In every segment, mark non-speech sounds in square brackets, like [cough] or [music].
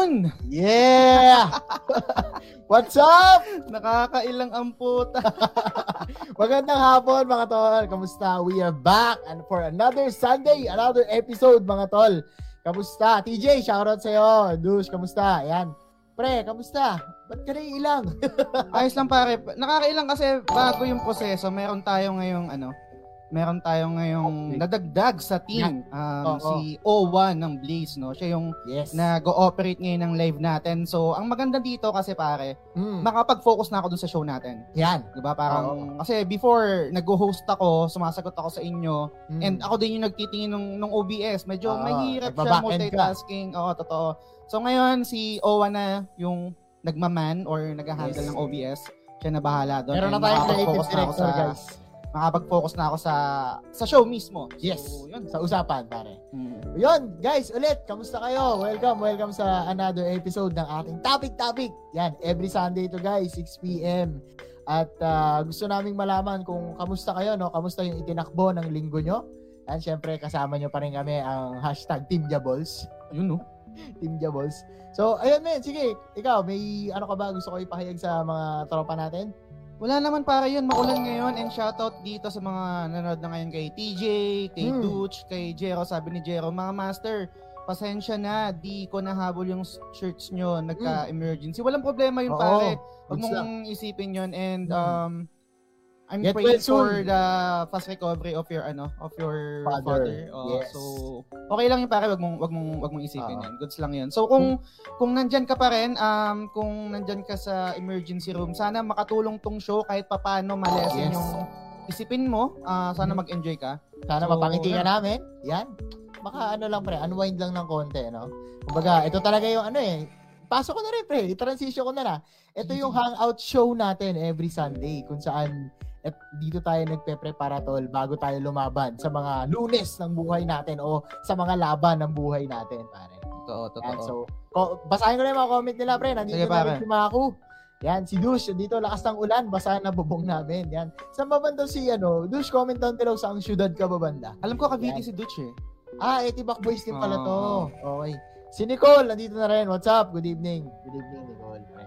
Yun! Yeah! [laughs] What's up? Nakakailang amputa. [laughs] Magandang hapon mga tol. Kamusta? We are back and for another Sunday, another episode mga tol. Kamusta? TJ, shoutout sa'yo. Dush, kamusta? Ayan. Pre, kamusta? Ba't ka ilang? [laughs] Ayos lang pare. Nakakailang kasi bago yung proseso, meron tayo ngayong ano, meron tayo ngayong nadagdag sa team. Um, Oo. si O1 ng Blaze, no? Siya yung yes. nag-ooperate ngayon ng live natin. So, ang maganda dito kasi pare, Mm. makapag-focus na ako dun sa show natin. Yan. 'Di ba? Parang kasi before nag-host ako, sumasagot ako sa inyo, Mm. and ako din yung nagtitingin nung, nung OBS. Medyo Oo, mahirap siya multitasking. Oo, totoo. So ngayon si Owa na yung nagmaman or nag-handle Yes. ng OBS. Siya na bahala doon. Meron na tayong creative director, guys. Makapag-focus na ako sa sa show mismo. Yes. So, yun. Sa usapan, pare. Mm. Yun, guys, ulit, kamusta kayo? Welcome, welcome sa another episode ng ating Topic Topic. Yan, every Sunday to guys, 6pm. At ah, gusto naming malaman kung kamusta kayo, no? Kamusta yung itinakbo ng linggo nyo? Yan, syempre, kasama nyo pa rin kami ang hashtag Team Jabols. Yun, no? [laughs] Team Jabols. So, ayun men, sige, ikaw, may ano ka ba gusto ko ipahayag sa mga tropa natin? Wala naman para yun, maulan ngayon and shoutout dito sa mga nanonood na ngayon kay TJ, kay Hmm. Dutch, kay Jero, sabi ni Jero, mga master, pasensya na, di ko nahabol yung shirts nyo, nagka-emergency. Walang problema yun Oo, pare. Huwag mong isipin yun and Hmm. um, I'm Get praying well soon. for the fast recovery of your ano, of your Father. father. Oh, Yes. So, okay lang yun pare, wag mong wag mong wag mong isipin Oo. yan. Goods lang yun. So, kung kung nandyan ka pa rin, um, kung nandyan ka sa emergency room, sana makatulong tong show kahit papano malesen Yes. yung isipin mo. Ah, sana Mhm. mag-enjoy ka. Sana So, mapangiti ka yun. namin. Yan. Baka ano lang pre, unwind lang ng konti, no? Kumbaga, ito talaga yung ano eh. Pasok ko na rin pre, i-transition ko na na. Ito yung hangout show natin every Sunday kung saan at dito tayo nagpe-prepara tol bago tayo lumaban sa mga lunes ng buhay natin o sa mga laban ng buhay natin, pare. Totoo, Yan, totoo. so, ko, basahin ko na yung mga comment nila, pre. Nandito Sige, na rin si Maku. Yan, si Dush, dito lakas ng ulan, basahan na bubong namin. Yan. Saan ba banda si, ano, Dush, comment down below sa ang syudad ka ba banda? Alam ko Yan. Cavite si Dutch eh. Ah, Etibak Boys din pala to. Okay. Si Nicole, nandito na rin. What's up? Good evening. Good evening, Nicole. pre.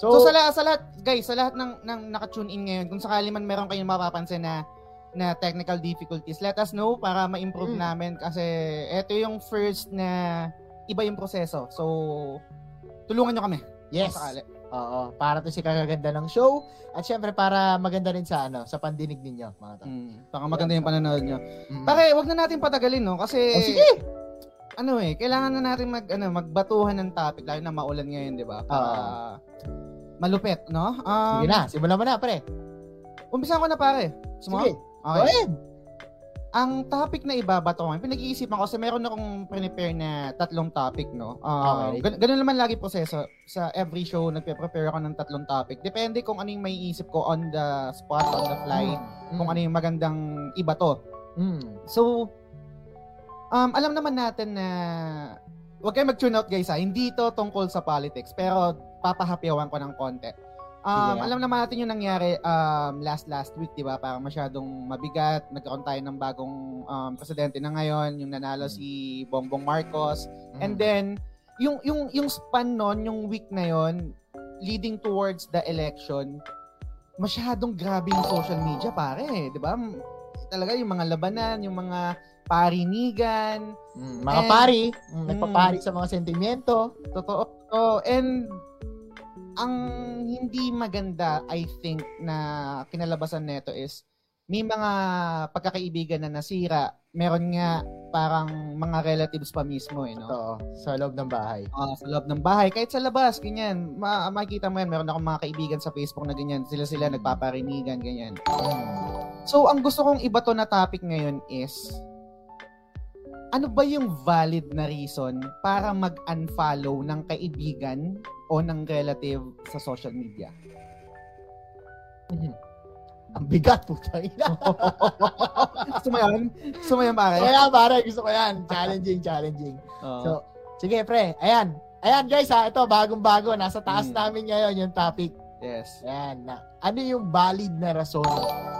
So, sa, lahat, sa lahat, guys, sa lahat ng, ng naka-tune in ngayon, kung sakali man meron kayong mapapansin na na technical difficulties, let us know para ma-improve Mm. namin kasi ito yung first na iba yung proseso. So, tulungan nyo kami. yes. Sakali. Oo, para to si kagaganda ng show at syempre para maganda rin sa ano, sa pandinig ninyo, mga to. Mm, baka maganda yung panonood nyo. Mm. Pare, wag na natin patagalin, no? Kasi, Oh, sige. ano eh, kailangan na natin mag, ano, magbatuhan ng topic, lalo na maulan ngayon, di ba? Para malupit, no? Um, Sige na, simulan mo na, pre. Umpisan ko na, pare. Sumo? Sige. Go Okay. ahead. Ang topic na ibabato ko, pinag-iisipan ko kasi meron akong prepare na tatlong topic, no? Uh, Okay. gan- ganun naman lagi proseso. Sa every show, nagpe-prepare ako ng tatlong topic. Depende kung ano yung may isip ko on the spot, on the fly, Mm. kung ano yung magandang ibato. Mm. So, um, alam naman natin na Huwag kayong mag-tune out guys ha. Hindi to tungkol sa politics. Pero papahapyawan ko ng konti. Um, Sige. alam naman natin yung nangyari um, last last week, di ba? Parang masyadong mabigat. Nagkaroon tayo ng bagong um, presidente na ngayon. Yung nanalo Mm. si Bongbong Marcos. Mm. And then, yung, yung, yung span nun, yung week na yon leading towards the election, masyadong grabe yung social media, pare. Di ba? Talaga yung mga labanan, yung mga parinigan, Mm, mga And- pari, mm, Mm. nagpapari sa mga sentimiento. Totoo. Oh, and ang hindi maganda, I think, na kinalabasan nito is may mga pagkakaibigan na nasira. Meron nga parang mga relatives pa mismo, eh, no? Oo, sa loob ng bahay. Ah, sa loob ng bahay, kahit sa labas, ganyan. Ma makikita mo yan, meron akong mga kaibigan sa Facebook na ganyan. Sila-sila nagpaparinigan, ganyan. Mm. So, ang gusto kong ibato na topic ngayon is, ano ba yung valid na reason para mag-unfollow ng kaibigan o ng relative sa social media? Ang bigat po tayo. [laughs] Gusto mo yan? Gusto mo yan, pare? Kaya pare, gusto ko yan. Challenging, challenging. Oo. So, sige pre, ayan. Ayan guys ha, ito bagong-bago. Nasa taas Mm. namin ngayon yung topic. yes. Ayan na. Ano yung valid na rason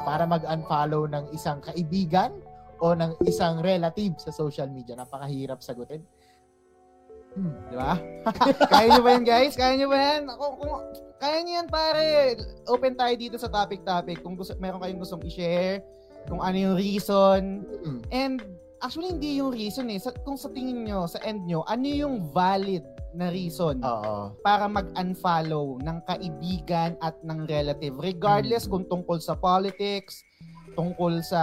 para mag-unfollow ng isang kaibigan o ng isang relative sa social media? Napakahirap sagutin. Hmm. Di ba? [laughs] kaya nyo ba yan, guys? Kaya nyo ba yan? Kung, kung, kaya nyo yan, pare. Open tayo dito sa topic-topic. Kung gusto, meron kayong gustong i-share, kung ano yung reason. And actually, hindi yung reason eh. Sa, kung sa tingin nyo, sa end nyo, ano yung valid na reason Oo. para mag-unfollow ng kaibigan at ng relative. Regardless Mm. kung tungkol sa politics, tungkol sa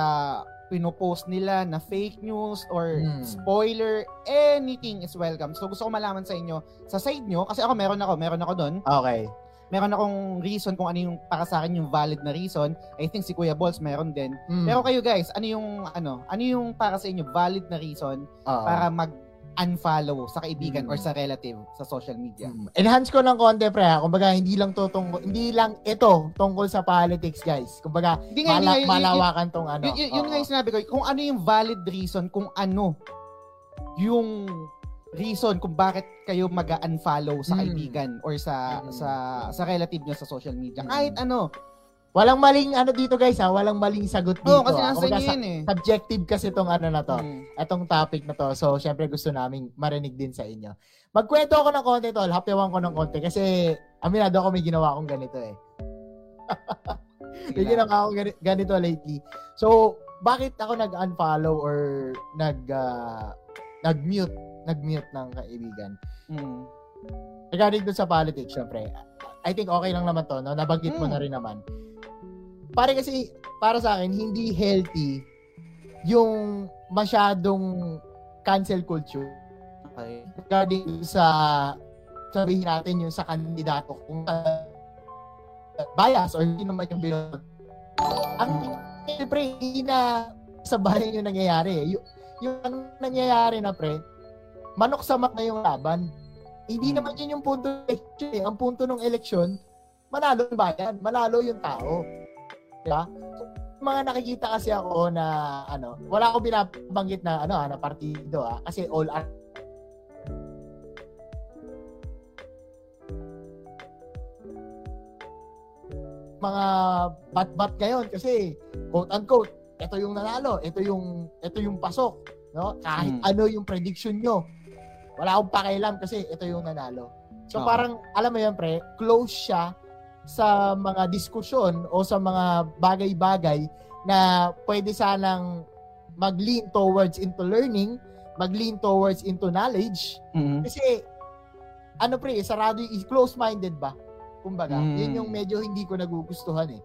pinopost nila na fake news or Mm. spoiler, anything is welcome. So gusto ko malaman sa inyo, sa side nyo, kasi ako meron ako, meron ako doon. Okay. Meron akong reason kung ano yung para sa akin yung valid na reason. I think si Kuya Balls meron din. Mm. Pero kayo guys, ano yung ano, ano yung para sa inyo valid na reason Oo. para mag unfollow sa kaibigan Mm. or sa relative sa social media? Mm. Enhance ko ng konti, pre. ha? Kumbaga, hindi lang to tungkol, hindi lang ito tungkol sa politics, guys. Kumbaga, Hindi nga, mala- nga, malawakan tong ano. Yun, yun, yun nga yung sinabi ko, kung ano yung valid reason, kung ano yung reason kung bakit kayo mag-unfollow sa Mm. kaibigan or sa Mm. sa sa relative nyo sa social media. Mm. Kahit ano. Walang maling ano dito, guys, ha? Walang maling sagot dito. Oo, kasi ha? nasa inyo yun eh. subjective kasi tong ano na to. Mm. Etong topic na to. So, syempre gusto namin marinig din sa inyo. Magkwento ako ng konti, tol. Hapyawan ko ng konti. Kasi, aminado ako may ginawa akong ganito eh. [laughs] May ginawa akong gani- ganito lately. So, bakit ako nag-unfollow or nag, ah, nag-mute, nag-mute ng kaibigan? Mm. Regarding dun sa politics, syempre, I think okay lang naman to, no? Nabanggit mo Mm. na rin naman. Pare kasi, para sa akin, hindi healthy yung masyadong cancel culture Okay. regarding sa sabihin natin yung sa kandidato kung uh, bias or hindi naman yung binod. Ang siyempre, hindi na sa bayan yung nangyayari. Yung, yung ang nangyayari na pre, manok sa mat na yung laban. Hindi Hmm. naman yun yung punto ng election. eh. Ang punto ng eleksyon, manalo yung bayan, manalo yung tao. Diba? Mga nakikita kasi ako na ano, wala akong binabanggit na ano, ah, na partido ah, kasi all are mga bat-bat ngayon kasi quote unquote ito yung nanalo, ito yung ito yung pasok, no? Kahit Mm. ano yung prediction nyo. Wala akong pakialam kasi ito yung nanalo. So Okay. parang alam mo yan pre, close siya sa mga diskusyon o sa mga bagay-bagay na pwede sanang mag-lean towards into learning, mag-lean towards into knowledge. Mm. Kasi, ano pre, sarado yung close-minded ba? Kumbaga, Mm. yun yung medyo hindi ko nagugustuhan eh.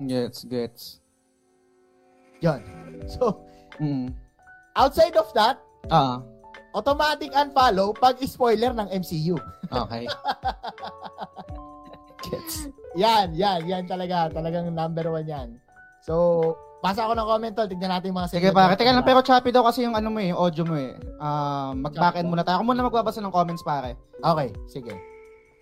Gets, gets. Yan. [laughs] So, Mm. outside of that, Ah, automatic unfollow pag spoiler ng MCU. okay. [laughs] gets. Yan, yan, yan talaga. Talagang number one yan. So, basa ako ng comment tol. Tignan natin yung mga Sige natin, teka lang, diba? pero choppy daw kasi yung ano mo eh, yung audio mo eh. Ah, mag-back end muna tayo. Ako muna magbabasa ng comments pare. Okay, sige.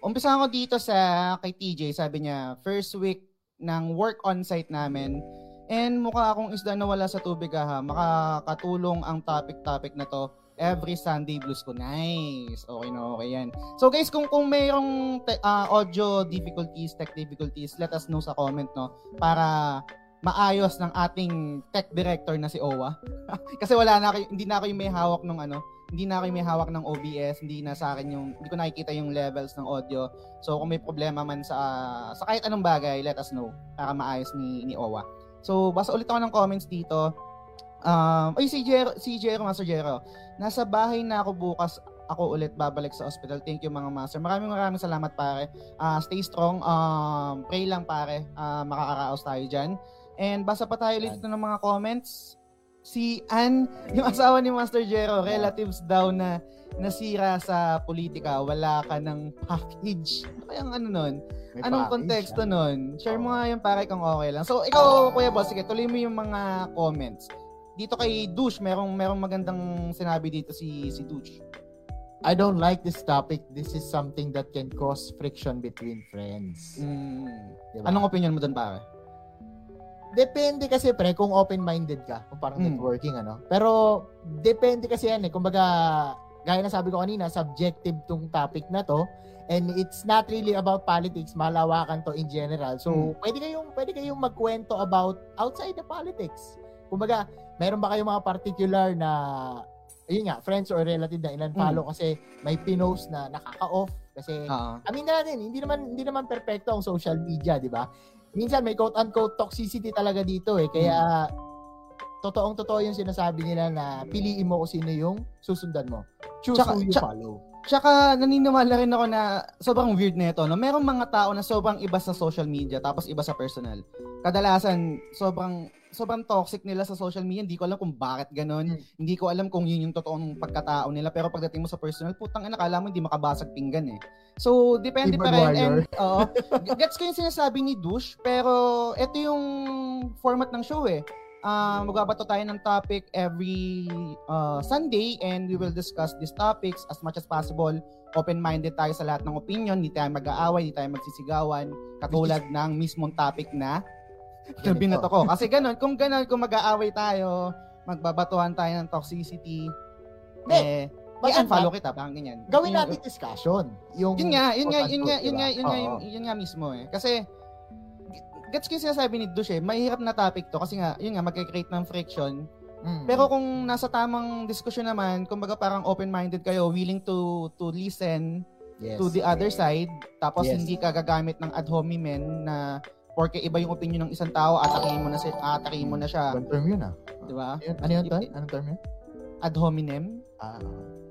Umpisa ko dito sa kay TJ, sabi niya, first week ng work on-site namin. And mukha akong isda na wala sa tubig ah, ha. Makakatulong ang topic-topic na to every Sunday blues ko. Nice. Okay na okay yan. So guys, kung kung mayroong te- ah, audio difficulties, tech difficulties, let us know sa comment no para maayos ng ating tech director na si Owa. [laughs] Kasi wala na ako, hindi na ako yung may hawak ng ano, hindi na ako yung may hawak ng OBS, hindi na sa akin yung hindi ko nakikita yung levels ng audio. So kung may problema man sa sa kahit anong bagay, let us know para maayos ni ni Owa. So basa ulit ako ng comments dito. Um, ay si Jero, si Jero, Master Jero. Nasa bahay na ako bukas ako ulit babalik sa hospital. Thank you mga master. Maraming maraming salamat pare. Ah, stay strong. Um, pray lang pare. Ah, makakaraos tayo diyan. And basa pa tayo ulit ng mga comments. Si Ann, [laughs] yung asawa ni Master Jero, relatives daw na nasira sa politika, wala ka ng [laughs] package. Ano kayang ano nun? May Anong konteksto ah. nun? Share mo nga yung pare kung okay lang. So, ikaw, Kuya Boss, sige, tuloy mo yung mga comments. Dito kay Douche, merong, merong magandang sinabi dito si, si Douche. I don't like this topic. This is something that can cause friction between friends. Mm. Diba? Anong opinion mo dun, pare? Depende kasi pre kung open-minded ka, kung parang Mm. networking ano. Pero depende kasi yan eh. Kumbaga, gaya na sabi ko kanina, subjective tong topic na to and it's not really about politics, malawakan to in general. So, Mm. pwede kayong pwede kayong magkwento about outside the politics. Kumbaga, meron ba kayong mga particular na ayun nga, friends or relative na ilan follow kasi may pinost na nakaka-off kasi amin na natin, hindi naman hindi naman perpekto ang social media, di ba? Minsan may quote unquote toxicity talaga dito eh. Kaya totoong totoo yung sinasabi nila na piliin mo kung sino yung susundan mo. Choose Tsaka- who you tsaka- follow. Tsaka naniniwala rin ako na sobrang weird na ito. No? Merong mga tao na sobrang iba sa social media tapos iba sa personal. Kadalasan, sobrang sobrang toxic nila sa social media. Hindi ko alam kung bakit ganun. Hmm. Hindi ko alam kung yun yung totoong pagkatao nila. Pero pagdating mo sa personal, putang ina, kala mo hindi makabasag pinggan eh. So, depende pa rin. And, oo. [laughs] gets ko yung sinasabi ni Dush, pero ito yung format ng show eh. Uh, magbabato tayo ng topic every uh, Sunday and we will discuss these topics as much as possible. Open-minded tayo sa lahat ng opinion, hindi tayo mag-aaway, hindi tayo magsisigawan, katulad ng mismong topic na na binato ko. Kasi ganun, kung ganun, kung mag-aaway tayo, magbabatuhan tayo ng toxicity, Hindi. eh, i-unfollow kita, parang ganyan. Gawin natin discussion. Yung yun nga, yun nga, yun nga, yun nga, yun nga, yun, yun nga mismo eh. Kasi, gets ko yung sinasabi ni Dush eh, mahirap na topic to kasi nga, yun nga, magkikreate ng friction. Mm. Pero kung nasa tamang diskusyon naman, kumbaga parang open-minded kayo, willing to to listen yes. to the other side, tapos Yes. hindi ka gagamit ng ad hominem na porque iba yung opinion ng isang tao, atakihin mo na si atakihin mo na siya, Ibang term yun ah. di ba? Ano yun? Anong term yun? Ad hominem, Ah,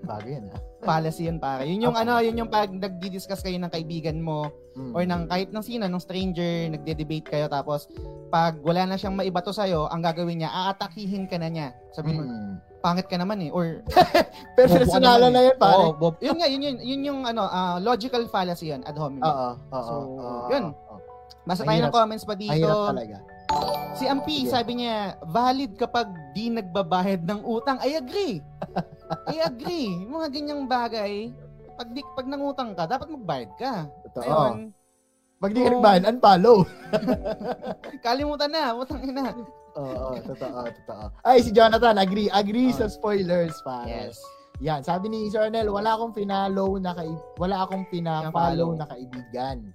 bago yun ah. policy yun pare. Yun yung Okay. ano, yun yung pag nagdi-discuss kayo ng kaibigan mo Mm. or ng kahit ng sino, ng stranger, nagde-debate kayo tapos pag wala na siyang maibato sa'yo, ang gagawin niya, aatakihin ka na niya. Sabi mo, Mm. pangit ka naman eh. Or, [laughs] personalan naman na eh. yun, pare. Oo, bob. Yun nga, yun, yun, yun yung ano, ah, logical fallacy yun, ad hominem. Oo, oo. So, oo, yun. oo. Basta tayo ng comments pa dito. Mahirap talaga. Si Ampi, Sige. sabi niya, valid kapag di nagbabayad ng utang. I agree. I agree. Mga ganyang bagay, pag, di, pag nangutang ka, dapat magbayad ka. Totoo. Ayun, Pag di ka nagbahan, unfollow. [laughs] kalimutan na, utang ina. Oo, totoo, totoo. Ay, si Jonathan, agree. Agree Oh. sa spoilers, pare. Yan, sabi ni Sir Arnel, wala akong pinalo na kay wala akong Pina-follow. na kaibigan.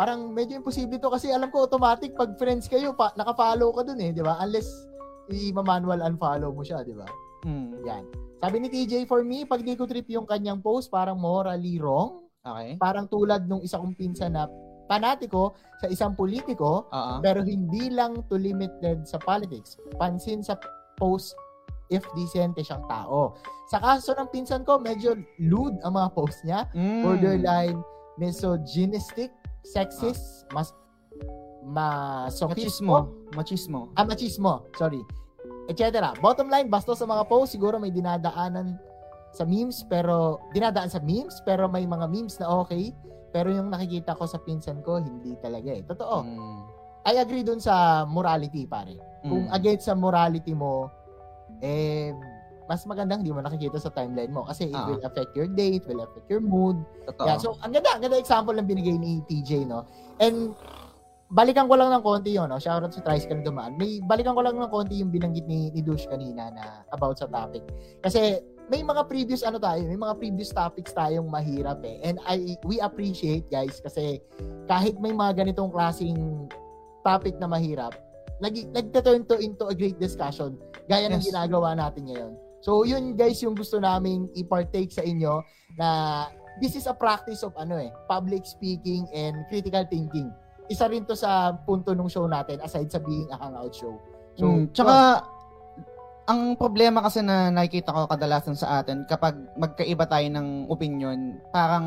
Parang medyo imposible to kasi alam ko automatic pag friends kayo, pa, naka-follow ka dun eh, di ba? Unless i-manual unfollow mo siya, di ba? Hmm. Yan. Sabi ni TJ, for me, pag di ko trip yung kanyang post, parang morally wrong. Okay. Parang tulad nung isa kong pinsan na panatiko sa isang politiko, Oo. pero hindi lang to limited sa politics. Pansin sa post if decente siyang tao. Sa kaso ng pinsan ko, medyo lewd ang mga post niya. Mm. Borderline misogynistic, sexist, mas masochismo, Machismo. Machismo. ah, machismo, sorry, etc. Bottom line, basta sa mga post, siguro may dinadaanan sa memes, pero dinadaan sa memes, pero may mga memes na okay. Pero yung nakikita ko sa pinsan ko, hindi talaga eh. Totoo. Mm. I agree dun sa morality, pare. Kung Mm. against sa morality mo, eh, mas magandang hindi mo nakikita sa timeline mo kasi it Ah. will affect your day, it will affect your mood. Totoo. Yeah, so ang ganda, ang ganda example ng binigay ni TJ, no? And balikan ko lang ng konti yun, no? Shoutout sa na dumaan. May balikan ko lang ng konti yung binanggit ni, ni Dush kanina na about sa topic. Kasi may mga previous ano tayo, may mga previous topics tayong mahirap eh. And I we appreciate guys kasi kahit may mga ganitong klaseng topic na mahirap, nag nagte-turn to into a great discussion gaya ng Yes. ginagawa natin ngayon. So yun guys yung gusto naming i-partake sa inyo na this is a practice of ano eh, public speaking and critical thinking. Isa rin to sa punto ng show natin aside sa being a hangout show. So, Mm, tsaka, ang problema kasi na nakikita ko kadalasan sa atin, kapag magkaiba tayo ng opinion, parang,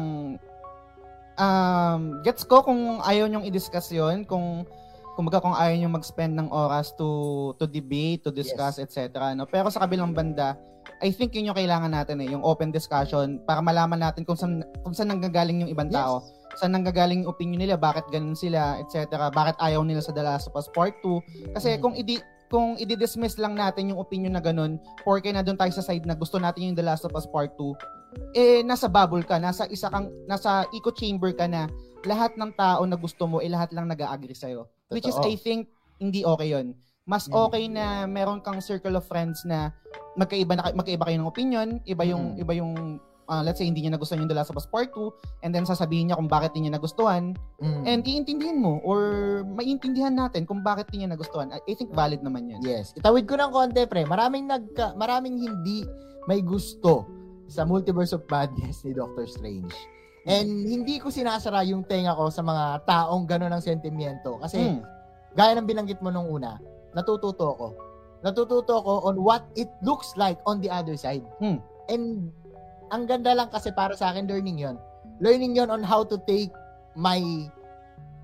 um, gets ko kung ayaw nyong i-discuss yun, kung, kumbaga kung ayaw nyong mag-spend ng oras to, to debate, to discuss, etc. No? Pero sa kabilang banda, I think yun yung kailangan natin eh, yung open discussion para malaman natin kung saan, kung saan nanggagaling yung ibang Yes. tao saan nanggagaling yung opinion nila, bakit ganun sila, etc. Bakit ayaw nila sa The Last of Us Part 2. Kasi Mhm. kung idi kung i-dismiss lang natin yung opinion na ganun, porke na doon tayo sa side na gusto natin yung The Last of Us Part 2, eh nasa bubble ka, nasa isa kang nasa echo chamber ka na lahat ng tao na gusto mo, eh lahat lang nag-agree sa'yo. Which is Totoo. I think hindi okay 'yon. Mas Mm. okay na meron kang circle of friends na magkaiba na magkaiba kayo ng opinion, iba yung Mm. iba yung ah, let's say hindi niya nagustuhan yung The Last of Us Part 2 and then sasabihin niya kung bakit hindi niya nagustuhan Mm. and iintindihin mo or maiintindihan natin kung bakit hindi niya nagustuhan. I I think valid naman 'yun. Yes. Itawid ko ng konti, pre. Maraming nagka, maraming hindi may gusto sa Multiverse of Madness ni Doctor Strange. And hindi ko sinasara yung tenga ko sa mga taong gano'n ang sentimiento. Kasi, Mm. gaya ng binanggit mo nung una, natututo ako. Natututo ako on what it looks like on the other side. Hmm. And, ang ganda lang kasi para sa akin, learning yon Learning yon on how to take my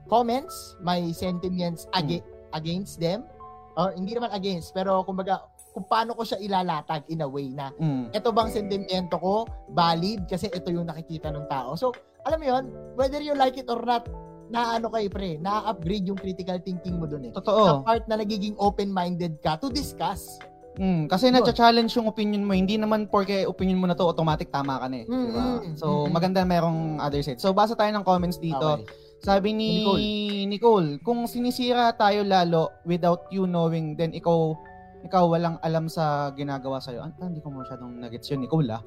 comments, my sentiments ag- against them. Or hindi naman against, pero kumbaga, kung paano ko siya ilalatag in a way na Mm. ito bang sentimiento ko valid kasi ito yung nakikita ng tao. So, alam mo yon whether you like it or not, na ano kay pre, na-upgrade yung critical thinking mo dun eh. Sa Totoo. part na nagiging open-minded ka to discuss. Mm, kasi Yun. na-challenge yung opinion mo. Hindi naman porke opinion mo na to, automatic tama ka na eh. Mm, Diba? mm, So, mm. maganda merong other side. So, basa tayo ng comments dito. Okay. Sabi ni Nicole. kung sinisira tayo lalo without you knowing, then ikaw ikaw walang alam sa ginagawa sa'yo. Ah, hindi ko masyadong nagets yun, Nicole ah.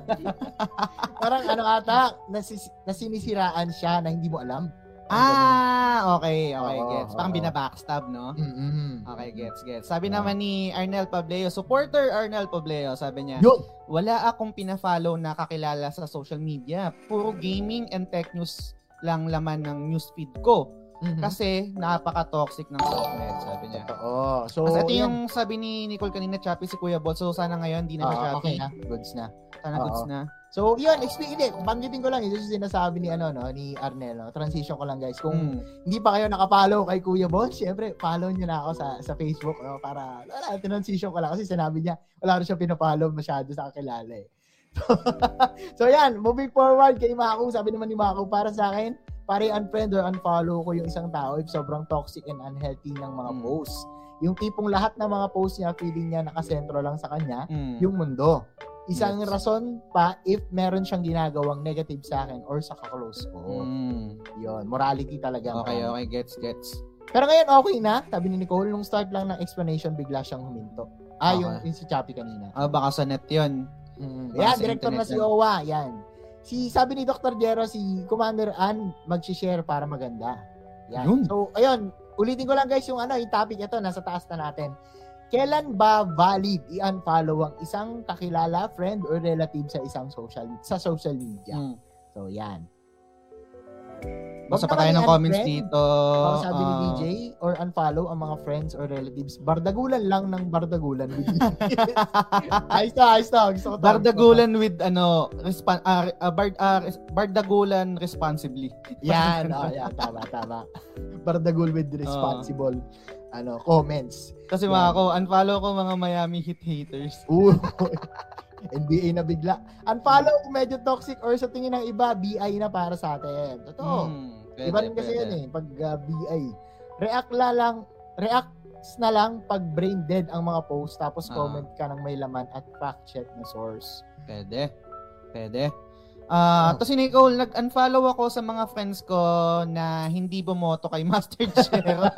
[laughs] Parang ano ata, nasis, nasinisiraan siya na hindi mo alam. Ah, okay, okay, gets. Parang binabackstab, no? Mm-hmm. Okay, gets, gets. Sabi naman ni Arnel Pableo, supporter Arnel Pableo, sabi niya, Yun! wala akong pina-follow na kakilala sa social media. Puro gaming and tech news lang laman ng newsfeed ko. Mhm. Kasi napaka-toxic ng softmed, sabi niya. Oo. So, Kasi ito yan. yung sabi ni Nicole kanina, choppy si Kuya Bol. So sana ngayon, di na siya choppy. okay na. Goods na. Sana goods Oo. na. So, yun, explain, hindi, banggitin ko lang, ito yung sinasabi ni, ano, no, ni Arnel, no? transition ko lang, guys. Kung Mm. hindi pa kayo nakapollow kay Kuya Bon, syempre, follow nyo na ako sa sa Facebook, no, para, wala, transition ko lang, kasi sinabi niya, wala rin siya pinapollow masyado sa kakilala, eh. [laughs] so, yan, moving forward kay Mako, sabi naman ni Mako, para sa akin, pare unfriend or unfollow ko yung isang tao if sobrang toxic and unhealthy ng mga Mm. posts. Yung tipong lahat ng mga posts niya, feeling niya nakasentro lang sa kanya, Mm. yung mundo. Isang Yes. rason pa if meron siyang ginagawang negative sa akin or sa kaklose ko. Mm. Yun, morality talaga. Okay, okay, gets, gets. Pero ngayon okay na, sabi ni Nicole, nung start lang ng explanation, bigla siyang huminto. Ah, Okay. yung, yung si Chappy kanina. Ah, baka sa net yun. Mm. Sa director na si. Owa, yan. Si, sabi ni Dr. Jero, si Commander Ann, mag-share para maganda. Yan. Yun. So, ayun, ulitin ko lang guys yung ano, yung topic ito, nasa taas na natin. Kailan ba valid i-unfollow ang isang kakilala, friend, or relative sa isang social sa social media? Mm. So, yan. Basta Wag pa tayo ng comments i-unfriend. dito. Baka sabi ni Ah, DJ, or unfollow ang mga friends or relatives. Bardagulan lang ng bardagulan. with [laughs] ayos na, ayos na. Gusto ko. Bardagulan with ano, respan ah, ah, bard, ah, res- bardagulan responsibly. Yan, [laughs] oh, yan, tama, tama. Bardagul with responsible ano comments. Kasi Yan. mga ko, unfollow ko mga Miami Heat haters. Ooh. [laughs] NBA na bigla. Unfollow kung medyo toxic or sa tingin ng iba, BI na para sa atin. Totoo. Mm, Iba rin kasi yan eh, pag uh, BI. React la lang, reacts na lang pag brain dead ang mga post tapos Ah. comment ka ng may laman at fact check na source. Pwede. Pwede. Ah, Oh. to si Nicole, nag-unfollow ako sa mga friends ko na hindi bumoto kay [laughs] Master Chero. [laughs]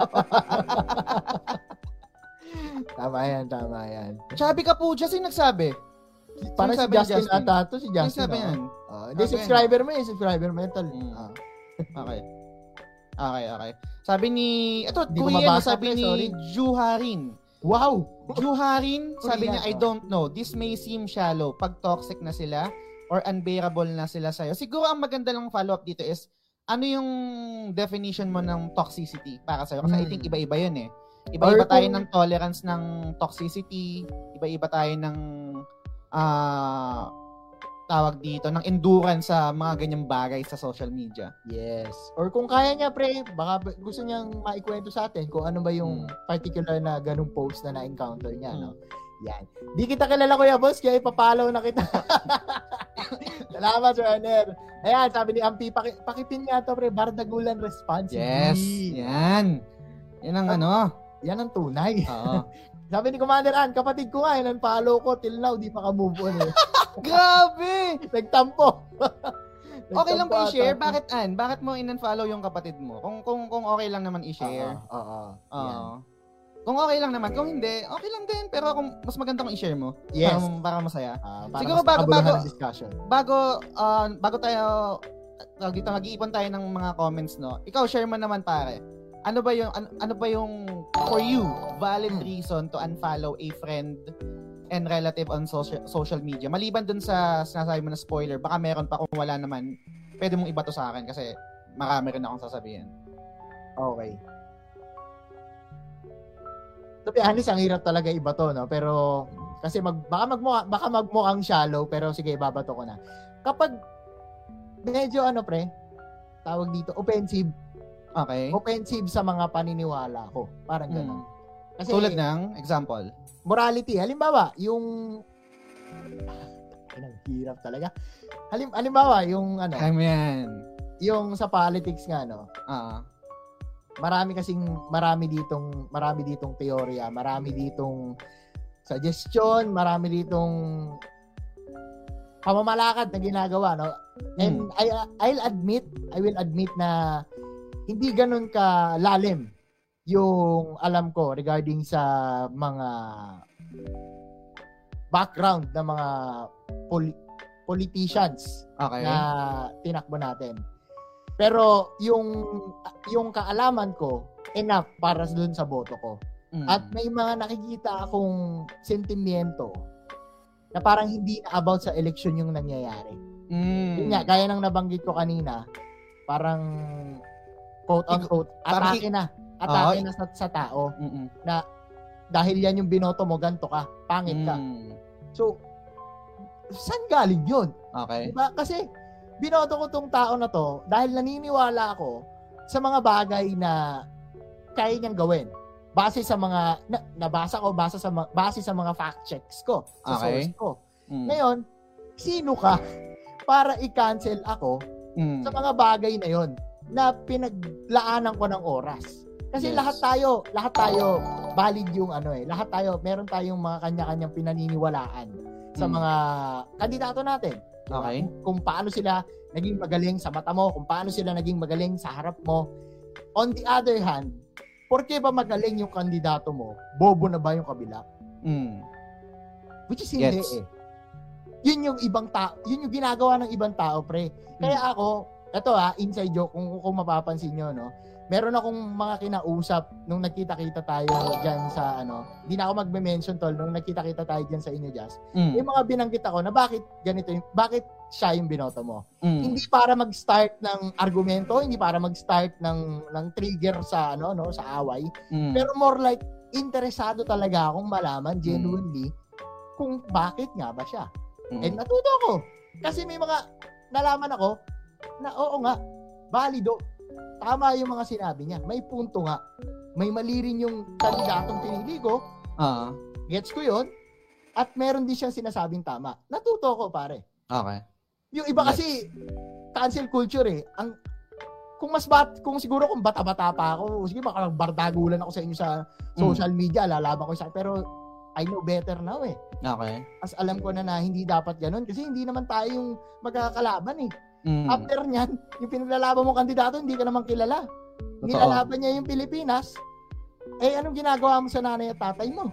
Tama yan, tama yan. Chubby ka po, just yung nagsabi. Para si Justin, Justin? ata to, si Justin. sabi oh. yan. Oh, hindi, Sabi subscriber mo eh, subscriber tol. Mm. Ah. [laughs] Okay. Okay, okay. Sabi ni, ito, ko kuya, sabi ni sorry. Juharin. Wow! Juharin, sabi niya, I oh. don't know. This may seem shallow. Pag toxic na sila or unbearable na sila sa'yo. Siguro ang maganda lang follow-up dito is, ano yung definition mo ng toxicity para sa'yo? Kasi I Hmm. think iba-iba yun eh. Iba-iba tayo ng tolerance ng toxicity. Iba-iba tayo ng ah tawag dito, ng endurance sa mga ganyang bagay sa social media. Yes. Or kung kaya niya, pre, baka gusto niyang maikwento sa atin kung ano ba yung Hmm. particular na ganung post na na-encounter niya, Hmm. no? Yan. Di kita kilala, Kuya Boss, kaya ipapalaw na kita. [laughs] Salamat, Aner. Ayan, sabi ni Ampi, paki, pakipin nga to, pre, Bardagulan Responsibly. Yes! Yan! Yan ang ano. Yan ang tunay. Oo. [laughs] Sabi ni Commander Ann, kapatid ko nga, follow ko, till now, di pa ka-move on eh. [laughs] Grabe! Nagtampo. [laughs] Okay lang Nagtampo ba i-share? Bakit An? Bakit mo in-unfollow yung kapatid mo? Kung kung kung okay lang naman i-share. Oo, oo. Kung okay lang naman, kung hindi, okay lang din. Pero kung mas maganda kung i-share mo. Yes. Para, para masaya. Ah, para Siguro mas bago- bago- discussion. Bago ah, bago tayo tawag dito mag-iipon tayo ng mga comments, no. Ikaw share mo naman pare. Ano ba yung ano, ano ba yung for you valid Hmm. reason to unfollow a friend and relative on social social media. Maliban dun sa sinasabi mo na spoiler, baka meron pa kung wala naman, pwede mong iba to sa akin kasi marami rin akong sasabihin. Okay. To be honest, ang hirap talaga iba to, no? Pero, kasi mag, baka, magmukha, baka magmukhang shallow, pero sige, babato ko na. Kapag, medyo ano pre, tawag dito, offensive. Okay. Offensive sa mga paniniwala ko. Parang gano'n. Mm. Kasi, Tulad ng example. morality. Halimbawa, yung, Ay, [laughs] ang hirap talaga. Halim, halimbawa, yung ano, yan. yung sa politics nga, no? Ah. marami kasing marami ditong marami ditong teorya, marami ditong suggestion, marami ditong pamamalakad na ginagawa, no? And I I'll admit, I will admit na hindi ganun ka lalim yung alam ko regarding sa mga background ng mga poli- politicians Okay. na tinakbo natin. Pero yung yung kaalaman ko enough para dun sa boto ko. Mm. At may mga nakikita akong sentimiento na parang hindi na about sa election yung nangyayari. Mm. Yun nga, gaya ng nabanggit ko kanina, parang quote unquote, atake na. Atake Oo. na sa, sa tao Mm-mm. dahil yan yung binoto mo, ganto ka, pangit ka. Mm. So, saan galing yun? Okay. Diba? Kasi, binoto ko tong tao na to dahil naniniwala ako sa mga bagay na kaya niyang gawin. Base sa mga, na, nabasa ko, base sa, mga- base sa mga fact checks ko, sa Okay. source ko. Mm. Ngayon, sino ka [laughs] para i-cancel ako Mm. sa mga bagay na yon na pinaglaanan ko ng oras? Kasi Yes. lahat tayo, lahat tayo valid yung ano eh. Lahat tayo, meron tayong mga kanya-kanyang pinaniniwalaan sa Mm. mga kandidato natin. Diba? Okay. Kung, kung paano sila naging magaling sa mata mo, kung paano sila naging magaling sa harap mo. On the other hand, porke ba magaling yung kandidato mo, bobo na ba yung kabila? Mm. Which is hindi Yes. eh. Yun yung ibang tao, yun yung ginagawa ng ibang tao, pre. Kaya ako, eto ha, inside joke, kung, kung mapapansin nyo, no, meron akong mga kinausap nung nagkita-kita tayo dyan sa, ano, hindi na ako magme-mention tol, nung nagkita-kita tayo dyan sa inyo, Jazz. Mm. Yung mga binanggit ako na bakit ganito yung, bakit siya yung binoto mo. Mm. Hindi para mag-start ng argumento, hindi para mag-start ng, ng trigger sa, ano, no, sa away. Mm. Pero more like, interesado talaga akong malaman, genuinely, kung bakit nga ba siya. Mm. And natuto ako. Kasi may mga nalaman ako na oo nga, valido. Tama yung mga sinabi niya. May punto nga. May mali rin yung kandidatong pinili ko. Ah. Gets ko yon At meron din siyang sinasabing tama. Natuto ko, pare. Okay. Yung iba kasi, cancel culture eh. Ang, kung mas bat, kung siguro kung bata-bata pa ako, sige baka bardagulan ako sa inyo sa social media, lalaban ko sa pero I know better now eh. Okay. As alam ko na na hindi dapat ganun kasi hindi naman tayo yung magkakalaban eh. Mm. After niyan, [laughs] yung pinaglalaban mo kandidato, hindi ka naman kilala. Totoo. Nilalaban niya yung Pilipinas, eh anong ginagawa mo sa nanay at tatay mo?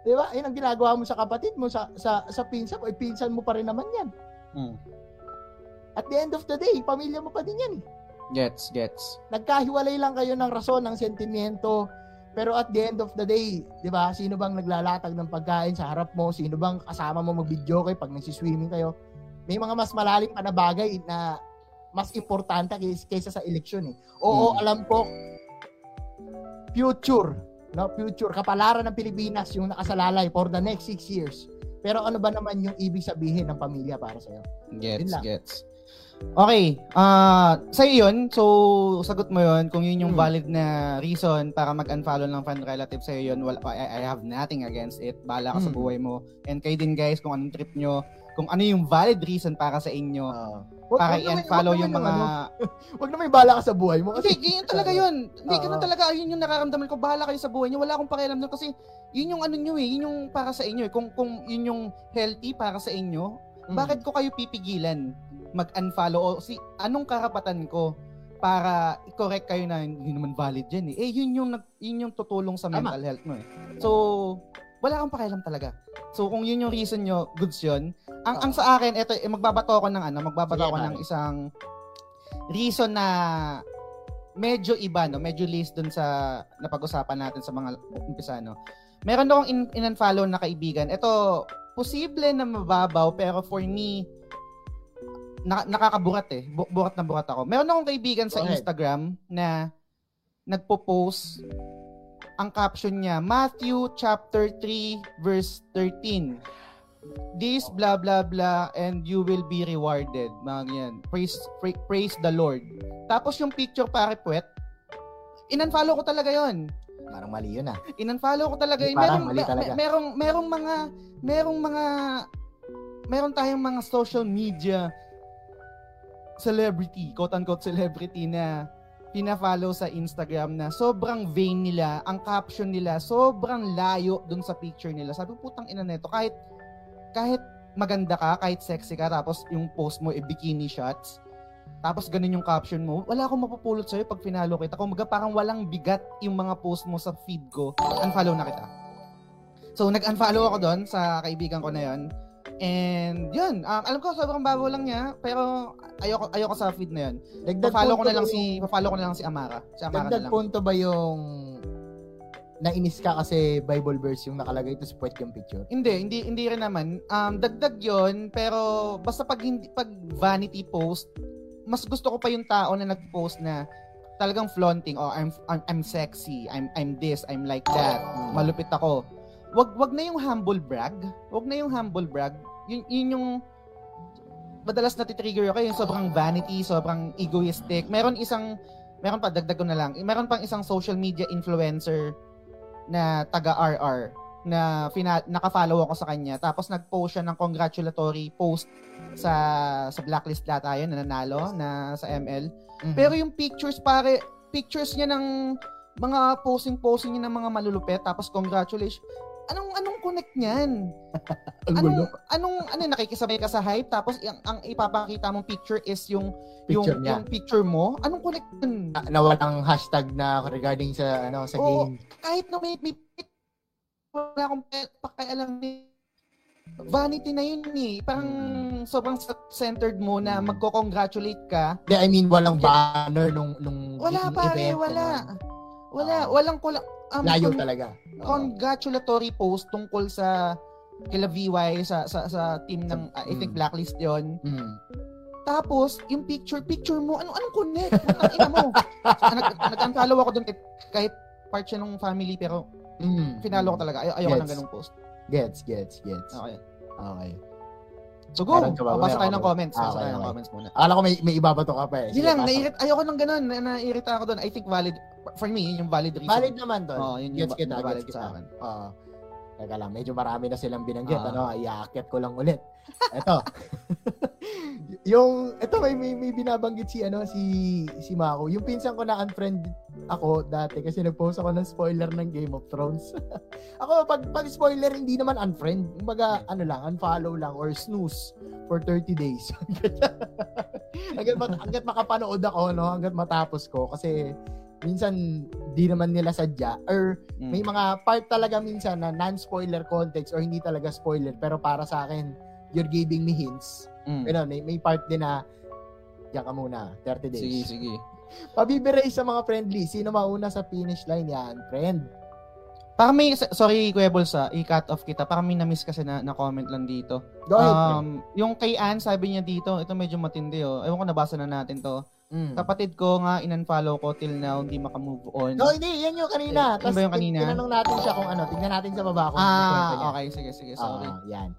Di ba? Ayun ang ginagawa mo sa kapatid mo, sa sa, sa pinsan mo, eh pinsan mo pa rin naman yan. Mm. At the end of the day, pamilya mo pa din yan eh. Gets, gets. Nagkahiwalay lang kayo ng rason, ng sentimiento, pero at the end of the day, 'di ba? Sino bang naglalatag ng pagkain sa harap mo? Sino bang kasama mo mag-video kay pag nagsi-swimming kayo? May mga mas malalim pa na bagay na mas importante kaysa, sa eleksyon eh. Oo, Mm. alam ko future, no? Future kapalaran ng Pilipinas yung nakasalalay for the next six years. Pero ano ba naman yung ibig sabihin ng pamilya para sa iyo? Gets, gets. Okay. Ah, sa yun, so sagot mo yun kung yun yung Hmm. valid na reason para mag-unfollow ng fan relative sa yun, wala I, I have nothing against it. Bala ka sa Hmm. buhay mo. And kayo din guys kung anong trip nyo, kung ano yung valid reason para sa inyo Wag- para i-unfollow yung mga ano, [laughs] Wag na may bala ka sa buhay mo. Hindi, Kasi, ganyan talaga yun. Hindi, Oo. ganun talaga. Yun yung nararamdaman ko. Bahala kayo sa buhay niyo. Wala akong pakialam doon kasi yun yung ano nyo eh. Yun yung para sa inyo eh. Kung, kung yun yung healthy para sa inyo, Mm. bakit ko kayo pipigilan mag-unfollow? O si, anong karapatan ko para i-correct kayo na hindi naman valid yan eh. Eh, yun yung, yun yung tutulong sa Tama. mental health mo eh. So, wala akong pakialam talaga. So, kung yun yung reason nyo, goods yun. Ang, ang sa akin, eto, eh, magbabato ako ng ano, magbabato Sige, ako ng isang reason na medyo iba, no? Medyo list dun sa napag-usapan natin sa mga umpisa, no? meron akong in- in-unfollow na kaibigan. Ito, posible na mababaw, pero for me, na- nakakaburat eh. Bu- burat na burat ako. Meron akong kaibigan sa. Instagram na nagpo-post ang caption niya, Matthew chapter 3 verse 13. This blah blah blah and you will be rewarded. Mga ganyan. Praise pra- praise the Lord. Tapos yung picture pare puwet, in-unfollow ko talaga 'yon. Parang mali yun ah. In-unfollow ko talaga. Yun. Merong, mali talaga. me- merong, merong mga, merong mga, meron tayong mga social media celebrity, quote-unquote celebrity na pina-follow sa Instagram na sobrang vain nila, ang caption nila, sobrang layo dun sa picture nila. Sabi ko, putang ina neto, kahit, kahit maganda ka, kahit sexy ka, tapos yung post mo e bikini shots, tapos ganun yung caption mo, wala akong mapupulot sa'yo pag finalo kita. Kung maga parang walang bigat yung mga post mo sa feed ko, unfollow na kita. So, nag-unfollow ako doon sa kaibigan ko na yon. And yun, um, alam ko sobrang bago lang niya, pero ayoko ayoko sa feed na yun. Dagdag Pa-follow ko na lang si pa-follow ko na lang si Amara. Si Amara na Dagdag lang. punto ba yung nainis ka kasi Bible verse yung nakalagay sa puwet yung picture? Hindi, hindi hindi rin naman. Um dagdag 'yon, pero basta pag hindi pag vanity post, mas gusto ko pa yung tao na nag-post na talagang flaunting, oh, I'm I'm, I'm sexy, I'm I'm this, I'm like that, malupit ako. Wag wag na yung humble brag. Wag na yung humble brag. Yun, yun yung madalas na titrigger ako yung sobrang vanity, sobrang egoistic. Meron isang meron pa dagdag ko na lang. Meron pang isang social media influencer na taga RR na fina- naka-follow ako sa kanya tapos nag-post siya ng congratulatory post sa sa blacklist data yun na nanalo na sa ML. Mhm. Pero yung pictures pare, pictures niya ng mga posing-posing niya ng mga malulupet tapos congratulations. Anong anong connect niyan? [laughs] Gulo. Anong anong ano nakikisabay ka sa hype tapos ang, ang ipapakita mong picture is yung Picture yung niya. yung picture mo? Anong connect yun? na, na walang hashtag na regarding sa ano sa Oo. game. Kahit na may, may wala akong pa- pakialam ni vanity na yun eh. Parang sobrang centered mo na magko-congratulate ka. Hindi, I mean walang banner nung nung Wala pare, event, wala. ano. Wala, Ah. walang kula- um, Layo con- talaga. Oo. congratulatory post tungkol sa kila VY sa sa sa team ng uh, I think Mm. blacklist 'yon. Mm. Tapos yung picture picture mo, ano anong connect? Putang ina mo. [laughs] Nag, nag-unfollow ako doon kahit part siya ng family pero Mm. finalo ko talaga. Ay, ayoko Gets. ng ganung post. Gets, gets, gets. Okay. Okay. So go. Meron tayo ng comments. Ah, okay, tayo ng comments muna. Akala ko may may ibabato ka pa eh. Hindi lang, nairit, ayoko ng ganun. Na, nairita ako doon. I think valid. For me, yun yung valid reason. Valid naman to. Oo, yun gets kita, gets sa kita. akin. Oo. Teka lang, medyo marami na silang binanggit. Ano, iaakyat ko lang ulit. Ito. [laughs] yung, ito may, may, may binabanggit si, ano, si, si Mako. Yung pinsan ko na unfriend ako dati kasi nag-post ako ng spoiler ng Game of Thrones. [laughs] ako, pag, pag spoiler, hindi naman unfriend. Kumbaga, ano lang, unfollow lang or snooze for 30 days. [laughs] hanggat, hanggat makapanood ako, no? Hanggat matapos ko. Kasi, minsan, di naman nila sadya. Or, Mm. may mga part talaga minsan na non-spoiler context or hindi talaga spoiler. Pero para sa akin, you're giving me hints. Mm. Pero may, may part din na, diyan ka muna, 30 days. Sige, sige. Pabibiray sa mga friendly. Sino mauna sa finish line yan? Friend. Parang may, sorry Kuya Bulsa, i-cut off kita. Parang may na-miss kasi na, na comment lang dito. Go ahead. friend. Um, yung kay Ann, sabi niya dito, ito medyo matindi oh. Ewan ko, nabasa na natin to. Mm. Kapatid ko nga, in-unfollow ko till now, hindi makamove on. No, hindi. Yan yung kanina. Yan ba yung kanina? Tinanong natin siya kung ano. Tingnan natin sa baba kung ah, okay. Sige, sige. Sorry. Ah, yan.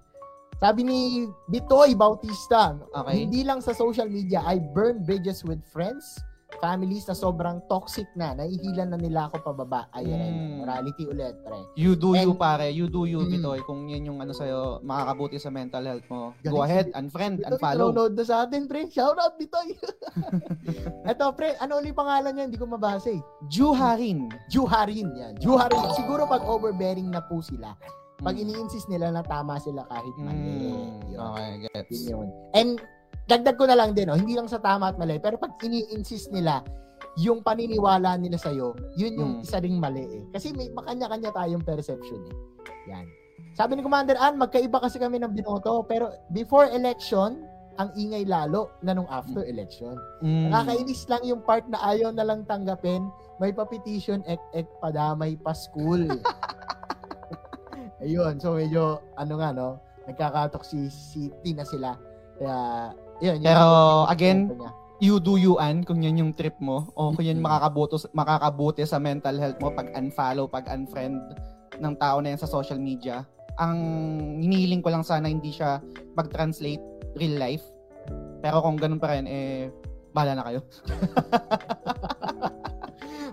Sabi ni Bitoy Bautista, Okay. hindi lang sa social media, I burn bridges with friends, families na sobrang toxic na, naihilan na nila ako pababa. Ayan, Mm. morality ulit, pre. You do you, And- pare. You do you, Mm. Bitoy. Kung yan yung ano sa'yo, makakabuti sa mental health mo. Go ahead, Bitoy. unfriend, Bitoy, unfollow. nanonood na sa atin, pre. Shout out, Bitoy. [laughs] Eto, pre, ano ulit pangalan niya? Hindi ko mabasa eh. Juharin. Juharin yan. Juharin. Siguro pag overbearing na po sila, pag Mm. ini-insist nila na tama sila kahit mali. Mm, Yun. okay, gets. Yun yun. And dagdag ko na lang din, oh, hindi lang sa tama at mali, pero pag ini-insist nila, yung paniniwala nila sa'yo, yun yung Mm. isa ring mali eh. Kasi may makanya-kanya tayong perception eh. Yan. Sabi ni Commander Ann, magkaiba kasi kami ng binoto, pero before election, ang ingay lalo na nung after election. Mm. Nakakainis lang yung part na ayaw na lang tanggapin, may pa-petition, ek, ek, padamay pa school. [laughs] Ayun, so medyo, ano nga, no? Nagkakatoxicity na sila. Kaya, yun. yun Pero, yung- again, niya. you do you an kung yan yung trip mo o kung yan Mhm. makakabuto makakabuti sa mental health mo pag unfollow, pag unfriend ng tao na yan sa social media. Ang hinihiling ko lang sana hindi siya mag-translate real life. Pero kung ganun pa rin, eh, bahala na kayo. [laughs]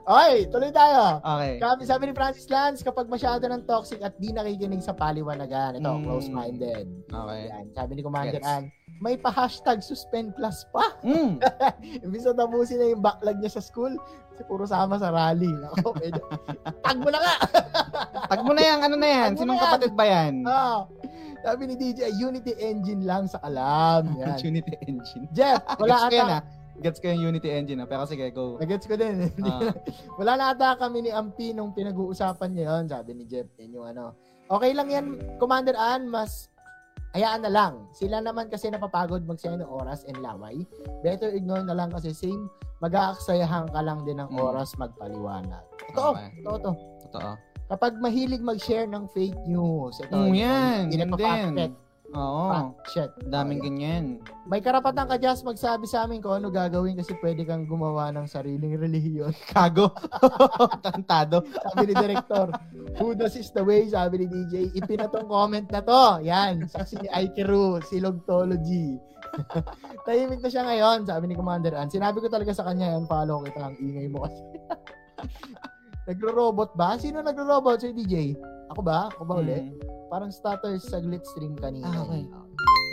Okay, tuloy tayo. Okay. Sabi, sabi ni Francis Lance, kapag masyado ng toxic at di nakikinig sa paliwanagan, ito, Mm. close-minded. Okay. Yan. Sabi ni Commander Gets. Ann, may pa-hashtag suspend class pa. Mm. [laughs] Imbis na tapusin na yung backlog niya sa school, kasi puro sama sa rally. Ako, medyo, [laughs] tag mo na nga! [laughs] Tag mo na yan, ano na yan? Sinong kapatid ba yan? Ah, sabi ni DJ, Unity Engine lang sa alam. Yan. Unity Engine. Jeff, wala ata. Gets ko yung Unity Engine ah. Pero sige, go. Nagets ko din. Ah. [laughs] Wala na ata kami ni Ampi nung pinag-uusapan niya yun, sabi ni Jeff. Yan yung ano. Okay lang yan, Commander Ann, mas hayaan na lang. Sila naman kasi napapagod magsaya ng oras and laway. Better ignore na lang kasi same, mag-aaksayahan ka lang din ng Mm. oras magpaliwanag. Totoo, Okay. totoo to. Totoo. Kapag mahilig mag-share ng fake news, ito, Mm, yan, nagpa-fact din. check. Oo. Fact check. Daming Oh, ganyan. May karapatan ka, Jazz, magsabi sa amin kung ano gagawin kasi pwede kang gumawa ng sariling relihiyon. [laughs] Kago. [laughs] Tantado. Sabi ni Director, Judas is the way, sabi ni DJ. Ipinatong comment na to. Yan, saksi ni Aikiru, Silogtology. [laughs] Tahimik na siya ngayon, sabi ni Commander Ann. Sinabi ko talaga sa kanya, yan, follow kita, ang ingay mo kasi. Nagro-robot ba? Sino nagro-robot? Si DJ? Ako ba? Ako ba ulit? Mm. Parang stutter sa glit stream kanina. Ah, okay.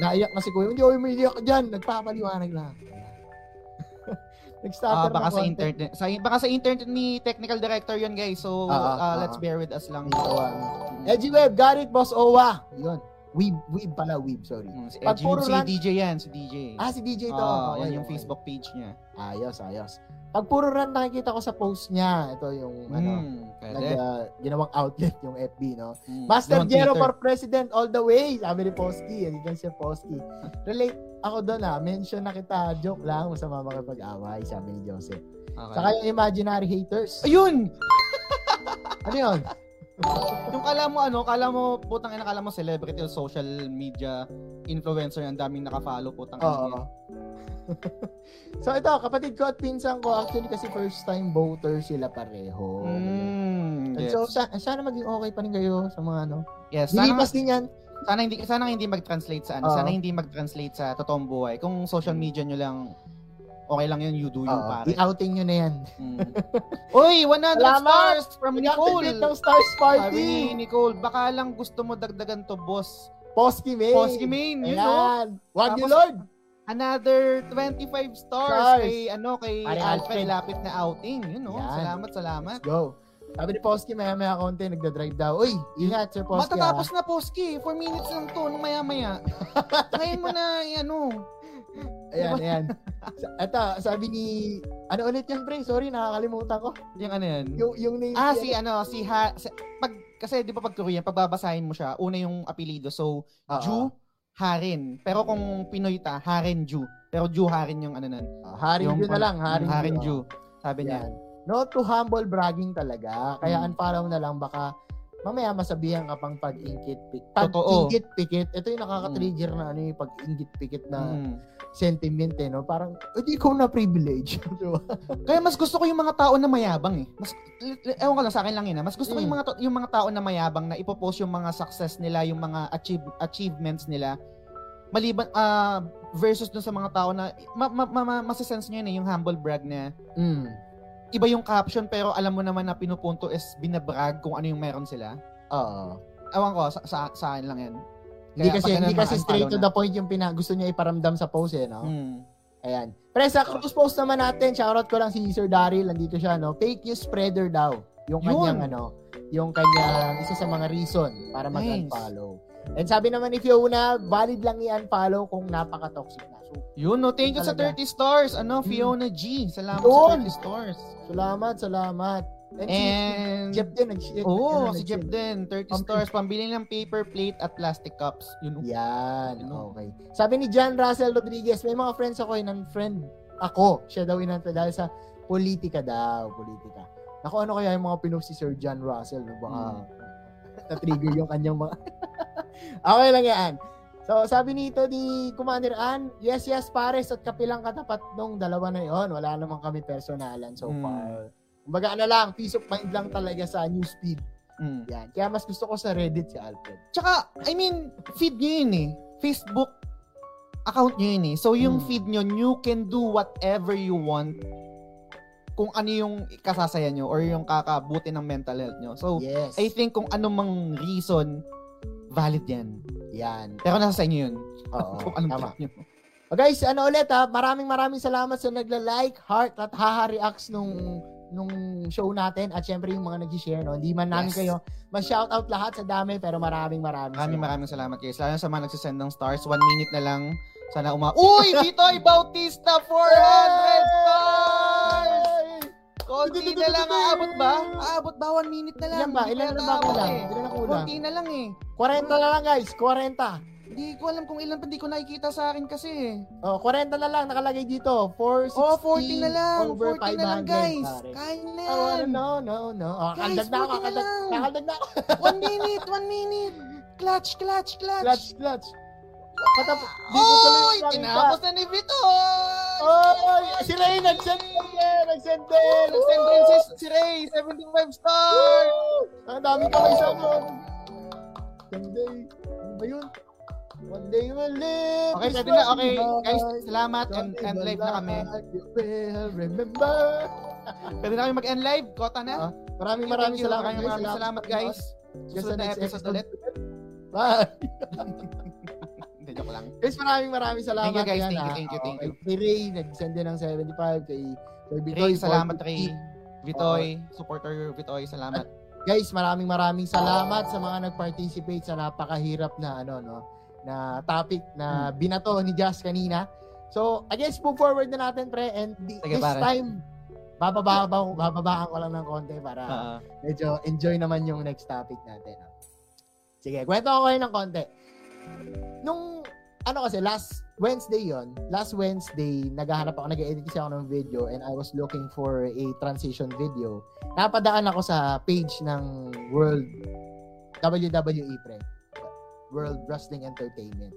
Naiyak na si Kuya. Hindi ako umiiyak dyan. Nagpapaliwanag lang. [laughs] Nag-stutter Ah, baka sa internet. Sa baka sa internet ni technical director 'yon, guys. So, Ah, ah, uh, let's ah. bear with us lang. Um, Edgy Web, got it, Boss Owa. Yun. Weeb, Weeb pala, Weeb, sorry. Mm, si, Pag Edgy, si rant- DJ yan, si DJ. Ah, si DJ to. Ah, Okay, yan yung okay. Facebook page niya. Ayos, ayos. Pag puro run nakikita ko sa post niya, ito yung ano, Mm, nag, pwede. uh, ginawang outlet yung FB, no? Mm, Master Jero for President all the way, sabi ni Posky. Yan kan si Posky. [laughs] Relate ako doon ah. Mention na kita. Joke lang. Masama makipag-away, sabi ni Joseph. Okay. Saka yung imaginary haters. Ayun! Ano yun? Yung kala mo ano, kala mo putang ina kala mo celebrity o social media influencer ang daming naka-follow putang ina. Oo. [laughs] so ito, kapatid ko at pinsan ko, actually kasi first time voter sila pareho. Mm, And yes. So, sa- sana maging okay pa rin kayo sa mga ano. yes. Sana, Lilipas din yan. sana hindi sana hindi mag-translate sa ano, Oo. sana hindi mag-translate sa totoong buhay. Kung social media nyo lang okay lang yun, you do you Oo, pare. I-outing nyo na yan. Mm. [laughs] Uy, 100 Salamat! stars from Nag-activate Nicole. ng Stars Sabi ni Party. Nicole, baka lang gusto mo dagdagan to, boss. Posky Main. Posky Main, you know? Ayan. Wag you, Tapos, Lord. Another 25 stars, Stars. kay ano kay Pare Alfred Alfred. lapit na outing, you know. Yan. Salamat, salamat. Let's go. Sabi ni Posky, maya maya konti, nagda-drive daw. Uy, ingat, Sir Posky. Matatapos na Poski, 4 minutes lang to, nung maya-maya. [laughs] Ngayon mo na, ano. Ayan, ayan. [laughs] Ito, sabi ni... Ano ulit yan, pre? Sorry, nakakalimutan ko. Yung ano yan. Yung, yung name. Ah, si ano, si Ha, si, pag, kasi di ba pag Korean, pagbabasahin mo siya, una yung apelido. So, Oo. Ju, Harin. Pero kung Pinoy ta, Harin Ju. Pero Ju Harin yung ano nun. Ah, Haring yung, Ju na lang. Haring, Harin Ju. Sabi niya. Yan. No to humble bragging talaga. Kaya Hmm. unfollow na lang baka mamaya masabihan ka pang pag-ingkit pikit. Pag Totoo. ingit pikit, ito yung nakaka-trigger na ano yung pag-ingit pikit na Mm. Sentiment eh, no? Parang, edi ikaw na privilege. [laughs] Kaya mas gusto ko yung mga tao na mayabang eh. Mas ewan ko lang sa akin lang yun. Mas gusto ko yung Mm. mga yung mga tao na mayabang na ipopost yung mga success nila, yung mga achieve, achievements nila. Maliban ah versus dun sa mga tao na ma, ma, ma, ma- masisense nyo yun eh, yung humble brag na Mm. iba yung caption pero alam mo naman na pinupunto is binabrag kung ano yung meron sila. Oo. Ewan ko, sa, sa, sa akin lang yan. Hindi kasi, hindi kasi straight to the point yung pina, gusto niya iparamdam sa post eh, no? Mm. Ayan. Pre, sa cruise post naman natin, shoutout ko lang si Sir Daryl, nandito siya, no? Fake news spreader daw. Yung Yun. kanyang, ano, yung kanyang isa sa mga reason para Nice. mag-unfollow. And sabi naman ni Fiona, valid lang i-unfollow kung napaka-toxic na. So, Yun, no. Thank you sa Talaga. 30 stars. Ano, Mm. Fiona G. Salamat Yun. sa 30 stars. salamat, salamat. And, And, Jeff din, nag Oo, ano, si Jeff din. 30 Pampi- stars. Pambili ng paper plate at plastic cups. Yun. Yan, Ano? okay. Sabi ni John Russell Rodriguez, may mga friends ako, ng friend ako. Siya daw inanta dahil sa politika daw, politika. Naku, ano kaya yung mga pinost si Sir John Russell? No? Baka, Hmm. Na-trigger yung kanyang mga... [laughs] okay lang yan. So, sabi nito ni Commander Ann, yes, yes, pares at kapilang katapat nung dalawa na yon. Wala naman kami personalan so Mm. far. Kumbaga, ano lang, peace of mind lang talaga sa newsfeed. Mm. Yan. Kaya mas gusto ko sa Reddit si Alfred. Tsaka, I mean, feed nyo yun eh. Facebook account nyo yun eh. So, yung Hmm. feed nyo, you can do whatever you want kung ano yung kasasaya nyo or yung kakabuti ng mental health nyo. So, Yes. I think kung ano mang reason, valid yan. Yan. Pero nasa sa inyo yun. Oo. [laughs] kung anong tama. nyo. O guys, ano ulit ha, maraming maraming salamat sa nagla-like, heart at haha-reacts nung nung show natin at syempre yung mga nag-share no. Hindi man namin Yes. kayo ma-shoutout lahat sa dami pero maraming maraming Maraming maraming salamat guys. Lalo sa mga nagsisend ng stars. One minute na lang. Sana uma... Uy! Vitoy Bautista! 400 stars! Konti na lang. Aabot ba? Aabot ba? One minute na lang. Ilan ba? Ilan na ba kulang? eh. Ilan na kulang? Konti na lang eh. 40 na lang guys, 40. Hindi ko alam kung ilan pa hindi ko nakikita sa akin kasi eh. Oh, 40 na lang nakalagay dito. 460 Oh, 40 na lang. over 40 na lang 500, guys. pare. Kain na Oh, no, no, no. Oh, Guys, kaldag na ako, 40 na kaldag, lang. kaldag na ako. [laughs] One minute, one minute. Clutch, clutch, clutch. Clutch, clutch. Patap, di ko tuloy Oy! yung Tinapos na ni Vitoy! Oy! Si Ray, nag-send din! Nag-send din! Nag-send din si, si Ray, 75 stars! Ang dami kamay sa mo. Someday. Ano ba yun? One day will live. Okay, pwede na. Okay, guys, salamat and, and live na kami. You will remember. [laughs] Pwede na kami mag-end live. Kota na. Ah, Maraming maraming you. salamat. Maraming guys. maraming salamat, guys. Susunod na episode ulit. Bye. [laughs] Hindi, joke lang. Guys, maraming maraming salamat. Thank you, guys. Yan, Thank you, ah. thank you, thank you. Kay Ray, nag-send din ng 75. Kay Sir Bitoy, Ray, salamat 450. Ray. Vitoy, supporter Vitoy, salamat. Guys, maraming maraming salamat sa mga nag-participate sa napakahirap na ano no na topic na Hmm. binato ni Jazz kanina. So, I guess move forward na natin pre and Sige, this pare. time bababa bababaan ko lang ng konti para Ah, medyo enjoy naman yung next topic natin. no? Sige, kwento ko kayo ng konti. Nung ano kasi last Wednesday yon last Wednesday naghahanap ako nag-edit kasi ako ng video and I was looking for a transition video napadaan ako sa page ng World WWE pre World Wrestling Entertainment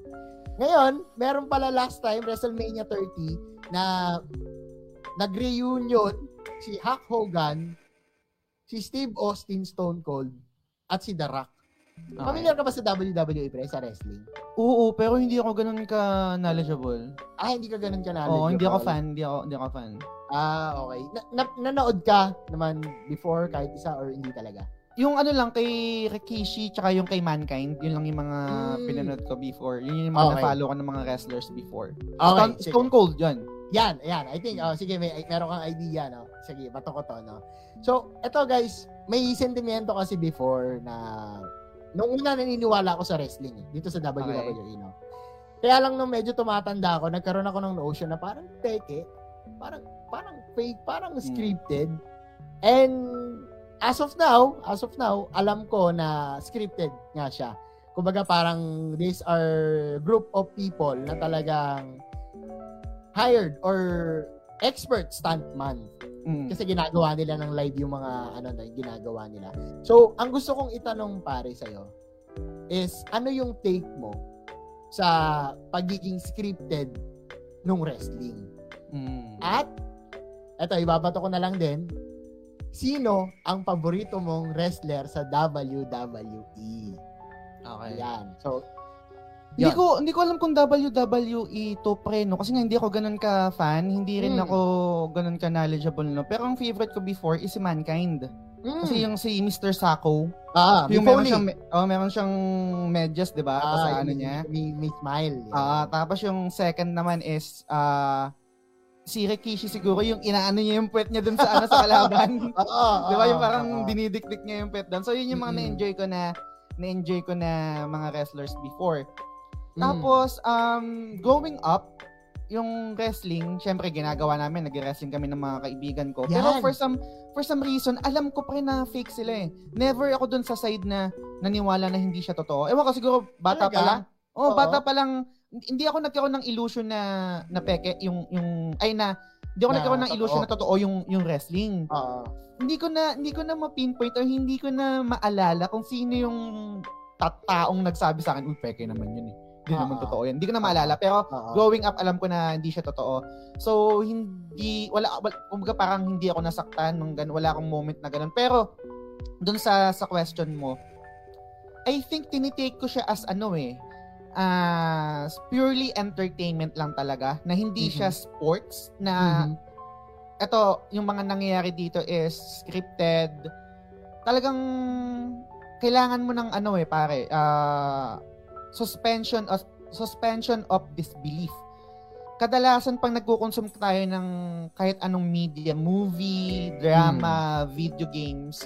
ngayon meron pala last time WrestleMania 30 na nag-reunion si Hulk Hogan si Steve Austin Stone Cold at si The Rock okay. Familiar ka ba sa WWE pre sa wrestling? Oo, pero hindi ako ganun ka knowledgeable. Ah, hindi ka ganun ka na. Oo, hindi ako fan, hindi ako, hindi ako fan. Ah, okay. Na, na- nanood ka naman before kahit isa or hindi talaga? Yung ano lang kay Rikishi tsaka yung kay Mankind, yun lang yung mga Mm. pinanood ko before. Yun yung mga Okay. na-follow ko ng mga wrestlers before. Okay, Stone, sige. Stone Cold, yun. Yan, yan. I think, oh, sige, may, meron kang idea, no? Sige, bato ko to, no? So, eto guys, may sentimento kasi before na nung una naniniwala ako sa wrestling, eh, dito sa WWE, no? Kaya lang nung medyo tumatanda ako, nagkaroon ako ng notion na parang teke, parang parang fake, parang scripted. And as of now, as of now, alam ko na scripted nga siya. Kumbaga parang these are group of people na talagang hired or expert stuntman Mm. kasi ginagawa nila ng live yung mga ano na ginagawa nila. So, ang gusto kong itanong pare sa is ano yung take mo sa pagiging scripted nung wrestling? Mm. At eto ibabato ko na lang din sino ang paborito mong wrestler sa WWE? Okay. Yan. So, Hindi Yun. ko hindi ko alam kung WWE to pre no kasi nga hindi ako ganun ka fan, hindi rin Mm. ako ganun ka knowledgeable no. Pero ang favorite ko before is si Mankind. mm, Kasi yung si Mr. Sako, ah, yung meron siyang oh, meron siyang medyas, 'di ba? Tapos Ah, ano yung- niya. May, may smile. Yan. Ah, tapos yung second naman is ah si Rikishi siguro yung inaano niya yung puwet niya dun sa ano sa kalaban. [laughs] Oo, 'Di ba? Yung parang oo. dinidikdik niya yung puwet doon. So yun yung mga Mm-mm. na-enjoy ko na na-enjoy ko na mga wrestlers before. Mm. Tapos, um, growing up, yung wrestling, syempre ginagawa namin, nag-wrestling kami ng mga kaibigan ko. Pero Yan. for some for some reason, alam ko pa rin na fake sila eh. Never ako dun sa side na naniwala na hindi siya totoo. Ewan ko siguro bata pa Talaga? lang. Oh, Oo. bata pa lang hindi ako nagkaroon ng illusion na na peke yung yung ay na Hindi ako Na nagkaroon ng illusion totoo. na totoo yung yung wrestling. Oo. Hindi ko na hindi ko na ma-pinpoint or hindi ko na maalala kung sino yung ta- taong nagsabi sa akin, "Uy, peke naman yun eh." Hindi naman Ah. totoo yan. Hindi ko na maalala pero Oo. growing up alam ko na hindi siya totoo. So hindi wala wala- kumbaga parang hindi ako nasaktan ng ganun, wala akong moment na ganun. Pero dun sa sa question mo, I think tinitake ko siya as ano eh, as purely entertainment lang talaga na hindi Mhm. siya sports na Mhm. eto, yung mga nangyayari dito is scripted. Talagang kailangan mo ng ano eh pare, ah, suspension of suspension of disbelief. Kadalasan pang nagko-consume tayo ng kahit anong media, movie, drama, video games,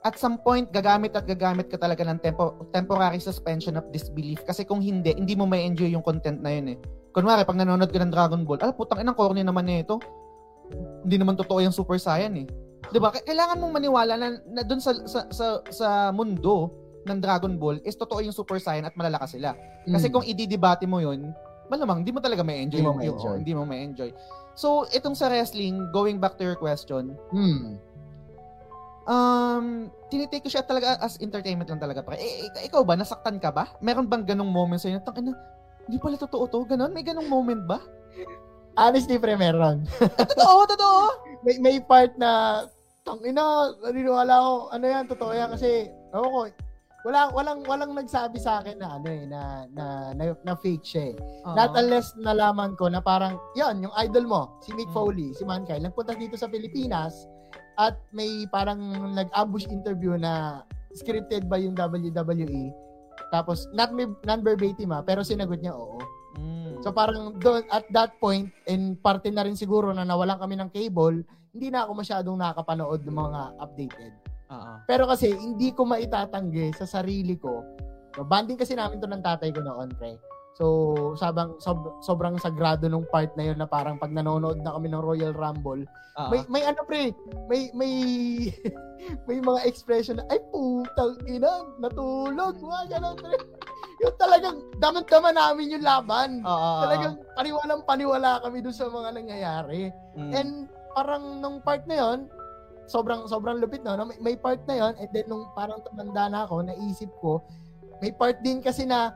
at some point gagamit at gagamit ka talaga ng tempo, temporary suspension of disbelief kasi kung hindi, hindi mo may enjoy yung content na yun eh. Kunwari, pag nanonood ka ng Dragon Ball, ah, putang inang corny naman nito. Hindi naman totoo yung Super Saiyan eh. 'Di ba? Kailangan mong maniwala na, na doon sa, sa sa sa mundo ng Dragon Ball is totoo yung Super Saiyan at malalakas sila. Kasi Mm. kung ididebate mo 'yun, malamang hindi mo talaga may enjoy. Hindi mo ma-enjoy. Hindi mo may enjoy. So, itong sa wrestling, going back to your question, Mm. Um, tinitake ko siya talaga as entertainment lang talaga. Pre. Eh, ik- ikaw ba, nasaktan ka ba? Meron bang ganong moment sa'yo? Tang ina, hindi pala totoo to. Ganon? May ganong moment ba? Honestly, pre, meron. [laughs] totoo, totoo. may, may part na, tang ina, naniniwala ako, ano yan, totoo yan, kasi, ako ko, wala, walang, walang nagsabi sa akin na, ano eh, na, na, na, na fake siya eh. Oo. Not unless nalaman ko na parang, yan, yung idol mo, si Mick Mm. Foley, si Mankind, nagpunta dito sa Pilipinas at may parang nag-ambush interview na scripted ba yung WWE. Tapos, not may, non-verbatim ah, pero sinagot niya oo. Mm. So parang doon, at that point, and parte na rin siguro na nawalan kami ng cable, hindi na ako masyadong nakakapanood ng mga updated. Oo. Pero kasi, hindi ko maitatanggi sa sarili ko. So, banding kasi namin to ng tatay ko noon, pre. So, sabang, sob- sobrang sagrado nung part na yun na parang pag nanonood na kami ng Royal Rumble, Oo. may, may ano, pre, may, may, [laughs] may mga expression na, ay, putang ina, natulog, mga ganun, pre. Yung talagang, daman-daman namin yung laban. Oo. Talagang paniwalang paniwala kami doon sa mga nangyayari. Mm. And parang nung part na yon sobrang sobrang lupit no, no? May, may part na yon and then nung parang tumanda na ako, naisip ko, may part din kasi na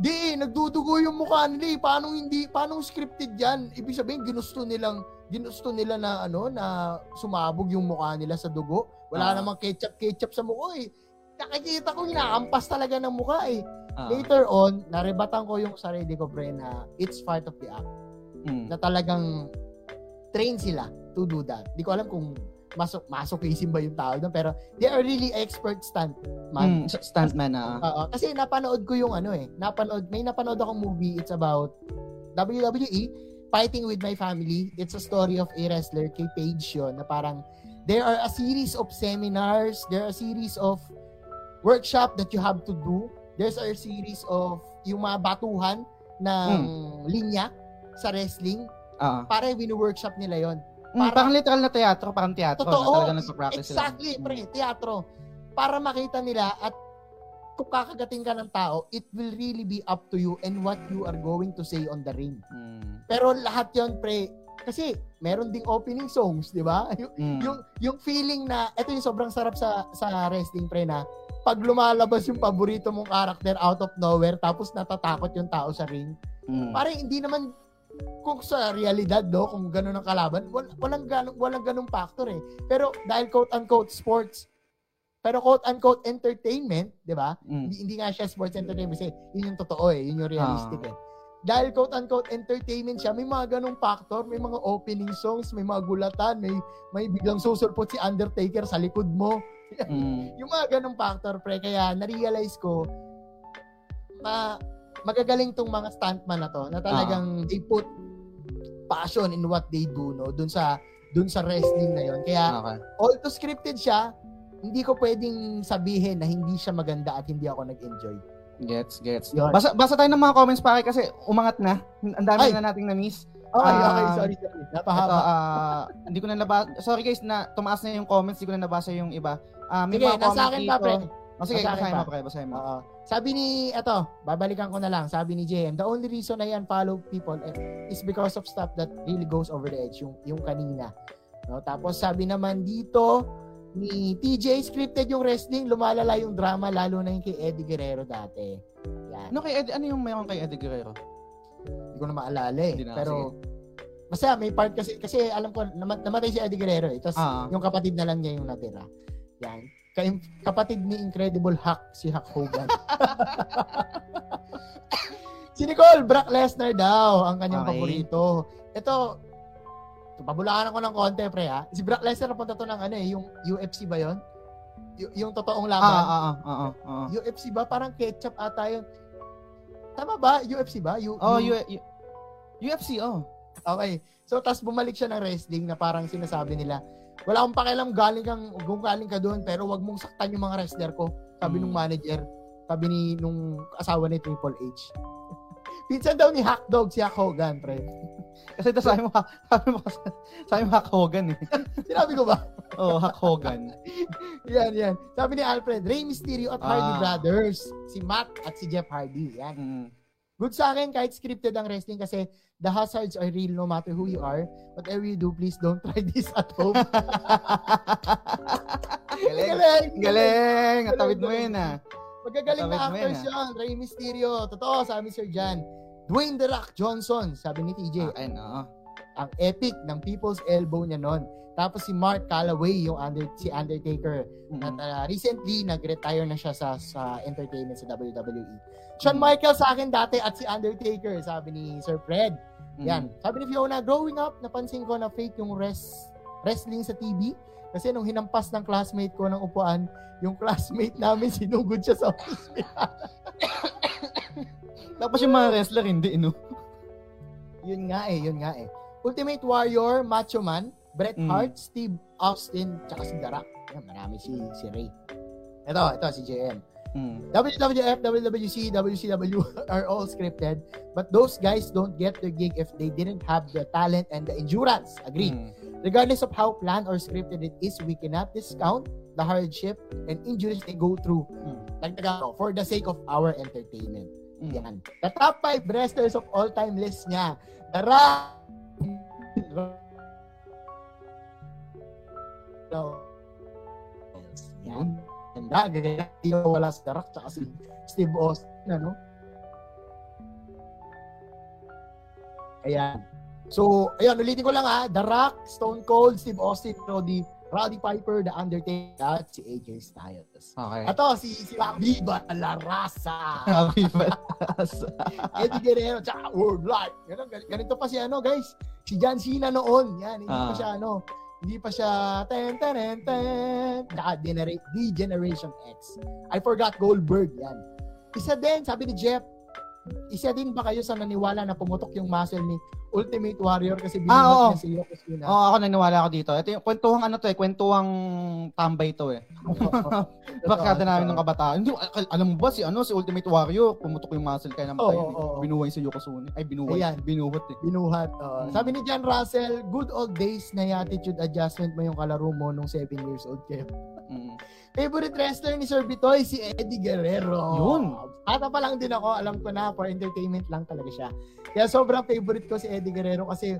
di nagdudugo yung mukha nila eh. Paano hindi paano scripted yan? Ibig sabihin ginusto nilang ginusto nila na ano na sumabog yung mukha nila sa dugo. Wala Ah. namang ketchup ketchup sa mukha eh. Nakikita ko inaampas talaga ng mukha eh. Oo. Later on, narebatan ko yung sarili ko, pre, na it's part of the act. Mm. Na talagang train sila to do that. Di ko alam kung masok masochism ba yung tao doon, pero they are really expert stunt man. Mm. s- Stuntman na. Oo, kasi napanood ko yung ano eh, napanood, may napanood akong movie, it's about WWE, Fighting with My Family. It's a story of a wrestler, kay Paige yun, na parang there are a series of seminars, there are a series of workshop that you have to do. There's a series of yung mga batuhan ng linya sa wrestling. Oo. Para wino-workshop nila yon. Mm, Para- parang literal na teatro, parang teatro. Totoo. Na talaga nagpa-practice Exactly, sila. pre, teatro. Para makita nila at kung kakagating ka ng tao, it will really be up to you and what you are going to say on the ring. Mm. Pero lahat yon pre, kasi meron ding opening songs, di ba? [laughs] Yung, Mm. yung, yung feeling na, ito yung sobrang sarap sa, sa wrestling, pre, na pag lumalabas yung paborito mong character out of nowhere, tapos natatakot yung tao sa ring, Mm. Parang hindi naman kung sa realidad do kung gano'n ang kalaban wal, walang ganong walang ganong factor eh. Pero dahil quote unquote sports pero quote unquote entertainment 'di ba? Mm. hindi, hindi nga siya sports entertainment kasi yun yung totoo eh. Yun yung realistic eh. Dahil quote unquote entertainment siya may mga ganong factor may mga opening songs may mga gulatan may may biglang susulpot si Undertaker sa likod mo. [laughs] Mm. yung mga ganong factor pre kaya na-realize ko ma magagaling tong mga stuntman na to na talagang they put passion in what they do no dun sa dun sa wrestling na yon kaya Okay. although scripted siya hindi ko pwedeng sabihin na hindi siya maganda at hindi ako nag-enjoy Gets, gets. Yun. Basa, basa tayo ng mga comments pare kasi umangat na. Ang dami Ay. na nating na-miss. okay Ah, okay sorry sorry Ito, napahaba ah, hindi ko na nabasa. Sorry guys na tumaas na yung comments, hindi ko na nabasa yung iba. Ah, may sige mga nasa akin pa pre O sige, akin basahin mo, pa. basahin mo. Oo. sabi ni, eto, babalikan ko na lang. Sabi ni JM, the only reason I unfollow people eh, is because of stuff that really goes over the edge, yung, yung kanina. No? Tapos sabi naman dito, ni TJ, scripted yung wrestling, lumalala yung drama, lalo na yung kay Eddie Guerrero dati. Yan. Ano kay Eddie, ano yung mayroon kay Eddie Guerrero? Hindi ko na maalala eh. Hindi na, Pero, basta may part kasi, kasi alam ko, nama- namatay si Eddie Guerrero eh. Tapos, Ah. yung kapatid na lang niya yung natira. Yan. Kay, kapatid ni Incredible Hulk, si Hulk Hogan. [laughs] si Nicole, Brock Lesnar daw, ang kanyang Okay. paborito. Ito, pabulakan ako ng konti, pre, ha? Si Brock Lesnar, napunta to ng ano eh, yung UFC ba yon Y- yung totoong laban. ah, ah, ah, ah, ah. UFC ba? Parang ketchup ata yun. Tama ba? UFC ba? U- Oh, U- U- UFC, oh. Okay. So, tas bumalik siya ng wrestling na parang sinasabi nila, wala akong pakialam galing kang, kung galing ka doon, pero wag mong saktan yung mga wrestler ko. Sabi Hmm. nung manager, sabi ni nung asawa ni Triple H. [laughs] Pinsan daw ni Hackdog si Hulk Hogan, pre. [laughs] Kasi ito sabi mo, sabi mo, sabi mo Hulk Hogan eh. [laughs] Sinabi ko ba? Oh, Hulk Hogan. yan, yan. Sabi ni Alfred, Rey Mysterio at Hardy Ah. Brothers. Si Matt at si Jeff Hardy. Yan. Mm. Good sa akin kahit scripted ang wrestling kasi the hazards are real no matter who you are. Whatever you do, please don't try this at home. Galing. Galing! Galing! Atawid mo yun ah. Magagaling na Tawid actors yan, yan. Rey Mysterio. Totoo, sabi Sir Jan. Dwayne The Rock Johnson, sabi ni TJ. Ayun, oo. Ang epic ng People's Elbow niya nun. Tapos si Mark Calloway, yung under, si Undertaker. At Mm. uh, recently, nag-retire na siya sa, sa entertainment sa WWE. Shawn Mm. Michaels sa akin dati at si Undertaker, sabi ni Sir Fred. Mm. Yan. Sabi ni Fiona, growing up, napansin ko na fake yung res, wrestling sa TV. Kasi nung hinampas ng classmate ko ng upuan, yung classmate namin [laughs] sinugod siya sa [laughs] Tapos yung mga wrestler, hindi, no? [laughs] Yun nga eh, yun nga eh. Ultimate Warrior, Macho Man, Bret Mm. Hart, Steve Austin, tsaka si The Rock. Yan, marami si, si Ray. Ito, ito si JM. Mm. WWF, WWC, WCW [laughs] are all scripted, but those guys don't get their gig if they didn't have the talent and the endurance. Agreed. Mm. Regardless of how planned or scripted it is, we cannot discount the hardship and injuries they go through Mm. Dagdagan ko, for the sake of our entertainment. Mm. Yan. The top 5 wrestlers of all time list niya. The Rock. Yan. Ganda, ganda. Wala si Rock tsaka si Steve Austin, ano? Ayan. So, ayan, ulitin ko lang ha. The Rock, Stone Cold, Steve Austin, Roddy, Roddy Piper, The Undertaker, at si AJ Styles. Okay. Ato, si, si Viva La Raza. Happy Eddie Guerrero, tsaka World Life. Ganun, gan- ganito pa si ano, guys. Si John Cena noon. Yan, hindi pa Ah. siya ano, hindi pa siya ten ten ten ten. Tsaka Genera- D-Generation X. I forgot Goldberg. Yan. Isa din, sabi ni Jeff, isa din ba kayo sa naniwala na pumutok yung muscle ni Ultimate Warrior kasi binuhat Ah, oo. niya si Yokozuna? Oo, ako naniwala ako dito. Ito yung kwentuhang ano to eh, kwentuhang tambay to eh. [laughs] Barkada namin ng kabataan. Hindi, al- alam mo ba si ano si Ultimate Warrior, pumutok yung muscle kaya namatay. Eh. oo, oo. Binuhay si Yokozuna. Ay, binuhay. Ayan. Binuhat eh. Binuhat. oo. Mm. Sabi ni John Russell, good old days na yung attitude adjustment mo yung kalaro mo nung 7 years old kayo. Mm. Favorite wrestler ni Sir Bitoy, si Eddie Guerrero. Yun. Ata pa lang din ako, alam ko na, for entertainment lang talaga siya. Kaya sobrang favorite ko si Eddie Guerrero kasi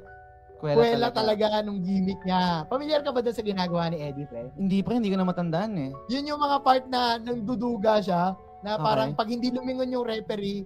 Kwela, kwela talaga. nung gimmick niya. Pamilyar ka ba doon sa ginagawa ni Eddie, pre? Hindi pa, hindi ko na matandaan eh. Yun yung mga part na nang duduga siya, na parang Okay. pag hindi lumingon yung referee,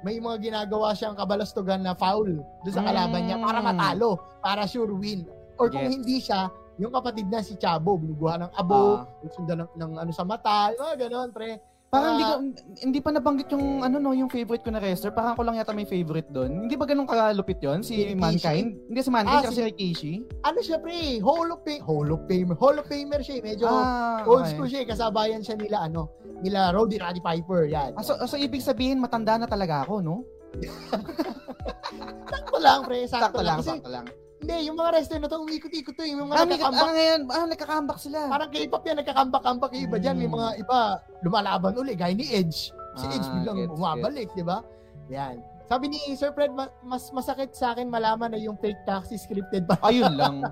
may mga ginagawa siyang kabalastugan na foul doon sa kalaban niya para Mm. matalo, para sure win. Or kung Yes. hindi siya, yung kapatid na si Chabo, binubuha ng abo, Ah. sundan ng, ng ano sa mata, yung mga ganon, pre. Parang hindi ko Ah. hindi pa nabanggit yung ano no, yung favorite ko na wrestler. Parang ako lang yata may favorite doon. Hindi ba ganun kalupit 'yon si Rikishi? Mankind? Hindi si Mankind Ah, kasi si- si Rikishi. Ano siya, pre? Hall of Fame, Hall of Famer, Hall of Famer siya, eh. medyo Ah, old okay. school siya, eh. kasabayan siya nila, ano, nila Roddy Roddy Piper, yan. Ah, so, so, ibig sabihin matanda na talaga ako, no? [laughs] Sakto lang, pre, sakto, Sakto lang, Kasi, sakto lang. Hindi, yung mga wrestler na to, umikot-ikot to, yung mga Ah, nagkakambak ah, ngayon, ah, nagkakambak sila. Parang K-pop yan, nagkakambak-ambak yung iba dyan. May Mm. mga iba, lumalaban uli, gaya ni Edge. Si Ah, Edge biglang gets, bumabalik, di ba? Yan. Sabi ni Sir Fred, ma- mas masakit sa akin malaman na yung fake taxi scripted pa. Ayun lang.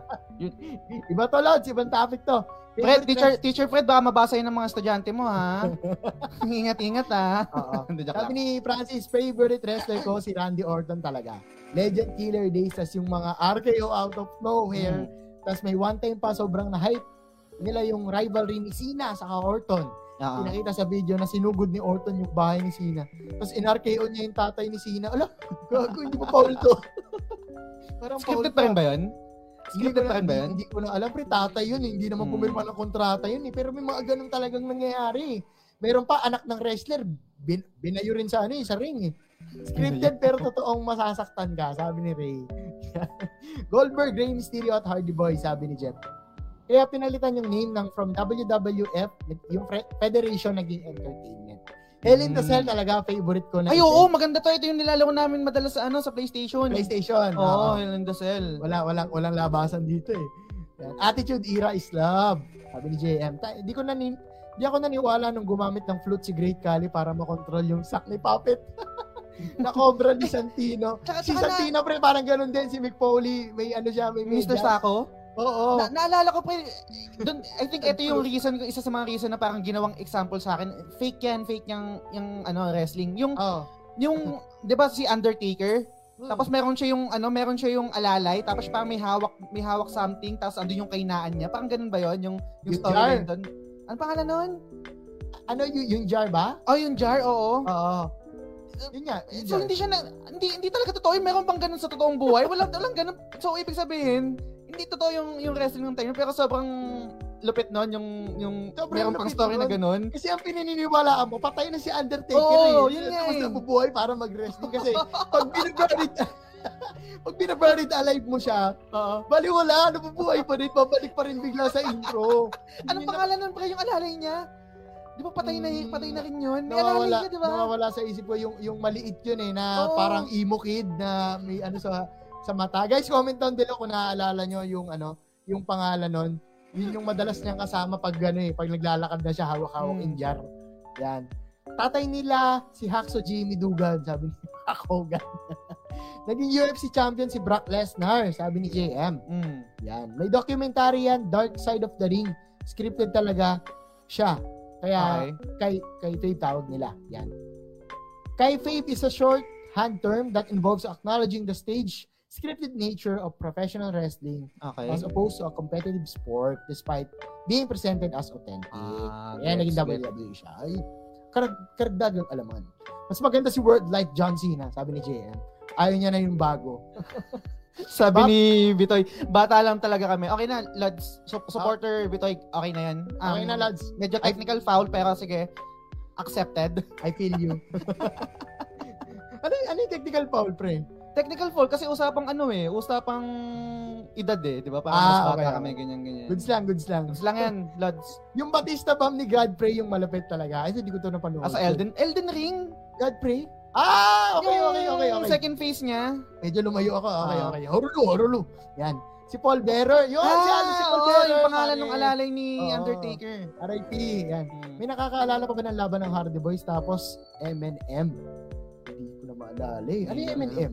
[laughs] Iba to, Lods. Ibang topic to. Fred, teacher, teacher Fred, baka mabasa yun ng mga estudyante mo, ha? [laughs] Ingat-ingat, ha? Oo. [laughs] Sabi ni Francis, favorite wrestler ko si Randy Orton talaga. Legend killer days, tas yung mga RKO out of nowhere. Tas may one time pa sobrang na-hype nila yung rivalry ni Cena sa Orton. Oo. Pinakita sa video na sinugod ni Orton yung bahay ni Cena. Tapos in-RKO niya yung tatay ni Cena. Ala, [laughs] gago, hindi pa foul to. [laughs] Parang Scripted pa rin ba yun? Scripted pa rin ba yun? hindi ko na alam, pre, tatay yun. eh. Hindi naman Hmm. pumirma ng kontrata yun. Eh. Pero may mga ganun talagang nangyayari. eh. Meron pa, anak ng wrestler, bin, binayo rin sa, ano, eh, sa ring. Eh. Scripted pero totoong masasaktan ka, sabi ni Ray. [laughs] Goldberg, Rey Mysterio at Hardy Boy, sabi ni Jeff. Kaya pinalitan yung name ng from WWF, yung Federation naging Entertainment. Hell in the Hmm. Cell talaga, favorite ko na. Ay, oo, maganda to. Ito yung nilalaro namin madalas sa ano sa PlayStation. PlayStation. Oo, Oo. Hell in the Cell. Wala, walang, walang labasan dito eh. Yan. Attitude era is love. Sabi ni JM. Ta- Di ko na di ako naniwala nung gumamit ng flute si Great Kali para makontrol yung sack ni Puppet. [laughs] na cobra ni Santino. Tsaka- si na- Santino pre parang ganun din si Mick Foley. May ano siya, may Mr. Sako. Oo. Na, naalala ko pa, dun, I think ito yung reason, isa sa mga reason na parang ginawang example sa akin. Fake yan, fake yung, yung ano, wrestling. Yung, Oo. yung, di ba si Undertaker? Hmm. Tapos meron siya yung ano, meron siya yung alalay, tapos parang may hawak, may hawak something, tapos andun yung kainaan niya. Parang ganun ba 'yon, yung yung Yung storyline doon? Ano pangalan noon? ano yung, yung jar ba? Oh, yung jar, oo. Oo. Yun nga. Yung So jar. hindi siya na, hindi hindi talaga totoo. Meron bang ganun sa totoong buhay? Wala walang ganun. So ibig sabihin, hindi totoo yung yung wrestling ng time, pero sobrang lupit noon yung yung Sobrang meron pang story na nun. ganun. Kasi ang pinaniniwalaan mo, patay na si Undertaker Oo, eh. yun nga Tapos eh. nabubuhay para mag-wrestling. Kasi pag binaburied, [laughs] pag binaburied alive mo siya, Oo. baliwala, nabubuhay pa rin, babalik pa rin bigla sa intro. [laughs] Anong na- pangalan nun pre yung alalay niya? Di ba patay na Hmm. patay na rin yun? May alalay Nawawala, niya, di ba? nawawala sa isip ko yung, yung maliit yun eh, na Oo. parang emo kid na may ano sa sa mata. Guys, comment down below kung naaalala nyo yung ano, yung pangalan nun. Yun yung madalas niyang kasama pag ano eh, pag naglalakad na siya, hawak-hawak Hmm. in jar. Yan. Tatay nila, si Hacksaw Jimmy Dugan, sabi ni [laughs] Hulk Hogan. [laughs] Naging UFC champion si Brock Lesnar, sabi ni JM. Mm. Yan. May documentary yan, Dark Side of the Ring. Scripted talaga siya. Kaya Okay. kay kay Fabe tawag nila. Yan. Kay Fabe is a short hand term that involves acknowledging the stage scripted nature of professional wrestling Okay. as opposed to a competitive sport despite being presented as authentic. Ah, Kaya naging. WWE siya. Ay, karag, karagdagang alaman. Mas maganda si World Life John Cena, sabi ni JM. Ayaw niya na yung bago. [laughs] Sabi ni Bitoy, bata lang talaga kami. Okay na, lads. So, supporter Bitoy, okay na yan. Um, Okay na, lads. Medyo technical foul, pero sige, accepted. I feel you. [laughs] ano, ano yung technical foul, pre? Technical foul kasi usapang ano eh, usapang edad eh, di ba? Parang Ah, mas bata okay, okay. kami, ganyan, ganyan. Goods lang, goods lang. Gusto lang yan, lads. [laughs] Yung Batista bomb ni Godfrey, yung malapit talaga. Ay, hindi ko to napanood. Ah, sa Elden, Elden Ring. Godfrey? Ah, okay, Yung okay, okay, okay. second phase niya. Medyo lumayo ako. Okay, Ah. okay. Horulu, horulu. Yan. Si Paul Bearer. Yun, si, ano, si Ah, Paul oo, Bearer. yung pangalan ng alalay ni Oo. Undertaker. RIP. Yan. Hmm. May nakakaalala pa ba ng laban ng Hardy Boys tapos M&M? Hindi ko na maalala eh. Ano yung M&M?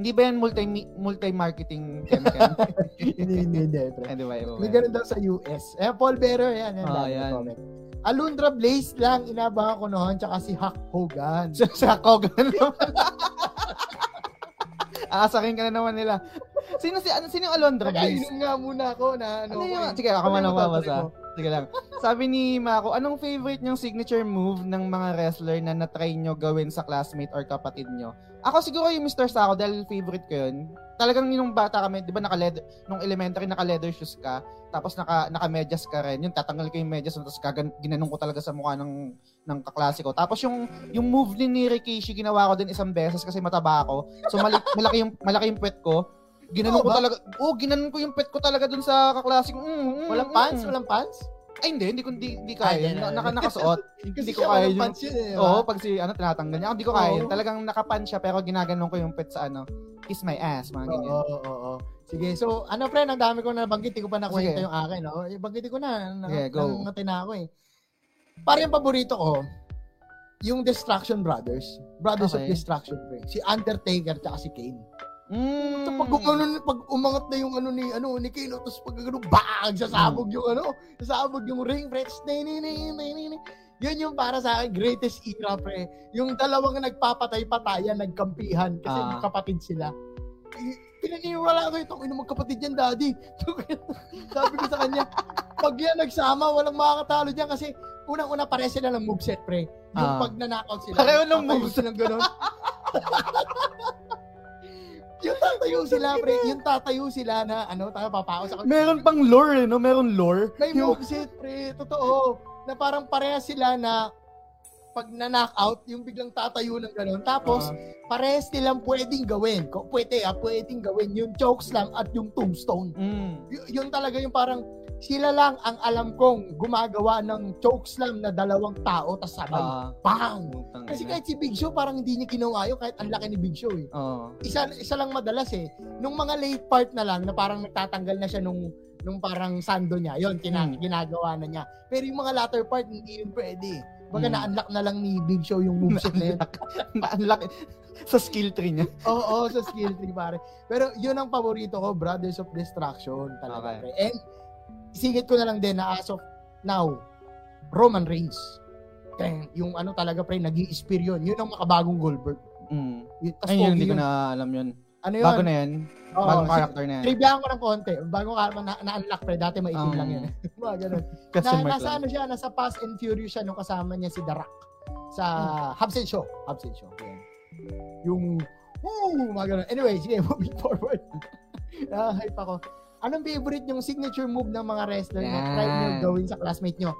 Hindi ba yan multi multi-marketing chemical? [laughs] hindi, hindi, hindi. Hindi ba? Ba May ganun daw sa US. Eh, Paul Bearer. Yan, yan. Dami yan. comment. Alundra Blaze lang, inabangan ko noon, tsaka si Hulk Hogan. [laughs] Sa, sa Kogan naman. [laughs] Aasakin ka na naman nila. Sino si ano sino yung Alondra Blaze? Kainom nga muna ako na ano. Ano yung, eh. sige, ako man ang mo? Sige lang. Sabi ni Mako, anong favorite niyong signature move ng mga wrestler na natry nyo gawin sa classmate or kapatid nyo? Ako siguro yung Mr. Sako dahil favorite ko yun. Talagang yung bata kami, di ba naka leather, nung elementary naka leather shoes ka, tapos naka naka medyas ka rin. Yung tatanggal ko yung medyas tapos kagan, ginanong ko talaga sa mukha ng ng kaklase ko. Tapos yung yung move din ni Rikishi ginawa ko din isang beses kasi mataba ako. So mali, [laughs] malaki yung malaki yung puwet ko. Ginanon ko ba? talaga. Oh, ginanon ko yung puwet ko talaga dun sa kaklase ko. Mm, mm, Walang mm. pants? Walang pants? Ay, hindi. Hindi ko, hindi, hindi Ay, kaya. Na, naka, nakasuot. [laughs] Hindi ko kaya walang yun. pants yun eh. Oo, pag si, ano, tinatanggal niya. Hindi ko kaya yun. Talagang nakapan siya, pero ginaganon ko yung pet sa, ano, kiss my ass, mga Oo, ganyan. oo, oo, oo. Sige, so ano friend, ang dami ko na nabanggit, hindi ko pa nakwento yung akin, no? Eh, banggitin ko na, na Sige, go. na ako eh. Para yung paborito ko, yung Destruction Brothers. Brothers of Okay. Destruction, pre. Si Undertaker tsaka si Kane. Mm. So, pag, umano, pag umangat na yung ano ni ano ni Kano tapos pag gano'n bang sasabog yung ano sasabog yung ring pre ni ni ni ni ni yun yung para sa akin greatest era pre yung dalawang nagpapatay-patayan nagkampihan kasi Ah. magkapatid sila pinaniniwala ko itong ino magkapatid yan daddy [laughs] sabi ko sa kanya pag yan nagsama walang makakatalo diyan kasi unang-una pare sila ng moveset pre yung Ah. pag na-knockout sila Pareho ng tatayo moves. silang ganun [laughs] yung tatayo sila, pre. Yung tatayo sila na, ano, tayo papao sa Meron pang lore, eh, no? Meron lore. May Yung- moveset, pre. Totoo. Na parang parehas sila na pag na-knockout, yung biglang tatayo ng gano'n. Tapos, Ah. parehas nilang pwedeng gawin. Pwede, ah, pwedeng gawin. Yung chokes lang at yung tombstone. Mm. Y- yun talaga yung parang, sila lang ang alam kong gumagawa ng chokeslam na dalawang tao, tas sabay, Ah. bang! Kasi kahit si Big Show, parang hindi niya ginawa yun, kahit ang laki ni Big Show eh. Oo. isa isa lang madalas eh. Nung mga late part na lang na parang nagtatanggal na siya nung nung parang sando niya. Yon kina, Mm. ginagawa na niya. Pero yung mga latter part hindi yun pwede. Baga Mm. na-unlock na lang ni Big Show yung moveset na yun. [laughs] Na-unlock sa skill tree niya. Oo, sa skill tree pare. Pero yun ang paborito ko, Brothers of Destruction talaga. Okay. Pre. And singit ko na lang din na as of now, Roman Reigns. Kaya yung ano talaga pre, naging spear yun. Yun ang makabagong Goldberg. Mm. Ay, yun, hindi ko na alam yun. Ano yun? Bago na yan. Oo, Bagong si- character na yan. Trivia ko ng konti. Bago ka na, na-unlock pre, dati maitim Um, lang yun. [laughs] Mga ganun. [laughs] Na, nasa lang. ano siya, nasa Fast and Furious siya nung kasama niya si The Rock. Sa Hubs and Show. Hubs and Show. Yan. Yung, woo, mga ganun. Anyway, sige, [laughs] moving forward. ah, hype ako. Anong favorite yung signature move ng mga wrestler na Yan. try nyo gawin sa classmate nyo?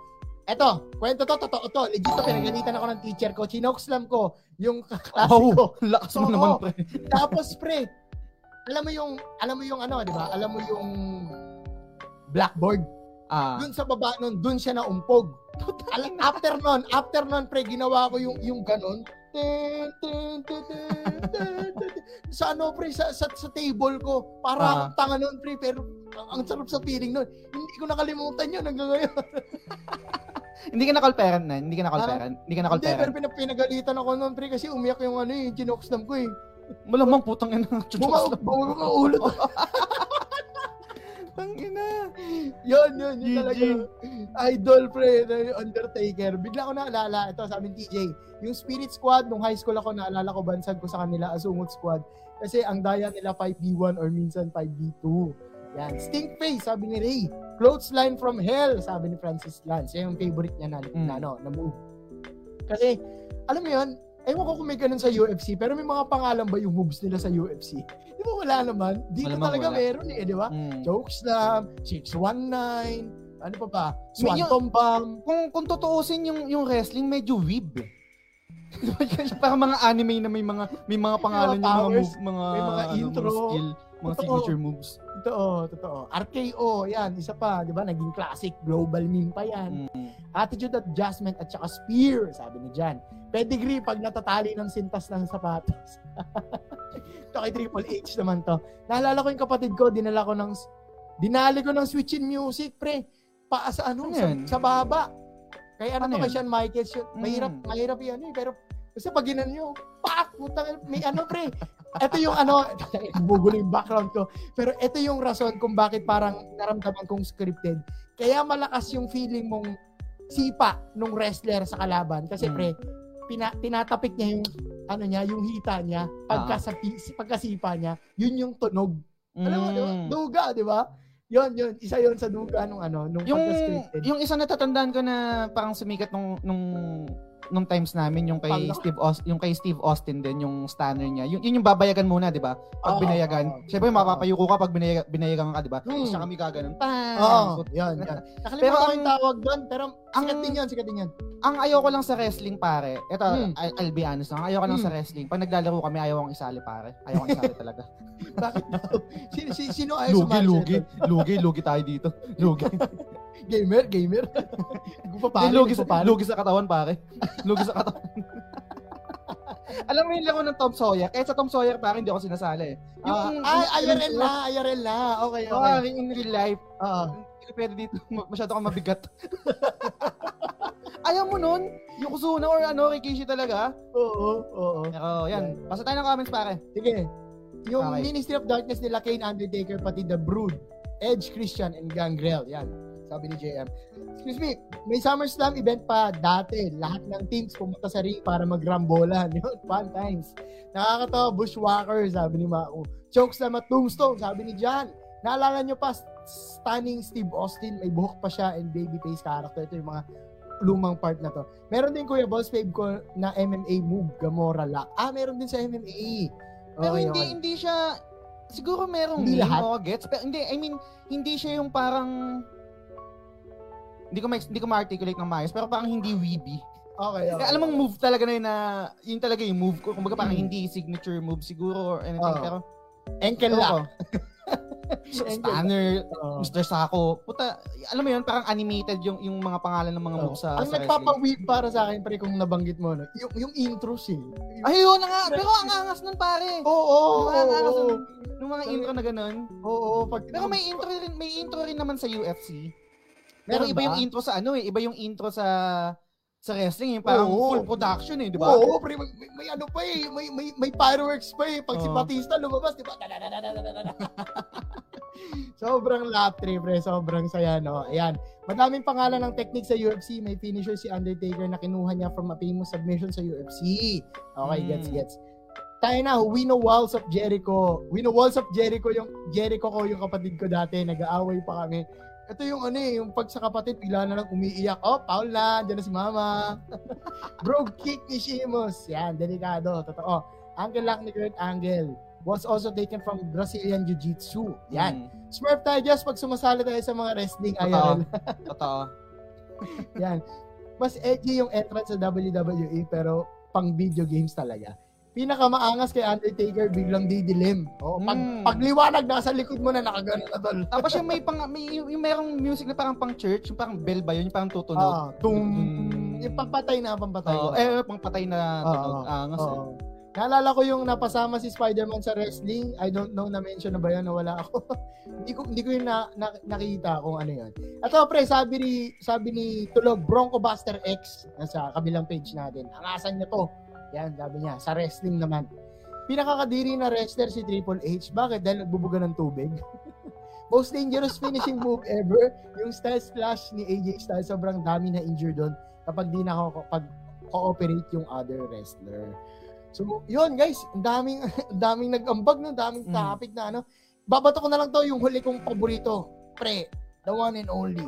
Eto, kwento to, totoo to. Legit to, pinagalitan ako ng teacher ko. Chinokeslam ko yung [laughs] kaklase Oh, ko. lakas mo Oo. naman, pre. Tapos pre, alam mo yung alam mo yung ano, 'di ba? Alam mo yung blackboard. Ah. Doon sa baba nun, doon siya naumpog. Alam, after nun, after nun, pre, ginawa ko yung yung ganun. Sa ano, pre, sa, sa, sa table ko. Para akong tanga nun, pre, pero ang, ang sarap sa feeling nun. Hindi ko nakalimutan yun hanggang ngayon. [laughs] Hindi ka na-call parent na? Hindi ka na-call Ah? parent? Hindi ka na-call Hindi, pero pinag- pinagalitan ako nun, pre, kasi umiyak yung ano, yung chinokeslam ko eh. Malamang putang ina. Buma, buma, buma, ulo [laughs] to. Putang ina. Yun, yun, yun talaga. Idol, pre, Undertaker. Bigla ko naalala, ito sabi ni TJ, yung Spirit Squad, nung high school ako, naalala ko, bansag ko sa kanila, Asungot Squad. Kasi ang daya nila 5v1 or minsan 5v2. Yan. Stink Face, sabi ni Ray. Clothesline from Hell, sabi ni Francis Lance. Yan yung favorite niya na, Mm. na, ano, na move. Kasi, alam mo yun, ewan ko kung may ganun sa UFC, pero may mga pangalan ba yung moves nila sa UFC? Di ba wala naman? Dito Malamang talaga wala. meron eh, di ba? Mm. Chokeslam, 619, ano pa ba? Swanton Bomb. Kung kung tutuusin yung yung wrestling medyo weeb. [laughs] eh. Parang mga anime na may mga may mga pangalan yung mga move, mga may mga ano, intro. mga skill, mga Totoo. signature moves. Totoo, totoo. RKO, yan, isa pa, di ba? Naging classic, global meme pa yan. Mm. Attitude adjustment at saka spear, sabi ni Jan. Pedigree pag natatali ng sintas ng sapatos. [laughs] Ito kay Triple H naman to. Naalala ko yung kapatid ko, dinala ko ng, dinali ko ng switch in music, pre. Pa sa ano, Ano sa, yan? sa baba. Kay ano, Ano to, kay? Shawn Michaels yun. Mahirap, Mm. mahirap yan eh. Pero, kasi pag ginan nyo, pak! Putang, may ano, pre. Ito yung ano, [laughs] bugulo yung background ko. Pero ito yung rason kung bakit parang naramdaman kong scripted. Kaya malakas yung feeling mong sipa nung wrestler sa kalaban. Kasi Mm. pre, pina, tinatapik niya yung ano niya, yung hita niya, pagka Ah. sa pagkasipa niya, yun yung tunog. Alam mo, di ba? Mm. Duga, di ba? Yun, yun. Isa yun sa duga nung ano, nung yung yung isa natatandaan ko na parang sumikat nung nung nung times namin yung kay Pang- Steve Austin, yung kay Steve Austin din yung stunner niya. Yun, yun yung babayagan muna, 'di ba? Pag Oo, binayagan. oo. Syempre mapapayuko ka pag binayagan, binayagan ka, 'di ba? Hmm. Siya kami gaganon. Oo, yun, yun. Nakalimutan Pero ko ang- yung tawag doon, pero ang- sikat din yun, sikat din yun. Ang ayoko lang sa wrestling pare. Ito, Hmm. I- I'll be honest lang. Ayoko lang Hmm. sa wrestling. Pag naglalaro kami, ayaw akong isali pare. Ayaw akong isali talaga. [laughs] Bakit? Sino, sino, sino ayaw lugi, sumali lugi. sa'yo? Lugi, lugi tayo dito. Lugi. [laughs] Gamer, gamer. Kung [laughs] pa Hindi, lugi, sa, lugi sa katawan pare. [laughs] Lugi sa katawan. [laughs] Alam mo yung laro ng Tom Sawyer? Kahit sa Tom Sawyer pare, hindi ako sinasali. eh. Yung, ay, IRL na, IRL na. Okay, okay. in real life. Oo. Hindi pwede dito. Masyado kang mabigat. Ayaw mo nun? Yung Kusuna or ano, Rikishi talaga? Oo, oo. Pero yan, basta tayo ng comments pare. Sige. Yung Okay. Ministry of Darkness nila, Kane Undertaker, pati The Brood, Edge, Christian, and Gangrel. Yan, sabi ni JM. Excuse me, may SummerSlam event pa dati. Lahat ng teams pumunta sa ring para magrambolan. [laughs] Yun, fun times. Nakakatawa, bushwhacker, sabi ni Mao. Chokes na tombstone, sabi ni John. Naalala nyo pa, stunning Steve Austin, may buhok pa siya and babyface character. Ito yung mga lumang part na to. Meron din Kuya Balls fave ko na MMA move, Gamora Lock. Ah, meron din sa MMA. Pero Okay, hindi okay. hindi siya siguro merong Hindi lahat? gets pero hindi I mean hindi siya yung parang hindi ko ma hindi ko ma-articulate ng maayos pero parang hindi weeby. Okay, okay. Alam mong move talaga na yun na yun talaga yung move ko. Kumbaga parang Mm. hindi signature move siguro or anything Oo. pero Ankle lock. [laughs] Spanner, Oo. Mr. Sako. Puta, alam mo yun, parang animated yung yung mga pangalan ng mga Oo. moves sa, Ang nagpapa-weep para sa akin, pre, kung nabanggit mo, no? yung, yung intro eh. Ay, yun na nga. Pero ang angas nun, pare. Oo, oo, Yung mga angas oo. nun, yung mga intro na ganun. Oo, pag... Pero may intro rin, may intro rin naman sa UFC. Pero Meron iba ba? yung intro sa ano eh, iba yung intro sa sa wrestling, yung parang Oo. full production eh, di ba? Oo, pre, may, may, may ano pa eh, may, may, may fireworks pa eh. Pag si Oo. Batista lumabas, di ba? [laughs] sobrang lap trip, pre. Sobrang saya, no? Ayan. Madaming pangalan ng technique sa UFC. May finisher si Undertaker na kinuha niya from a famous submission sa UFC. Okay, Mm. gets, gets. Tayo na, we know Walls of Jericho. We know Walls of Jericho, yung Jericho ko, yung kapatid ko dati. Nag-aaway pa kami. Ito yung ano eh, yung pag sa kapatid, bigla na lang umiiyak. Oh, Paul na, dyan na si mama. [laughs] Bro, kick ni Sheamus. Yan, delikado. Totoo. Angle lock ni Kurt Angle was also taken from Brazilian Jiu-Jitsu. Yan. Mm, Smurf tayo just pag sumasali tayo sa mga wrestling Totoo. IRL. totoo. [laughs] Yan. Mas edgy yung entrance sa WWE pero pang video games talaga. Pinakamaangas kay Undertaker biglang didilim. Oh, pag, Mm. pagliwanag nasa likod mo na nakagano na tol. Tapos yung may pang may yung, yung merong music na parang pang church, yung parang bell ba yun, yung parang tutunog. Ah, tum, Mm. yung pampatay na pampatay. Oo, eh pang patay na Oo, tunog. oo. Angas. eh. Oo. Naalala ko yung napasama si Spider-Man sa wrestling. I don't know na mention na ba yan na wala ako. [laughs] hindi ko hindi ko yung na, na- nakita kung ano yun. At oh, pre, sabi ni sabi ni Tulog Bronco Buster X sa kabilang page natin. Angasan niya to. Yan, sabi niya, sa wrestling naman. Pinakakadiri na wrestler si Triple H. Bakit? Dahil nagbubuga ng tubig. [laughs] Most dangerous finishing move ever. Yung style splash ni AJ Styles, sobrang dami na injured doon kapag di na pag cooperate yung other wrestler. So, yun guys, ang daming [laughs] daming nag-ambag no, daming Mm. topic na ano. Babato ko na lang to yung huli kong paborito. Pre, the one and only,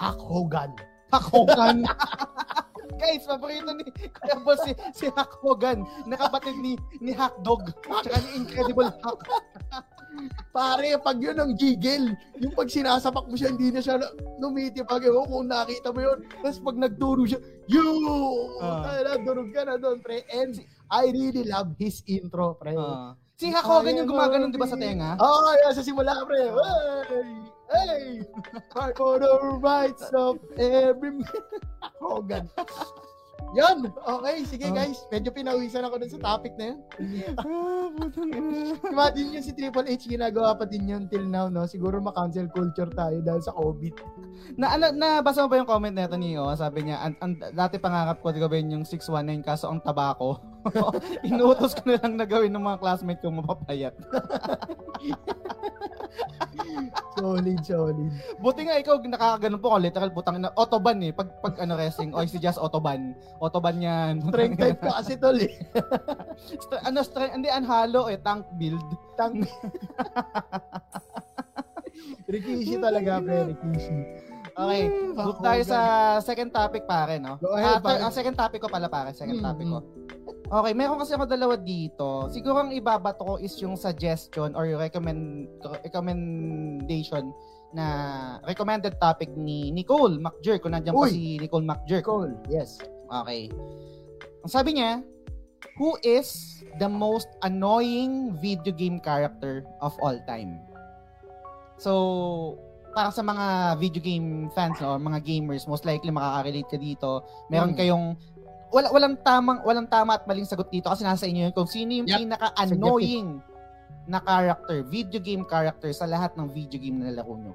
Hulk Hogan. Hulk Hogan. [laughs] Guys, paborito ni Kuya Boss si, si Hulk Hogan, nakapatid ni ni Hack Dog, tsaka ni Incredible Hulk. [laughs] Pare, pag yun ang gigil, yung pag sinasapak mo siya, hindi na siya lumitipag. Ewan kung nakita mo yun. Tapos pag nagturo siya, you! Ah. Uh. durog ka na doon, pre. And I really love his intro, pre. Ah. si Hulk Hogan yung gumaganon 'di ba sa tenga? Oo, oh, yeah, sa simula, pre. Hey! Hey! For the rights of every man. Hogan. Yan. Okay, sige Oh. guys. Medyo pinawisan ako dun sa topic na yun. Ah. [laughs] Imagine yun si Triple H ginagawa pa din yun till now, no? Siguro ma-cancel culture tayo dahil sa COVID. Na, na, nabasa mo ba yung comment nito ni O? Sabi niya, an, an, dati pangarap ko gawin yung 619 kaso ang tabako. [laughs] Inuutos ko na lang na gawin ng mga classmate ko mapapayat. [laughs] Solid, solid. Buti nga ikaw nakakaganon po ko, literal putang na autoban eh. Pag pag ano wrestling, oy si Just autoban. Autoban yan. [laughs] Strength type ka kasi tol eh. Stra- ano strength, hindi unhalo eh, tank build. Tang... Rikishi talaga, pre. Rikishi. Okay, Mm, move tayo sa second topic pare, no? Go ahead, Ah, third- pare. ah, second topic ko pala pare, second topic mm. ko. Okay, meron kasi ako dalawa dito. Siguro ang ibabato ko is yung suggestion or yung recommend recommendation na recommended topic ni Nicole McJerk. Kung nandiyan pa Uy! si Nicole McJerk. Cool. Yes. Okay. Ang sabi niya, who is the most annoying video game character of all time? So, para sa mga video game fans no, or mga gamers, most likely makaka-relate ka dito. Meron Mm. kayong wala walang tamang walang tama at maling sagot dito kasi nasa inyo yun kung sino yung Yep. pinaka-annoying na character, video game character sa lahat ng video game na nalaro nyo.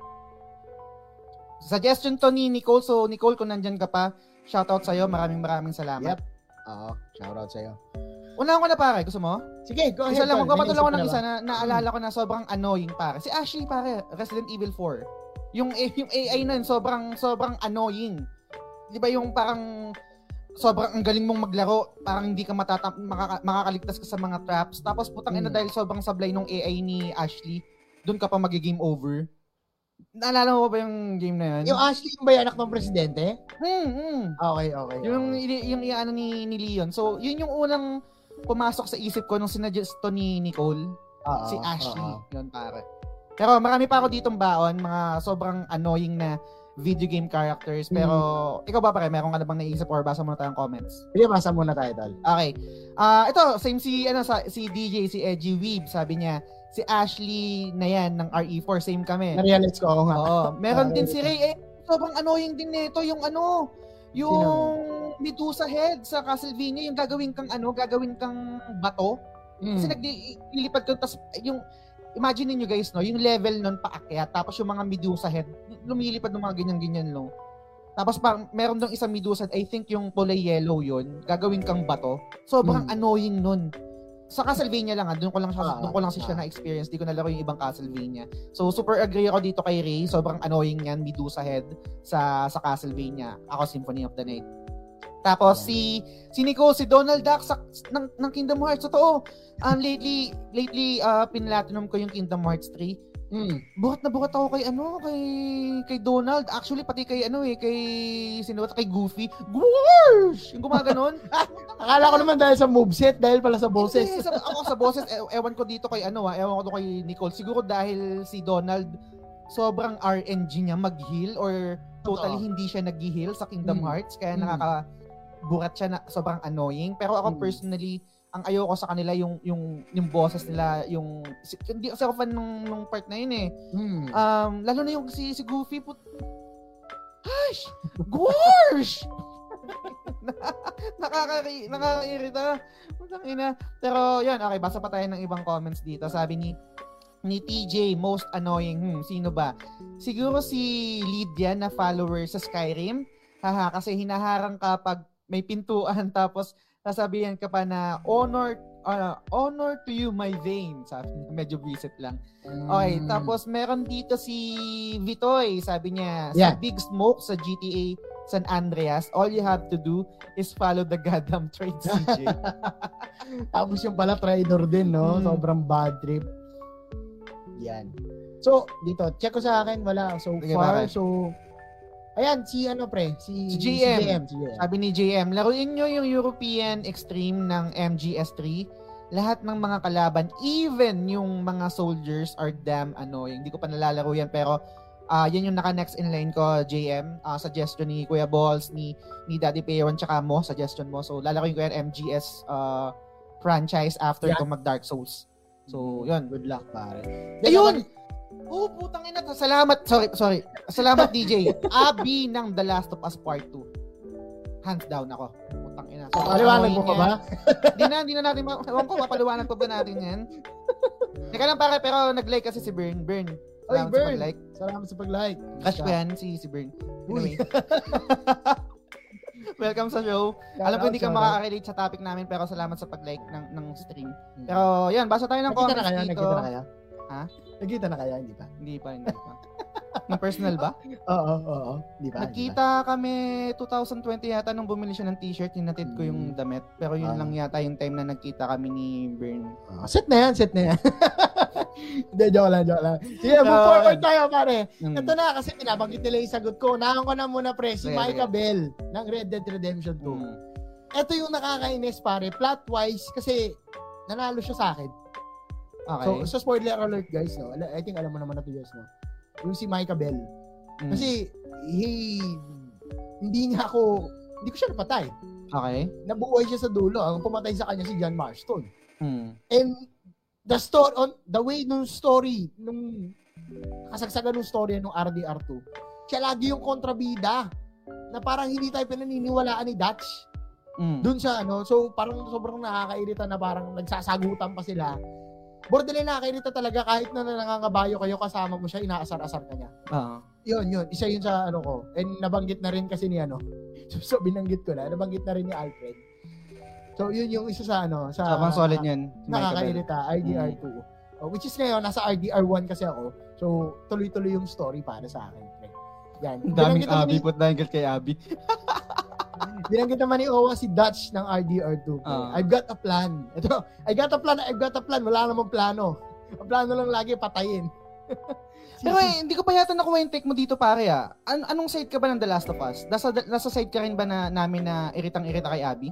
Suggestion to ni Nicole. So, Nicole, kung nandyan ka pa, shoutout sa'yo. Maraming maraming salamat. Yep. Oo, shoutout sa'yo. Una ko na pare, gusto mo? Sige, go ahead. Isa lang, May ko ng isa na naalala ko na sobrang annoying pare. Si Ashley pare, Resident Evil 4. Yung, yung AI nun, sobrang, sobrang annoying. Di ba yung parang sobrang ang galing mong maglaro, parang hindi ka matata- makaka- makakaligtas ka sa mga traps. Tapos putang ina Hmm. dahil sobrang sablay nung AI ni Ashley, doon ka pa magigame over. Naalala mo ba yung game na yun? Yung Ashley yung ba anak ng presidente? Hmm, hmm. Okay, okay. Yung, okay. yung, yung, ano ni, ni Leon. So, yun yung unang pumasok sa isip ko nung sinuggest to ni Nicole. Oo, si Ashley. oo. Yun, pare. Pero marami pa ako ditong baon, mga sobrang annoying na video game characters. Pero, ikaw ba pare, meron ka na bang naisip or basa muna tayong comments? Sige, basa muna tayo, Tol. Okay. Ah, ito, same si, ano, sa, si DJ, si Edgy Weeb, sabi niya, si Ashley na yan ng RE4, same kami. Na-realize ko ako nga. Oo. Meron din si Ray, eh, sobrang annoying din nito, yung ano, yung Medusa head sa Castlevania, yung gagawin kang ano, gagawin kang bato. Mm. Kasi naglilipad ko, tapos yung, imagine niyo guys, no, yung level nun paakyat, tapos yung mga Medusa head, lumilipad ng mga ganyan-ganyan, no. Tapos parang meron dong isang Medusa, I think yung kulay yellow yun, gagawin kang bato. Sobrang Hmm. annoying nun. Sa Castlevania lang, ah, doon ko lang siya, Ah, doon ko lang siya ah. na-experience, di ko nalaro yung ibang Castlevania. So super agree ako dito kay Ray, sobrang annoying yan, Medusa head sa sa Castlevania. Ako Symphony of the Night. Tapos si si Nico, si Donald Duck sa, ng, ng Kingdom Hearts. Totoo. Um, lately, lately, uh, pinlatinum ko yung Kingdom Hearts 3. Mm. Buhat na buhat ako kay ano, kay kay Donald. Actually, pati kay ano eh, kay sino? Kay Goofy. Goosh! Yung gumaganon. [laughs] Akala ko naman dahil sa moveset, dahil pala sa boses. Hindi, sa, ako sa boses, e- ewan ko dito kay ano ah, ewan ko kay Nicole. Siguro dahil si Donald, sobrang RNG niya mag-heal or totally hindi siya nag-heal sa Kingdom Mm. Hearts. Kaya Mm. Nakakaburat siya na sobrang annoying. Pero ako Mm. personally, ang ayoko sa kanila yung yung yung boses nila yung hindi kasi ako fan nung, nung part na yun eh. Mm. Um, lalo na yung si, si Goofy put Hush! Gorsh! [laughs] Nakakari, nakakairita. Putang ina. Pero yan, okay, basa pa tayo ng ibang comments dito. Sabi ni ni TJ, most annoying. Hmm, sino ba? Siguro si Lydia na follower sa Skyrim. Haha, kasi hinaharang ka pag may pintuan [laughs] tapos sasabihan ka pa na honor uh, honor to you my vein. Sabi medyo visit lang. Okay, Mm. tapos meron dito si Vitoy, sabi niya, Yeah. sa Big Smoke sa GTA San Andreas, all you have to do is follow the goddamn trade [laughs] CJ. Tapos yung pala trader din, no? Mm. Sobrang bad trip. Yan. So, dito, check ko sa akin, wala so Sige, far. bakit? So, ayan, si ano pre? Si, Si GM. Si GM, si GM. sabi ni JM, laruin nyo yung European Extreme ng MGS3. Lahat ng mga kalaban, even yung mga soldiers are damn annoying. Hindi ko pa nalalaro yan, pero ah yan yung naka-next in line ko, JM. Ah, suggestion ni Kuya Balls, ni, ni Daddy Payon, tsaka mo, suggestion mo. So, lalaroin ko yan MGS ah, franchise after Yeah. ko mag-Dark Souls. So, yun. Good luck, pare. Ayun! Oh, putang ina. Salamat. Sorry, sorry. Salamat, [laughs] DJ. Abi ng The Last of Us Part 2. Hands down ako. Putang ina. So, Paliwanag mo pa ba? Hindi na, hindi na natin, ma- ewan ko, papaliwanag pa ba natin yan? Teka lang pare, pero nag-like kasi si Bern. Bern. Oy, Salamat sa Bern. pag-like. Salamat sa pag-like. Crush ko yan, si, si Bern. Anyway. [laughs] Welcome sa show. Alam ko hindi ka makaka-relate sa topic namin, pero salamat sa pag-like ng, ng stream. Pero, yan, basa tayo ng Nagkita comments na kayo? dito. Nagkita na kayo? Ha? Nagkita na kayo? Hindi pa? Hindi pa, hindi pa. [laughs] Ng personal ba? Oo, oo, oo. Hindi pa? Nagkita kami 2020 yata nung bumili siya ng t-shirt, hinatid ko yung damit. Pero yun Ah. lang yata yung time na nagkita kami ni Bern. Ah, set na yan, set na yan. [laughs] Hindi, joke lang, joke lang. Sige, move Ah, forward tayo, pare. Mm. Ito na, kasi pinabanggit nila yung sagot ko. Unahan ko na muna, pre, si Sige, Micah sige. Bell ng Red Dead Redemption 2. Mm. Ito yung nakakainis, pare. Plot-wise, kasi nanalo siya sa akin. Okay. So, so spoiler alert, guys, no? I think alam mo naman na to, yes, no? Yung si Micah Bell. Mm. Kasi, he, hindi niya ako, hindi ko siya napatay. Okay. Nabuhay siya sa dulo. Ang pumatay sa kanya si John Marston. Mm. And the story on the way nung story nung kasagsagan ng story nung RDR2 siya lagi yung kontrabida na parang hindi tayo pinaniniwalaan ni Dutch Mm. dun sa ano so parang sobrang nakakairita na parang nagsasagutan pa sila borderline nakakairita talaga kahit na nangangabayo kayo kasama mo siya inaasar-asar ka niya Ah. yun yun isa yun sa ano ko and nabanggit na rin kasi ni ano [laughs] so binanggit ko na nabanggit na rin ni Alfred So, yun yung isa sa ano, sa Sobrang solid yun. si Michael Bell. nakakairita, RDR2. Oh, which is ngayon, nasa RDR1 kasi ako. So, tuloy-tuloy yung story para sa akin. Yan. Ang daming Abby. ni- Put dahil kay Abby. [laughs] Binanggit naman ni Owa si Dutch ng RDR2. pre. Ah. I've got a plan. Ito, I got a plan, I've got a plan. Wala namang plano. Ang plano lang lagi patayin. [laughs] Pero eh, hindi ko pa yata nakuha yung take mo dito pare ah. An- anong side ka ba ng The Last of Us? Nasa, nasa side ka rin ba na namin na iritang-irita kay Abby?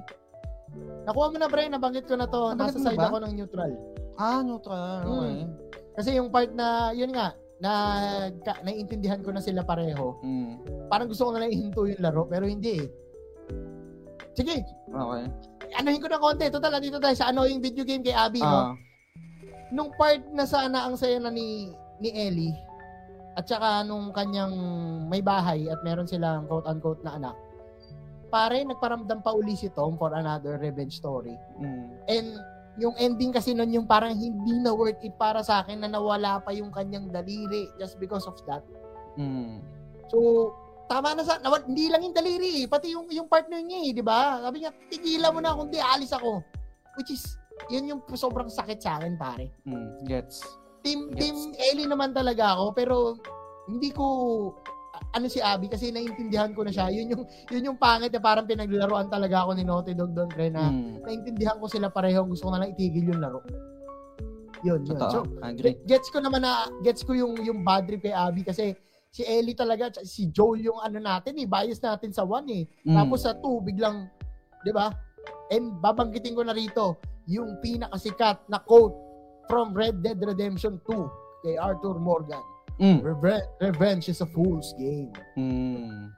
Nakuha mo na, pre. Nabanggit ko na to. Nabanggit Nasa side ba? ako ng neutral. Ah, neutral. Okay. Kasi yung part na, yun nga, na ka, naiintindihan ko na sila pareho. Mm. Parang gusto ko na lang ihinto yung laro, pero hindi eh. Sige, Okay. anuhin ko na konti. Total, dito tayo sa ano yung video game kay Abby, no? Ah. Nung part na sana ang saya na ni, ni Ellie, at saka nung kanyang may bahay at meron silang quote-unquote na anak, pare, nagparamdam pa uli si Tom for another revenge story. Mm. And yung ending kasi nun yung parang hindi na worth it para sa akin na nawala pa yung kanyang daliri just because of that. Mm. So, tama na sa, nawa, hindi lang yung daliri, eh, pati yung, yung partner niya eh, di ba? Sabi niya, tigilan mo na kundi alis ako. Which is, yun yung sobrang sakit sa akin, pare. Mm. Gets. Team, Gets. team Ellie naman talaga ako, pero hindi ko, ano si Abby, kasi naiintindihan ko na siya. Yun yung, yun yung pangit na parang pinaglaruan talaga ako ni Naughty Dog doon, pre, na Mm. naintindihan ko sila pareho, gusto ko na lang itigil yung laro. Yun, yun. So, Totoo. Agree. Ge- gets ko naman na gets ko yung yung bad trip kay Abby kasi si Ellie talaga si Joel yung ano natin eh bias natin sa 1 eh. Mm. Tapos sa 2 biglang 'di ba? And babanggitin ko na rito yung pinakasikat na quote from Red Dead Redemption 2 kay Arthur Morgan. Mm. Reve- revenge is a fool's game. Mm.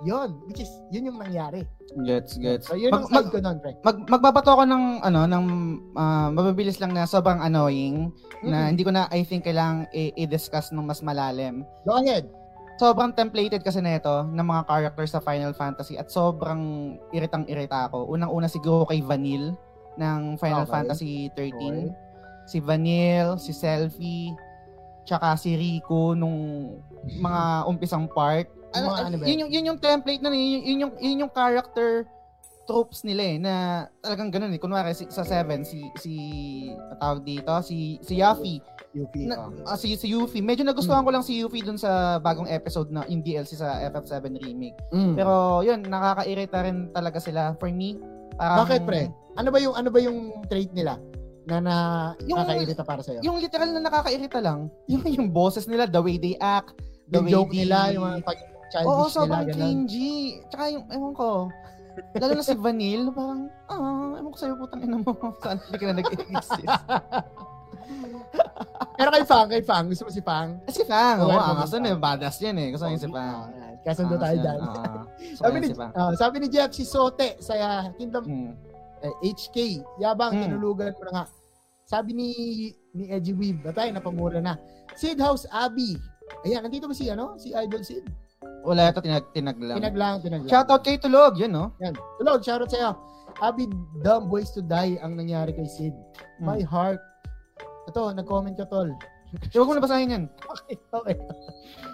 Yun, which is yun yung nangyari. Gets, gets. So yun Mag- yung side ko doon, pre. Mag, magbabato ako ng ano ng ah, mababilis lang na sobrang annoying na Mm. hindi ko na I think kailangang i- i-discuss ng mas malalim. Go ahead. Sobrang templated kasi nito ng mga characters sa Final Fantasy at sobrang iritang-irita ako. Unang-una siguro kay Vanille ng Final Okay. Fantasy 13. Okay. Si Vanille, si Selfie, tsaka si Rico nung mga umpisang part. Yung Ano, ano ba yun, yung, yun yung template na yun, yun, yung, yun yung character tropes nila eh, na talagang ganun eh. Kunwari si, sa 7, si, si, tawag dito, si, si Yuffie. UP. Na, ah, si, si Yuffie. Medyo nagustuhan ko lang si Yuffie dun sa bagong episode na in DLC sa FF7 remake. Mm. Pero yun, nakakairita rin talaga sila. For me, parang... Bakit, pre? Ano ba yung ano ba yung trait nila na na Yung- nakakairita para sa iyo? Yung literal na nakakairita lang, [laughs] yung, yung boses nila, the way they act, the Yung way joke they... nila, yung pag childish Oo, nila, sobrang ganun. cringy. Tsaka yung, ewan ko, lalo na si Vanille, parang, ah, ewan ko sa'yo, putang ina mo. [laughs] Saan hindi ka na nag-exist? [laughs] Pero kay Fang, kay Fang, gusto mo si Fang? Eh, si Fang, oo, okay, angas yun eh, badass yan eh. Gusto ko yung si Fang. Kasundo Angas tayo yan, dyan. [laughs] sabi ni, si ah, sabi ni Jeff, si Sote sa ah, Kingdom Hmm. eh, HK, yabang Mm. tinulugan mo na nga. Sabi ni ni Edgy Weeb, batay, napamura na. Sid House Abby. Ayan, nandito ba si ano? Si Idol Sid? Wala ito, tinag, tinag lang. Pinaglang, pinaglang. Shoutout kay Tulog, yun no? Yan. Tulog, shoutout sa'yo. Abby, dumb ways to die ang nangyari kay Sid. Hmm. My heart. Ito, nag-comment ka, tol. [laughs] Huwag mo nabasahin yan. Okay, okay.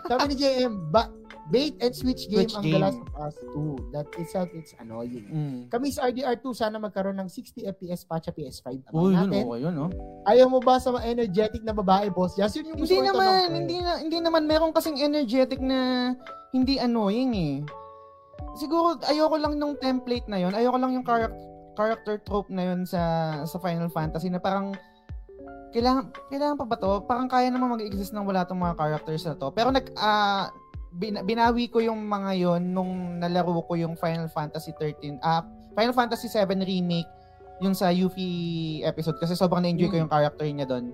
Sabi ni JM, ba, bait and switch game Switch ang game. The Last of Us 2. That itself, it's annoying. Mm. Kami sa RDR2, sana magkaroon ng 60 FPS patch sa PS5 naman Uy, yun, natin. okay yun, no? Ayaw mo ba sa mga energetic na babae, boss? Yes, yun yung gusto Hindi ko naman, eh. hindi na, hindi naman meron kasing energetic na hindi annoying eh. Siguro ayoko lang nung template na 'yon. Ayoko lang yung character character trope na 'yon sa sa Final Fantasy na parang kailangan kailangan pa ba to? Parang kaya naman mag-exist nang wala tong mga characters na to. Pero nag ah, bin- binawi ko yung mga 'yon nung nalaro ko yung Final Fantasy 13 ah Final Fantasy 7 remake yung sa Yuffie episode kasi sobrang na-enjoy ko Mm. yung character niya doon.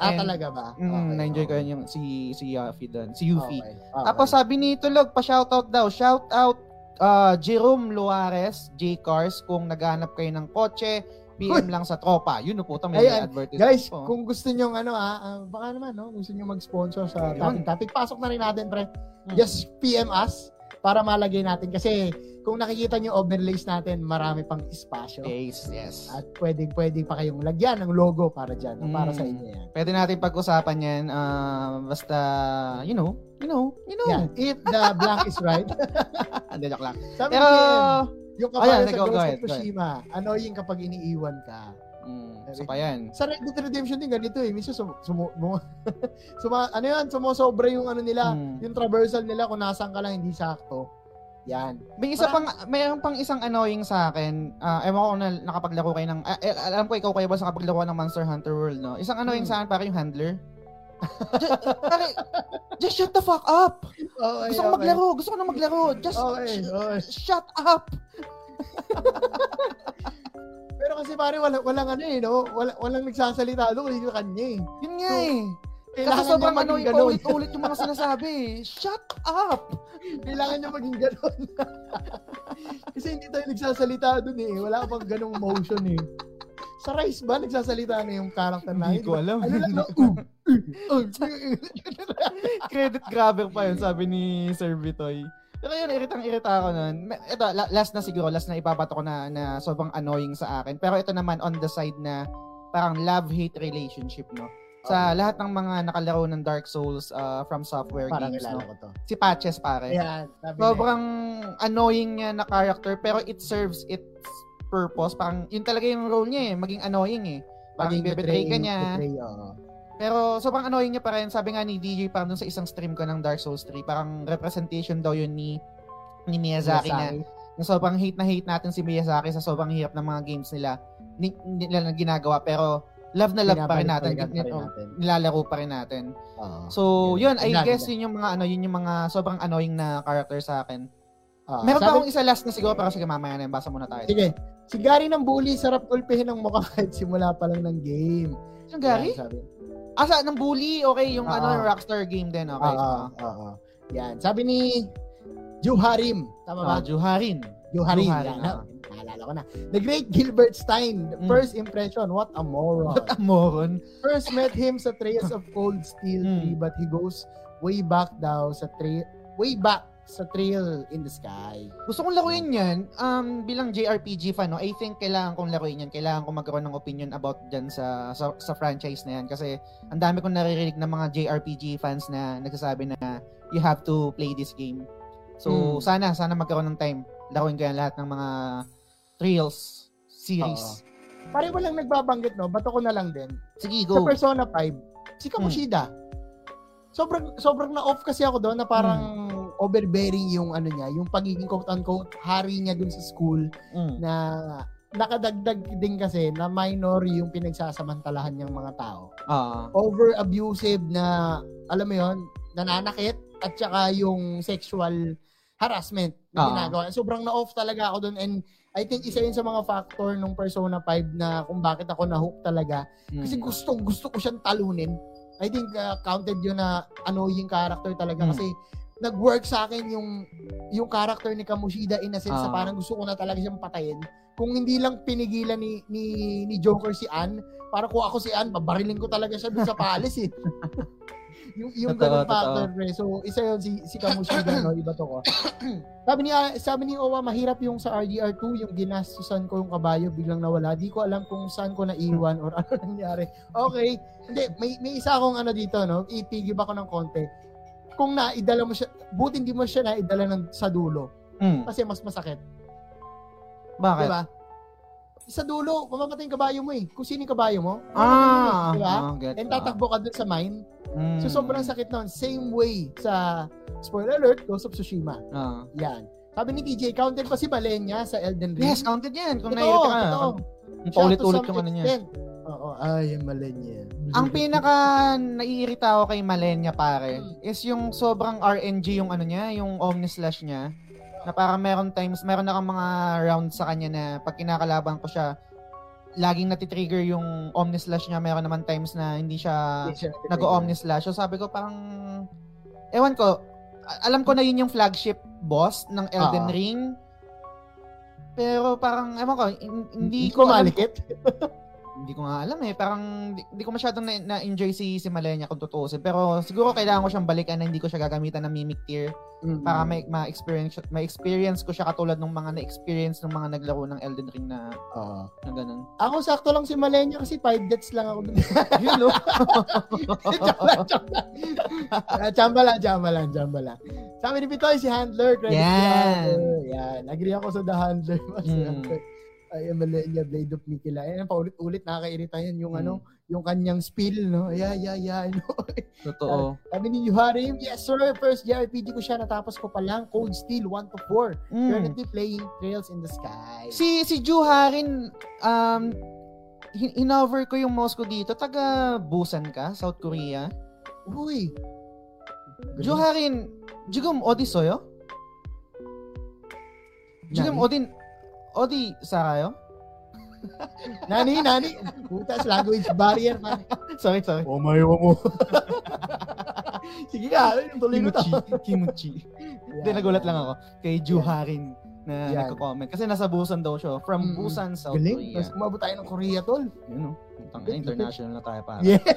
Ah, And- talaga ba? Mm, na-enjoy ko okay. yun yung si si Yuffie doon, si Yuffie. Okay, okay. Tapos sabi ni Tulog, pa-shoutout daw. Shoutout uh, Jerome Luares, J-Cars, kung naghanap kayo ng kotse, PM lang sa tropa. Yun po, may Ayan, advertisement Guys, po. kung gusto nyo ano ah, ah, baka naman no, gusto nyo mag-sponsor sa Ayun. topic topic, pasok na rin natin pre. Mm. Just PM us para malagay natin kasi kung nakikita nyo overlays natin, marami pang espasyo. Yes, yes. At pwedeng pwedeng pa kayong lagyan ng logo para diyan, para Mm. sa inyo yan. Pwede natin pag-usapan yan. ah, basta, you know, you know, you know. Yeah, if the blank is right. [laughs] Hindi, joke lang. Sabi Pero, Yung kabayo Ayan, sa go- go Ghost ahead, of go ahead. Tsushima, annoying kapag iniiwan ka. Isa pa yan. Sa Red Dead Redemption din ganito eh. Minsan sum, sumu, mu- [laughs] suma, ano yan, sumusobra yung ano nila, Mm. yung traversal nila kung nasaan ka lang hindi sakto. Yan. May isa Parang- pang mayroon pang isang annoying sa akin. Ah, ewan ko na, nakapaglaro kayo ng eh, alam ko ikaw kayo ba sa nakapaglaro ng Monster Hunter World, no? Isang annoying Hmm. sa akin para yung handler. [laughs] just, pare, just shut the fuck up. Okay, Gusto ko maglaro, gusto ko na maglaro. Just Okay, sh- okay. shut up. [laughs] Pero kasi pare, wala, walang ano eh, no? Wala, walang nagsasalita doon kasi kanya eh. Yun nga So, eh. Kasi Kailangan sobrang maging annoying ganun. paulit-ulit yung mga sinasabi. Shut up. [laughs] Kailangan niya maging ganon. [laughs] kasi hindi tayo nagsasalita doon eh. Wala pang ganong motion eh. Sa Rise ba, nagsasalita na yung character na Hindi ko alam. Ano lang? Uh, uh, uh, Credit grabber pa yun, sabi ni Sir Vitoy. Pero yun, iritang-irita ako nun. Ito, la- last na siguro, last na ibabato ko na, na sobrang annoying sa akin. Pero ito naman, on the side na parang love-hate relationship, no? Sa lahat ng mga nakalaro ng Dark Souls uh, from software Parang games, no? ko to. Si Patches, pare. Niya. Sobrang annoying niya na character, pero it serves its purpose. Parang, yun talaga yung role niya eh, maging annoying eh. Parang Maging ibebetray ka betray- niya. betray, oo. Pero sobrang annoying niya pa rin. Sabi nga ni DJ parang dun sa isang stream ko ng Dark Souls 3, parang representation daw yun ni ni Miyazaki, na, na sobrang hate na hate natin si Miyazaki sa sobrang hirap ng mga games nila ni, nila na ginagawa pero love na love pa rin natin, pa rin natin. nilalaro pa rin natin. Oo. So, yun, I Ganda, guess yun yung mga ano, yun yung mga sobrang annoying na character sa akin. Oo. Meron pa Sabi- akong isa last na siguro pero sige mamaya na yun, basa muna tayo. Sige. Si Gary ng bully, sarap ulpihin ng mukha kahit simula pa lang ng game. Yung Gary? Yan, sabi. Asa ng bully, okay, yung Oo. ano, yung Rockstar game din, okay. Oo, oo. Yan. Sabi ni Juharim. Tama ba? Ah, Juharin. Juharim. Juharin, Yan. oo. Naalala ko na. The Great Gilbert Stein. Mm. First impression, what a moron. What a moron. First met him sa Trails of Cold Steel [laughs] Mm. 3 but he goes way back daw sa trail way back sa trail in the sky. Gusto kong laruin yan. Um, bilang JRPG fan, no, I think kailangan kong laruin yan. Kailangan kong magkaroon ng opinion about dyan sa, sa, sa franchise na yan. Kasi ang dami kong naririnig ng mga JRPG fans na nagsasabi na you have to play this game. So, Hmm. sana, sana magkaroon ng time. Laruin ko yan lahat ng mga Trails series. Pare walang nagbabanggit no, bato ko na lang din. Sige, Sa go. Persona 5, si Kamoshida. Sobrang sobrang na-off kasi ako doon na parang overbearing yung ano niya, yung pagiging quote-unquote hari niya dun sa school Mm. na nakadagdag din kasi na minor yung pinagsasamantalahan niyang mga tao. Ah. Over abusive na alam mo yon, nananakit at saka yung sexual harassment na Ah. ginagawa. Sobrang na-off talaga ako doon and I think isa yun sa mga factor nung Persona 5 na kung bakit ako na-hook talaga Mm. kasi gusto gusto ko siyang talunin. I think uh, counted yun na annoying character talaga Mm. kasi nag-work sa akin yung yung character ni Kamoshida in a sense na Ah. parang gusto ko na talaga siyang patayin. Kung hindi lang pinigilan ni ni, ni Joker si Anne, para kung ako si Anne, babarilin ko talaga siya dun sa palace eh. [laughs] yung yung ganung factor pre. So isa yun si si Kamoshida no, iba to ko. [coughs] sabi ni sabi ni Owa mahirap yung sa RDR2 yung ginastusan ko yung kabayo biglang nawala. Di ko alam kung saan ko naiwan or [laughs] ano nangyari. Okay. Hindi, may may isa akong ano dito no, ipigib ako ng konti. Kung naidala mo siya, buti hindi mo siya naidala ng sa dulo Mm. kasi mas masakit, Bakit? di ba? Sa dulo, mamamatay yung kabayo mo eh. Kung sino yung kabayo mo, Ah, yun eh, di ba? ah, get, And tatakbo ka dun sa mine. Mm. So sobrang sakit nun. Same way sa spoiler alert, Ghost of Tsushima. Ah. Yan. Sabi ni DJ, counted pa si Malenia sa Elden Ring. Yes, counted yan. Kung totoo, naiirita ka. Ang paulit-ulit Siya to yung Oo, ay, yung Malenia. Ang pinaka naiirita ako kay Malenia pare is yung sobrang RNG yung ano niya, yung Omni Slash niya. Na parang meron times, meron na mga rounds sa kanya na pag kinakalaban ko siya, laging natitrigger yung Omni Slash niya. Meron naman times na hindi siya siya nag-Omni Slash. So sabi ko parang, ewan ko, alam ko na yun yung flagship boss ng Elden Ah. Ring. Pero parang, ewan ko, hin- hindi Hindi ko malikit. Hindi ko nga alam eh. Parang di, di ko masyadong na, na-enjoy si, si Malenia kung tutuusin. Pero siguro kailangan ko siyang balikan na hindi ko siya gagamitan ng mimic tier Mm. para may ma-experience ma-experience ko siya katulad ng mga na-experience ng mga naglaro ng Elden Ring na, Oo. na ganun. Ako sakto lang si Malenya kasi 5 deaths lang ako. [laughs] Yun no? Chamba lang, chamba lang. Ah, Chamba lang, chamba lang. Sabi ni Pitoy, si Handler. Credit Yan. si Handler. Yan. Agree ako sa The Handler. [laughs] Mm ay Valeria Blade of Mikila. Ayan, paulit-ulit nakakairita yan yung hmm. ano, yung kanyang spill, no? Yeah, yeah, yeah. No? [laughs] Totoo. Sabi ni Yuharim, yes sir, first JRPG ko siya, natapos ko pa lang, Cold Steel 1 to 4. Hmm. Currently playing Trails in the Sky. Si si Juharin, um, hinover ko yung mouse dito. Taga Busan ka, South Korea? Uy! Juharin, jigum odisoyo? Jigum odin o di, isa kayo? nani, nani. Putas, language barrier. Man. sorry, sorry. Oh, may mo. Sige ka, tuloy ko to. Kimuchi. Hindi, yeah. nagulat lang ako. Kay Juharin. Yeah na Yan. nagko-comment. Kasi nasa Busan daw siya. From Mm-mm. Busan, South Galing. Korea. Tapos umabot tayo ng Korea, tol. Yun. Putang ina, international na tayo para. Yeah. [laughs]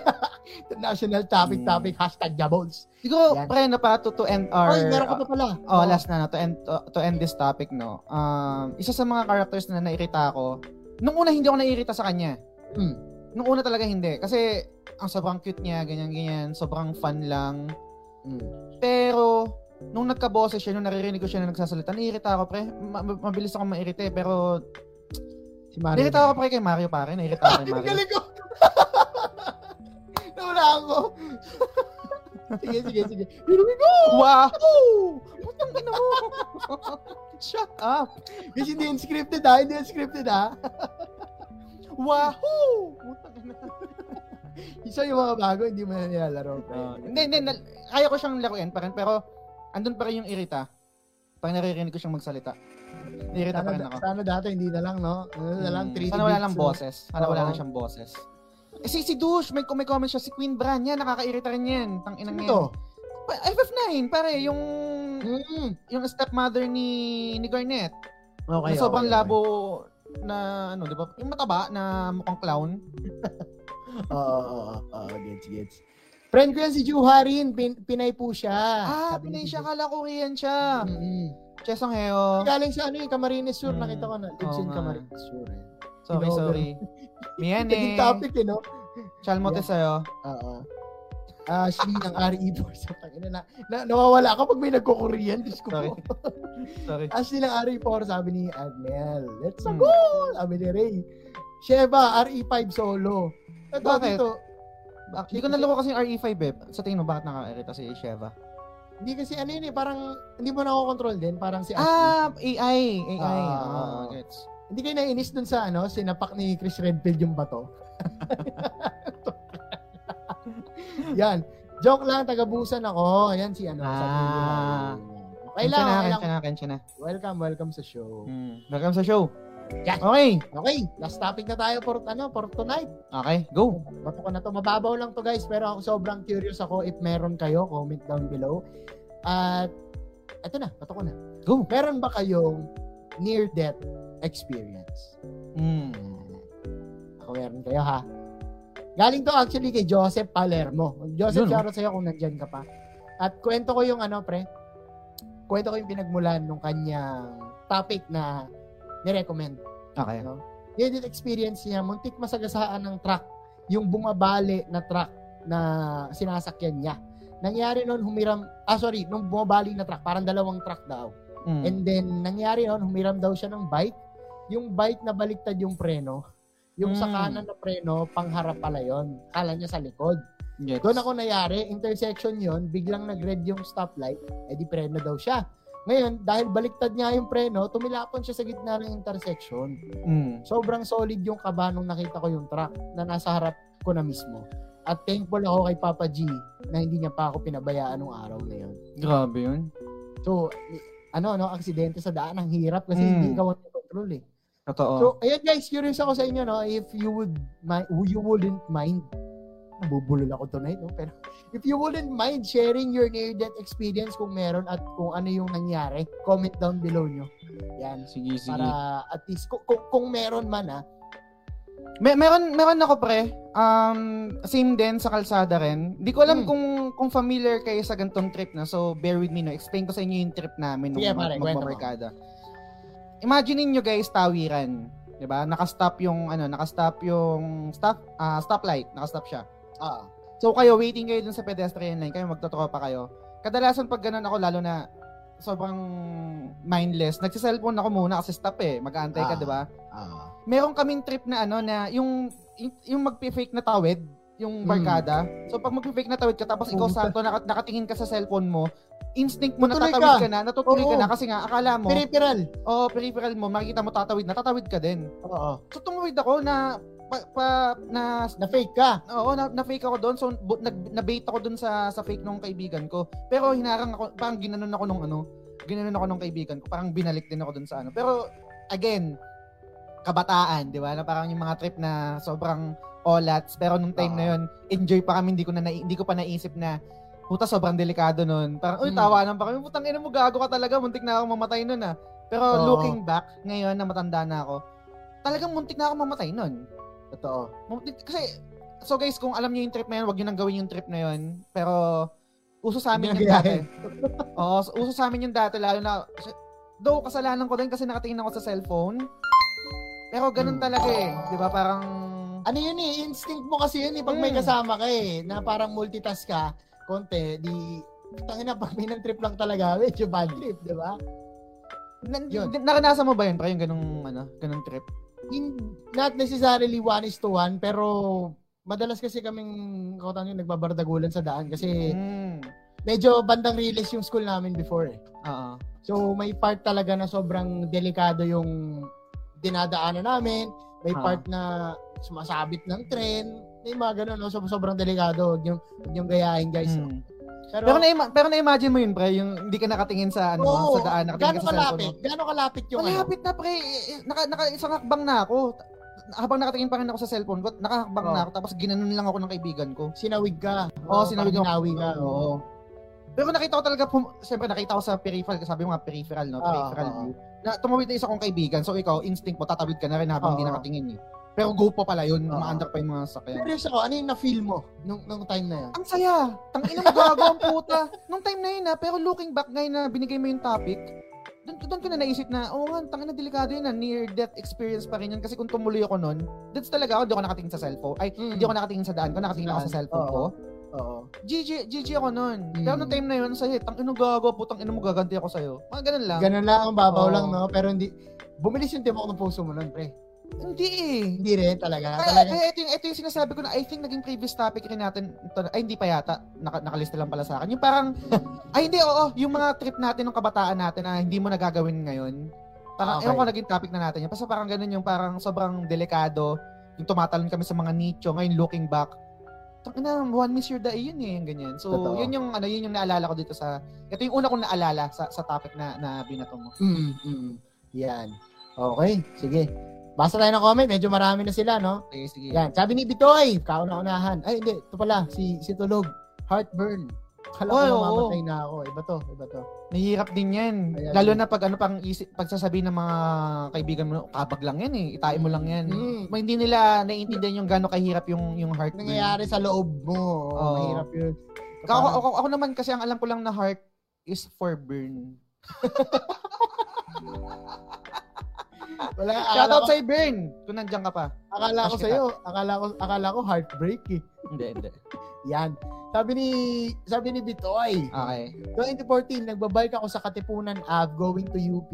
International topic, Mm. topic, hashtag jabols. Siguro, Yan. pre, na pa, to, to end our... Ay, meron ka pa pala. Oh, last na, no, to end to, to end this topic, no. Um, isa sa mga characters na nairita ako, nung una hindi ako nairita sa kanya. Mm. Nung una talaga hindi kasi ang sobrang cute niya, ganyan ganyan, sobrang fun lang. Mm. Pero nung nagka-boses siya, nung naririnig ko siya na nagsasalita, nairita ako pre. Ma- ma- mabilis ako mairite, pero Si Mario. nairita ako pre kay Mario pare, nairita ako kay Mario. galing ko. [laughs] Nawala ako. [laughs] sige, sige, sige. Here we go! Wow! Putang ina mo! Shut up! Kasi hindi yung scripted ha, hindi yung scripted ha. [laughs] Wahoo! Putang ina. Isa yung mga bago, hindi mo na nilalaro. Uh, hindi, hindi. Kaya ko siyang laruin pa rin, pero andun pa rin yung irita. Pag naririnig ko siyang magsalita. Irita pa rin sana, ako. sana dati hindi na lang, no? Ano na lang, Mm, 3D Sana wala lang boses. Sana wala lang siyang boses. Eh, si, si Douche, may, may comment siya, si Queen Bran, yan, nakakairita rin yan. Tang inang yan. to? Pa- FF9, pare, yung Mm. yung stepmother ni ni Garnet. Okay, na sobrang okay, okay. labo na ano, 'di ba? Yung mataba na mukhang clown. [laughs] Oo, oo, oo, oo, gets, gets. Friend ko yan si Juharin, pin, Pinay po siya. Ah, Sabi pinay siya, kala Korean siya. Mm-mm. Chesong Heo. Galing sa ano yung Camarines Sur, Mm. nakita ko na. Lives Oo in. Camarines Sur. Eh. Sorry, Inover. sorry. [laughs] Naging eh. topic eh, no? Chalmote sa'yo. Oo. Ashley ng RE Force. [laughs] Na, na, nawawala ka pag may nagko-Korean. Diyos ko Sorry. [laughs] Sorry. Ashley ng RE Force, sabi ni Admel. Let's Hmm. go! Sabi ni Ray. Sheba, RE5 solo. Ito, Bakit? dito. Bak- Hindi ko naloko kasi yung RE5 eh. Sa tingin mo, bakit nakairita si Sheva? Hindi kasi ano yun eh, parang hindi mo nakokontrol din. Parang si Ashley. Ah, AI. AI. Ah. Ah, gets. Hindi kayo nainis dun sa ano, sinapak ni Chris Redfield yung bato. [laughs] Yan. Joke lang, taga-busan ako. Ayan si ano. sabi ni Ah. Okay Kensya lang, na, okay lang. kensya na, kensya na. Welcome, welcome sa show. Hmm. Welcome sa show. Yan. Okay. Okay, last topic na tayo for ano, for tonight. Okay, go. Bato ko na to. Mababaw lang to guys, pero ako sobrang curious ako if meron kayo, comment down below. At eto na, bato ko na. Go. Meron ba kayong near death experience? Hmm. Ako meron kayo ha. Galing to actually kay Joseph Palermo. Joseph, Yun, no? shoutout sa'yo kung nandyan ka pa. At kwento ko yung ano, pre. Kwento ko yung pinagmulan nung kanyang topic na nirecommend. Okay. Near death experience niya, muntik masagasaan ng truck. Yung bumabali na truck na sinasakyan niya. Nangyari noon humiram, ah sorry, nung bumabali na truck, parang dalawang truck daw. Hmm. And then, nangyari noon, humiram daw siya ng bike. Yung bike na baliktad yung preno. Yung sa Mm. kanan na preno, pangharap pala yon. Kala niya sa likod. Gets. Doon ako nayari, intersection yon biglang nag-red yung stoplight, edi preno daw siya. Ngayon, dahil baliktad niya yung preno, tumilapon siya sa gitna ng intersection. Hmm. Sobrang solid yung kaba nung nakita ko yung truck na nasa harap ko na mismo. At thankful ako kay Papa G na hindi niya pa ako pinabayaan nung araw na yun. Grabe yun. So, ano, no, aksidente sa daan, ang hirap kasi Mm. hindi ikaw ang control eh. Totoo. So, ayan guys, curious ako sa inyo, no, if you would, you wouldn't mind, nabubulol ako tonight, no, pero if you wouldn't mind sharing your near-death experience kung meron at kung ano yung nangyari, comment down below nyo. Yan. sige, sige. Para at least, kung, kung, kung meron man ah, May, meron, meron ako pre. Um, same din sa kalsada rin. Hindi ko alam Hmm. kung kung familiar kayo sa gantong trip na. So, bear with me no. Explain ko sa inyo yung trip namin nung Sige, mag- pare, kwento mo. magmamarkada. Imagine niyo guys, tawiran. 'Di ba? Naka-stop yung ano, naka-stop yung stop ah stoplight, naka-stop siya. Ah. So kayo waiting kayo dun sa pedestrian line, kayo magtotropa kayo. Kadalasan pag ganun ako lalo na sobrang mindless. Nagsi-cellphone ako muna kasi stop eh. Mag-aantay ka, Ah. 'di ba? Ah. meron kaming trip na ano na yung yung, yung magpi-fake na tawid, yung Hmm. barkada. So pag magpi-fake na tawid ka tapos ikaw sakto naka, nakatingin ka sa cellphone mo, instinct mo Tutuloy natatawid ka. ka. na, natutuloy ka Oo. na kasi nga akala mo, Peripheral. oh, peripheral mo, makikita mo tatawid na, tatawid ka din. Oo. So tumawid ako na pa, pa na Na fake ka. Oo, na, na-fake ako doon. So, bu- nag, na-bait ako doon sa, sa fake nung kaibigan ko. Pero hinarang ako, parang ginanon ako nung ano, ginanon ako nung kaibigan ko. Parang binalik din ako doon sa ano. Pero, again, kabataan, di ba? Na parang yung mga trip na sobrang olats. Pero nung time Oo. na yun, enjoy pa kami. Hindi ko, na, hindi ko pa naisip na, puta, sobrang delikado nun. Parang, uy, Hmm. tawanan pa kami. Putang ina mo, gago ka talaga. Muntik na ako mamatay nun ah. Pero Oo. looking back, ngayon na matanda na ako, talagang muntik na ako mamatay nun. Totoo. Kasi, so guys, kung alam niyo yung trip na yun, wag niyo nang gawin yung trip na yun. Pero, uso sa amin yung dati. [laughs] Oo, so- uso sa amin yung dati, lalo na, though, kasalanan ko din kasi nakatingin ako sa cellphone. Pero ganun Hmm. talaga eh. Di ba, parang, Ano yun eh, instinct mo kasi yun eh, pag may Mm. kasama ka eh, na parang multitask ka, konti, di, tangina pag may trip lang talaga, [laughs] medyo bad trip, di ba? na, Yun. naranasan mo ba yun, pre, yung ganung, ano, ganung trip? In, not necessarily one is to one, pero madalas kasi kaming kautan yung nagbabardagulan sa daan kasi Mm. medyo bandang release yung school namin before eh. Oo. So may part talaga na sobrang delikado yung dinadaanan namin. May Ah. part na sumasabit ng tren. May mga ganun, no? So, sobrang delikado. Huwag yung, huwag yung gayahin, guys. Mm. Pero, Pero, na pero na-imagine mo yun, pre, yung hindi ka nakatingin sa, ano, oo, sa daan, nakatingin ka sa cellphone kalapit? mo. Gaano kalapit yung ano? Malapit na, pre. Eh, eh, Naka, naka, isang hakbang na ako. Habang nakatingin pa rin ako sa cellphone ko, nakahakbang Oo. na ako, tapos ginanon lang ako ng kaibigan ko. Sinawig ka. Oo, sinawig ako. Sinawi ka. Oo. Pero nakita ko talaga, pum- siyempre nakita ko sa peripheral, sabi mo nga peripheral, no? Peripheral oo. view. Na tumawid na isa kong kaibigan, so ikaw, instinct mo, tatawid ka na rin habang hindi Oo. nakatingin eh. Pero go pa pala yun, Oo. umaandar pa yung mga sakyan. Curious ako, ano yung na-feel mo nung, nung time na yun? Ang saya! Tangina mo gago ang puta. Nung time na yun ha, pero looking back ngayon na binigay mo yung topic, doon, doon ko na naisip na, oo nga, tangina delikado yun na, near death experience pa rin yun. Kasi kung tumuloy ako nun, that's talaga ako, hindi ako nakatingin sa cellphone. Ay, Mm. hindi ako nakatingin sa daan ko, nakatingin ako sa cellphone ko. Oo. GG, GG ako nun. Mm. Pero nung time na yun, sa'yo, tang ino gago, putang ino mo, gaganti ako sa'yo. Mga ganun lang. Ganun lang, ang babaw Oo. lang, no? Pero hindi, bumilis yung tibok ng puso mo nun, pre. Hindi eh. Hindi rin, talaga. Kaya, talaga. kaya ito, yung, ito yung sinasabi ko na I think naging previous topic rin natin. Ito, ay, hindi pa yata. Naka, nakalista lang pala sa akin. Yung parang, [laughs] ay hindi, oo. Yung mga trip natin ng kabataan natin na hindi mo nagagawin ngayon. Parang, Okay. ewan ko naging topic na natin yun. Basta parang ganun yung parang sobrang delikado. Yung tumatalon kami sa mga nicho. Ngayon, looking back, na one miss your day yun eh, yung ganyan. So, Totoo. yun yung ano, yun yung naalala ko dito sa ito yung una kong naalala sa sa topic na na binato mo. Mm, mm. Yan. Okay, sige. Basta tayo ng comment, medyo marami na sila, no? Sige, sige. Yan, sabi ni Bitoy, kauna-unahan. Ay, hindi, ito pala, si, si Tulog. Heartburn. Kala ko Oy, oo. mamamatay na ako. Iba to, iba to. Mahirap din yan. Ayan. Lalo na pag ano pang isip, pagsasabi ng mga kaibigan mo, kabag lang yan eh, itain mo lang yan. Mm. Ma- Hindi nila naiintindihan yung gaano kahirap yung yung heart. Nangyayari sa loob mo. Oo. Mahirap yun. Ako, ako, ako, ako naman kasi ang alam ko lang na heart is for burn. [laughs] Wala, akala Shoutout ko, sa burn kung nandiyan ka pa. akala ko sa'yo, akala ko, akala ko heartbreak eh. Hindi, hindi. Yan. Sabi ni, sabi ni Bitoy, Okay. 2014, nagbabike ako sa Katipunan Ave going to UP.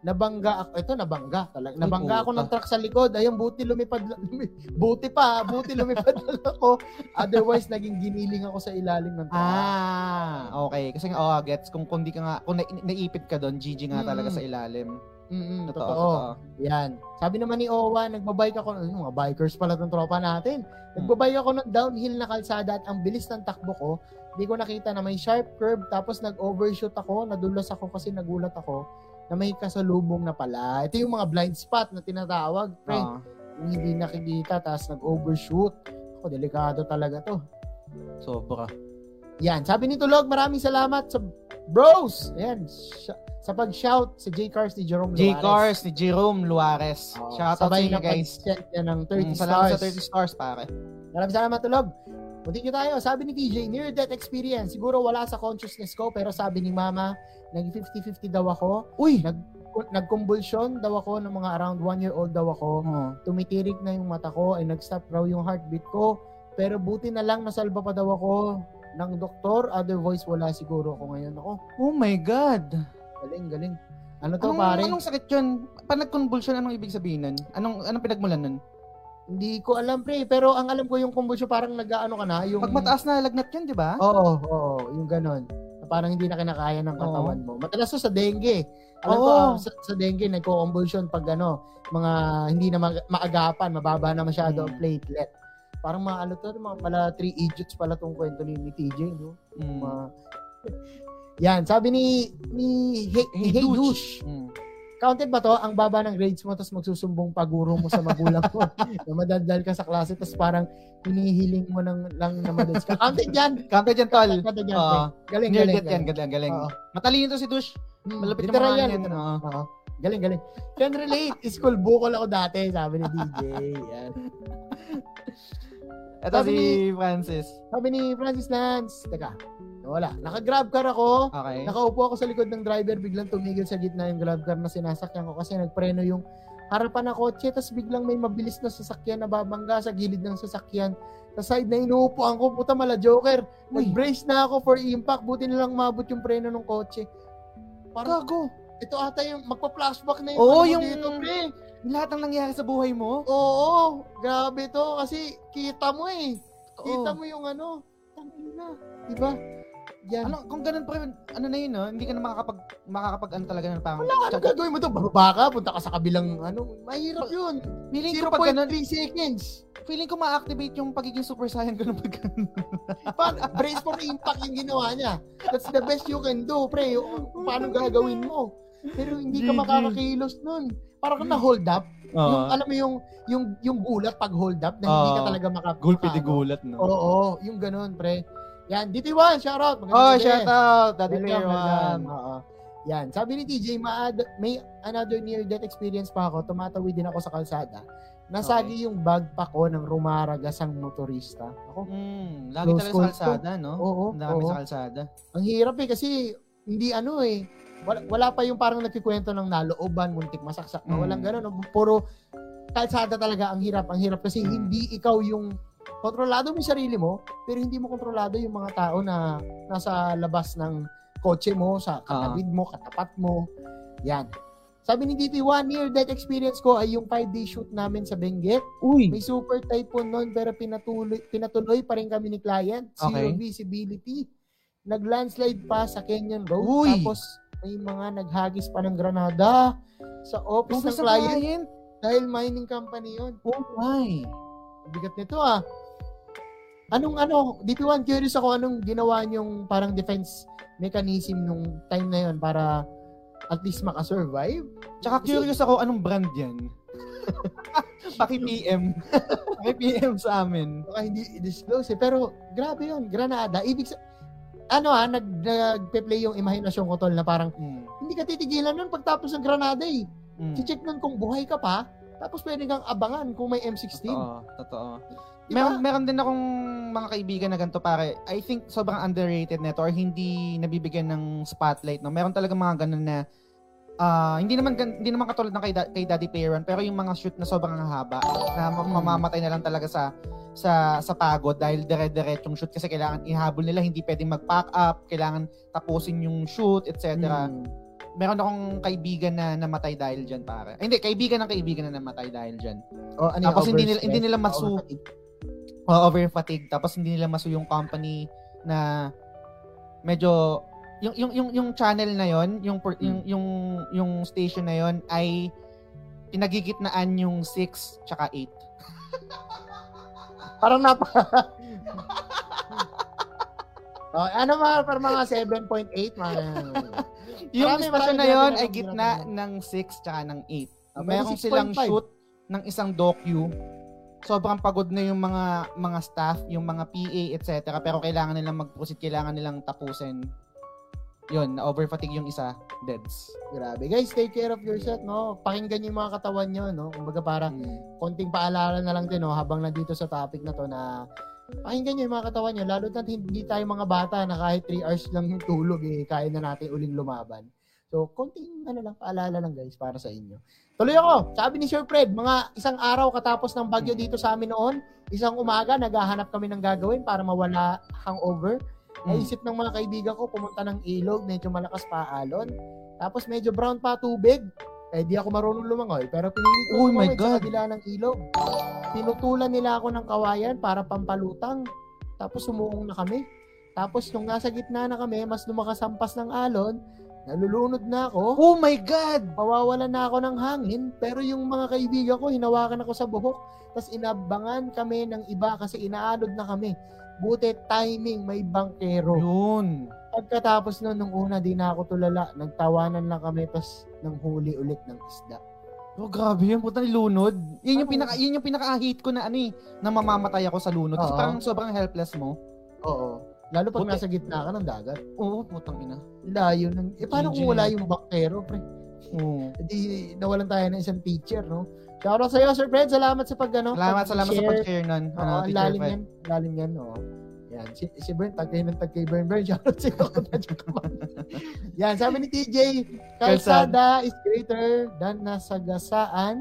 Nabangga ako, ito nabangga talaga. Ay, Nabangga ako ng truck sa likod. Ayun, buti lumipad, lumi- [laughs] buti pa, buti lumipad ako. Otherwise, naging giniling ako sa ilalim ng truck. Ah, okay. Kasi nga, oh, gets. Kung, kung di ka nga, kung na, naipit ka doon, GG nga talaga Mm. sa ilalim. Mm-mm, Totoo, totoo. totoo. Yan. Sabi naman ni Owa, nagbabike ako, ano, mga bikers pala tong tropa natin. Hmm. Nagbabike ako ng downhill na kalsada at ang bilis ng takbo ko, hindi ko nakita na may sharp curve tapos nag-overshoot ako, nadulas ako kasi nagulat ako na may kasalubong na pala. Ito yung mga blind spot na tinatawag, pre. Yung hindi nakikita tapos nag-overshoot. Ako, delikado talaga to. sobra. Yan. Sabi ni Tulog, maraming salamat sa Bros! Ayan. Sh- sa pag-shout si J. Cars ni Jerome J. Luares. Cars ni Jerome Luares. Oo, Shout out sa sabay inyo na guys. pag-set niya ng 30 Mm, Salamat stars. sa 30 stars pare. Maraming salamat, Tulog. Continue tayo. Sabi ni TJ, near-death experience. Siguro wala sa consciousness ko, pero sabi ni Mama, nag 50-50 daw ako. Uy! Nag, nag-convulsion daw ako ng mga around 1 year old daw ako. Oh. Tumitirik na yung mata ko ay nag-stop raw yung heartbeat ko. Pero buti na lang nasalba pa daw ako ng doktor. Other voice wala siguro ako ngayon. Ako, oh my God. Galing, galing. Ano to Anong, pare? anong sakit yun? Pag nag-convulsion, anong ibig sabihin nun? Anong, anong pinagmulan nun? Hindi ko alam pre, pero ang alam ko yung convulsion parang nag-ano ka na, yung Pag mataas na lagnat yun, di ba? Oo, oo, yung ganon. Parang hindi na kinakaya ng katawan mo. Madalas to sa dengue. Alam ko, Oo. ah, sa, sa dengue, nagko-convulsion pag ano, mga hindi na mag- maagapan, mababa na masyado ang Mm. platelet. Parang mga ano to, mga pala three idiots pala tong kwento ni, ni TJ, no? Mm. Mga... Yan, sabi ni ni Hey, Hey, hey, douche. douche. Mm. Counted ba to? Ang baba ng grades mo tapos magsusumbong paguro mo sa magulang mo [laughs] na madaldal ka sa klase tapos parang hinihiling mo ng, lang na madalas ka. Counted yan! Counted yan, tol. Counted yan. Pre. Galing, galing, death yan, galing, galing. Oo. Matalino to si Dush. Hmm, Malapit literal mga yan. yan, literal. oo. Oo. Galing, galing. Can relate. School bukol ako dati, sabi ni DJ. Yan. Ito Sabi si ni- Francis. Sabi ni Francis Lance, teka, wala. Naka-grab car ako. Okay. Nakaupo ako sa likod ng driver, biglang tumigil sa gitna yung grab car na sinasakyan ko kasi nagpreno yung harapan ng kotse, tapos biglang may mabilis na sasakyan na babangga sa gilid ng sasakyan. Sa side na inuupuan ko, puta mala joker. Nag-brace na ako for impact, buti na lang mabot yung preno ng kotse. Parang, Gago. ito ata yung magpa-flashback na yung Oo, ano yung- dito, pre. Lahat ng nangyari sa buhay mo. Oo, grabe to kasi kita mo eh. Kita Oo. mo yung ano, tangina, 'di ba? Yan. Ano, kung ganun pa rin, ano na yun, no? hindi ka na makakapag, makakapag ano talaga ng parang, Wala, ano gagawin mo to? Bababa ka, punta ka sa kabilang ano, mahirap yun. feeling ko pag ganun, 0.3 seconds. feeling ko ma-activate yung pagiging super saiyan ko ng pag ganun. [laughs] Brace for impact yung ginawa niya. That's the best you can do, pre. Yung- Paano gagawin mo? Pero hindi ka makakakilos nun. Parang na hold up. Yung, Oo. alam mo yung, yung, yung gulat pag hold up na hindi ka Oo. talaga maka, Gulpi di gulat, no? Oo, yung ganun, pre. Yan, DT1, shout out. Oh, shout out, Daddy Player. Oo. Yan, sabi ni TJ, maad, may another near-death experience pa ako. Tumatawid din ako sa kalsada. Nasagi yung backpack ko ng rumaragasang motorista. Ako, Mm, lagi talaga sa kalsada, no? oo, Ang dami oo. sa kalsada. Ang hirap eh kasi hindi ano eh. Wala, wala pa yung parang nagkikwento ng nalooban, muntik masaksak na. Mm. Walang ganun. no? Puro kalsada talaga ang hirap. Ang hirap kasi Mm. hindi ikaw yung kontrolado mo yung sarili mo, pero hindi mo kontrolado yung mga tao na nasa labas ng kotse mo, sa katawid mo, katapat mo. Yan. Sabi ni DP1, near death experience ko ay yung 5-day shoot namin sa Benguet. Uy! May super typhoon noon pero pinatuloy, pinatuloy pa rin kami ni client. Zero Okay. visibility. Nag-landslide pa sa Canyon Road. Uy! Tapos may mga naghagis pa ng granada sa office ng Office sa client client? dahil mining company yon. Oh my! Bigat nito ah. Anong ano, DP1 curious ako anong ginawa niyong parang defense mechanism nung time na yon para at least makasurvive? Tsaka curious ako, anong brand yan? [laughs] Paki-PM. Paki-PM [laughs] sa amin. baka hindi i-disclose eh. Pero grabe yun, Granada. Ibig sa... Ano ah, nag, nagpe-play yung imahinasyon ko tol na parang Mm. hindi ka titigilan nun pagtapos ng Granada eh. Mm. Si-check nun kung buhay ka pa, tapos pwede kang abangan kung may M16. Totoo, totoo. Diba? Meron, meron din akong mga kaibigan na ganito pare. I think sobrang underrated nito or hindi nabibigyan ng spotlight. No? Meron talaga mga ganun na ah, hindi naman hindi naman katulad ng kay, Da- kay Daddy Player One, pero yung mga shoot na sobrang haba na ma- mamamatay na lang talaga sa sa sa pagod dahil dire-diretsong shoot kasi kailangan ihabol nila, hindi pwedeng mag-pack up, kailangan tapusin yung shoot, etc. Mm. Meron akong kaibigan na namatay dahil diyan pare. Ay, hindi, kaibigan ng kaibigan na namatay dahil diyan. O, ano Tapos hindi nila- hindi nila masu- uh, over fatigue tapos hindi nila masu yung company na medyo yung yung yung yung channel na yon yung yung yung yung station na yon ay pinagigitnaan yung 6 tsaka 8 [laughs] Parang napa... [laughs] oh, ano mga, parang mga 7.8, mga... [laughs] yung Marami, station na yon ay gitna ng 6 tsaka ng 8 Ah, Meron silang 6.5. shoot ng isang docu sobrang pagod na yung mga mga staff, yung mga PA, etc. Pero kailangan nilang mag-proceed, kailangan nilang tapusin. Yun, na overfatigue yung isa, deads. Grabe. Guys, take care of yourself, no? Pakinggan yung mga katawan nyo, no? Kumbaga parang Mm. konting paalala na lang din, no? Habang nandito sa topic na to na pakinggan nyo yung mga katawan nyo. Lalo na hindi tayo mga bata na kahit 3 hours lang yung tulog, eh, kaya na natin uling lumaban. So, konting ano lang, paalala lang guys para sa inyo. Tuloy ako. Sabi ni Sir Fred, mga isang araw katapos ng bagyo dito sa amin noon, isang umaga, naghahanap kami ng gagawin para mawala hangover. Mm. Naisip ng mga kaibigan ko, pumunta ng ilog, medyo malakas pa alon. Tapos medyo brown pa tubig. Eh, di ako marunong lumangoy. Pero pinili ko Oh my God. sa kabila ng ilog. Tinutulan nila ako ng kawayan para pampalutang. Tapos sumuong na kami. Tapos nung nasa gitna na kami, mas lumakasampas ng alon, nalulunod na ako. Oh my God! Mawawalan na ako ng hangin. Pero yung mga kaibigan ko, hinawakan ako sa buhok. Tapos inabangan kami ng iba kasi inaanod na kami. Buti timing, may bangkero. Yun. Pagkatapos nun, nung una, di na ako tulala. Nagtawanan lang kami, tapos nang huli ulit ng isda. Oh, grabe yun. Puta lunod. Yun yung Ano? pinaka yun yung pinaka-hate ko na ano eh, na mamamatay ako sa lunod. Kasi parang sobrang helpless mo. Oo. Lalo pag Buti- nasa gitna ka ng dagat. Oo, putang ina. Layo ng... Eh, paano kung wala yung baktero, pre? Oo. Eh, Di nawalan tayo ng isang teacher, no? Shoutout sa'yo, Sir Fred. Salamat sa pag, ano, Salamat, salamat sa pag-share. nun. Oo, Ano, ang lalim yan. Lalim yan, oo. Yan. Si, si Bern, tagay ng tagay Bern Bern. [laughs] Shoutout sa'yo. Joke [laughs] naman. yan, sabi ni TJ, kalsada is greater than nasagasaan.